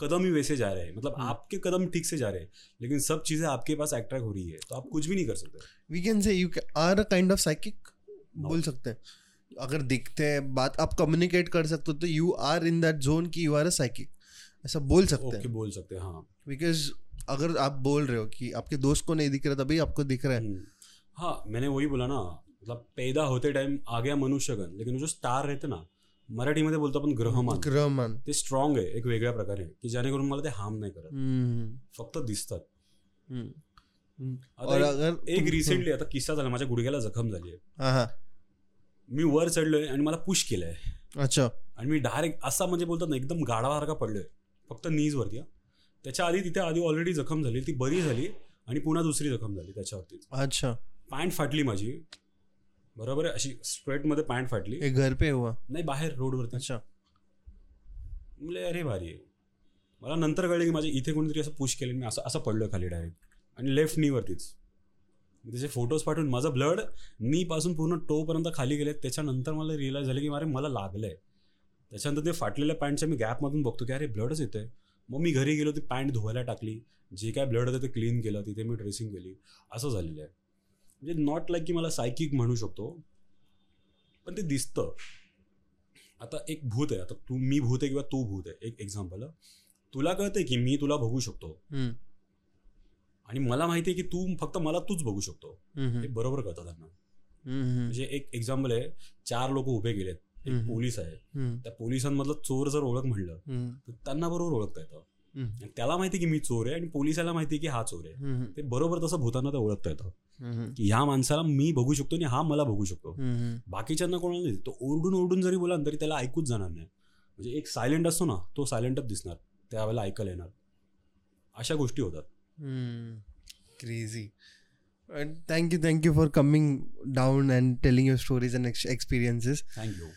कदम ही वैसे जा रहे हैं। मतलब हम्म। आपके कदम ठीक से जा रहे हैं लेकिन सब चीज़ें आपके पास अट्रैक्ट हो रही है तो आप कुछ भी नहीं कर सकते। We can say you ca- are a kind of psychic No. बोल सकते हैं। अगर दिखते हैं बात आप कम्युनिकेट कर सकते हो तो you are in that zone की यू आर अ साइकिक ऐसा बोल सकते ओके हैं। बोल सकते हैं हाँ। बिकॉज़ अगर आप बोल रहे हो कि आपके दोस्त को नहीं दिख रहा तभी आपको दिख रहा है। हम्म। हाँ मैंने वही बोला ना मतलब पैदा होते टाइम आ गया मनुष्यगण लेकिन जो स्टार रहते ना मराठीमध्ये बोलतो आपण ग्रहमान। ग्रहमान। ते स्ट्रॉंग आहे एक वेगळ्या प्रकारे की जेणेकरून मला ते हार्म नाही करत। हम्म, फक्त दिसतात। हम्म. आता और एक- अगर एक रिसेंटली आता किस्सा झाला माझ्या गुडघ्याला जखम झाली आहे. मी वर चढलोय आणि मला पुश केलंय. अच्छा. आणि मी डायरेक्ट असा म्हणजे बोलतात ना एकदम गाडासारखा पडलोय. फक्त नीज वरती हा. त्याच्या आधी तिथे आधी ऑलरेडी जखम झाली ती बरी झाली आणि पुन्हा दुसरी जखम झाली त्याच्यावरती. अच्छा. पॅन्ट फाटली माझी. बरोबर आहे? अशी स्ट्रेटमध्ये पॅन्ट फाटली. ये घर पे हुआ. नाही बाहेर रोडवरती अच्छा. म्हणले अरे भारी आहे. मला नंतर कळलं की माझ्या इथे कोणीतरी असं पुश केलं मी असं असं पडलोय खाली डायरेक्ट आणि लेफ्ट नी वरतीच. मी त्याचे फोटोज पाठवून माझं ब्लड मी पासून पूर्ण टोपर्यंत खाली गेले. त्याच्यानंतर मला रिअलाईज झालं की अरे मला लागलंय. त्याच्यानंतर ते फाटलेल्या पॅन्टच्या मी गॅपमधून बघतो की अरे ब्लडच येते मग मी घरी गेलो ती पॅन्ट धुवायला टाकली. जे काय ब्लड होतं ते क्लीन केलं. तिथे मी ड्रेसिंग केली. असं झालेलं आहे. म्हणजे नॉट लाईक की मला सायकिक म्हणू शकतो पण ते दिसतं. आता एक भूत आहे. आता तू मी भूत आहे किंवा तू भूत आहे. एक एक्झाम्पल तुला कळतंय की मी तुला बघू शकतो. आणि मला माहिती आहे की तू फक्त मला तूच बघू शकतो. हे बरोबर कळतं त्यांना. म्हणजे एक एक्झाम्पल आहे चार लोक उभे गेलेत. एक. पोलीस आहे. त्या पोलिसांमधलं चोर जर ओळख म्हणलं तर त्यांना बरोबर ओळखता येतं. त्याला माहिती की मी चोर आहे आणि पोलिसाला माहिती की हा चोर आहे. ते बरोबर तसं भूतांना ते ओळखता येतं. की ह्या माणसाला मी बघू शकतो आणि हा मला बघू शकतो. बाकीच्यांना कोणाला नाही. तो ओरडून ओरडून जरी बोला ना तरी त्याला ऐकूच जाणार नाही. म्हणजे एक सायलेंट असतो ना तो सायलेंटच दिसणार. त्यावेळेला ऐकायला येणार. अशा गोष्टी होतात. Hmm. Crazy. And thank you, thank you for coming down and telling your stories and ex- experiences. Thank you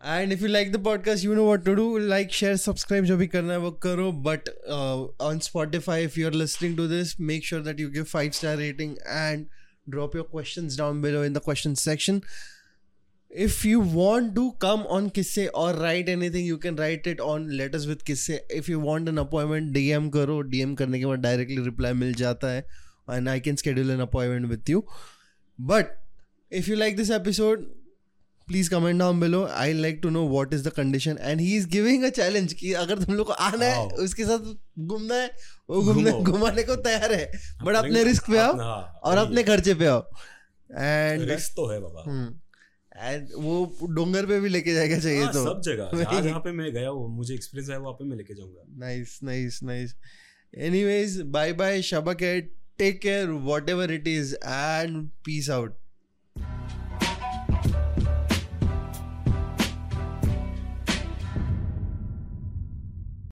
And if you like the podcast, you know what to do. Like, share, subscribe, जो भी करना है वो करो. But uh, on Spotify, if you're listening to this, make sure that you give five star rating and drop your questions down below in the questions section. If you want to come on किस्से और write anything you can write it on letters with किस्से if you want an appointment D M करो. D M करने के बाद directly reply मिल जाता है and I can schedule an appointment with you but if you like this episode please comment down below I like to know what is the condition and he is giving a challenge कि अगर तुम लोग को आना है उसके साथ घूमना है वो घूमने घुमाने को तैयार है। बट अपने रिस्क पे आओ हाँ, और अपने खर्चे पे आओ। एंड रिस्क तो है बाबा। हम्म। एंड वो डोंगर पे भी लेके जाएगा चाहिए आ, तो। सब जगह। जहाँ जहाँ पे मैं गया हूँ मुझे एक्सपीरियंस है वहाँ पे मैं लेके जाऊँगा। Nice nice anyways bye bye शबक है take care whatever it is and peace out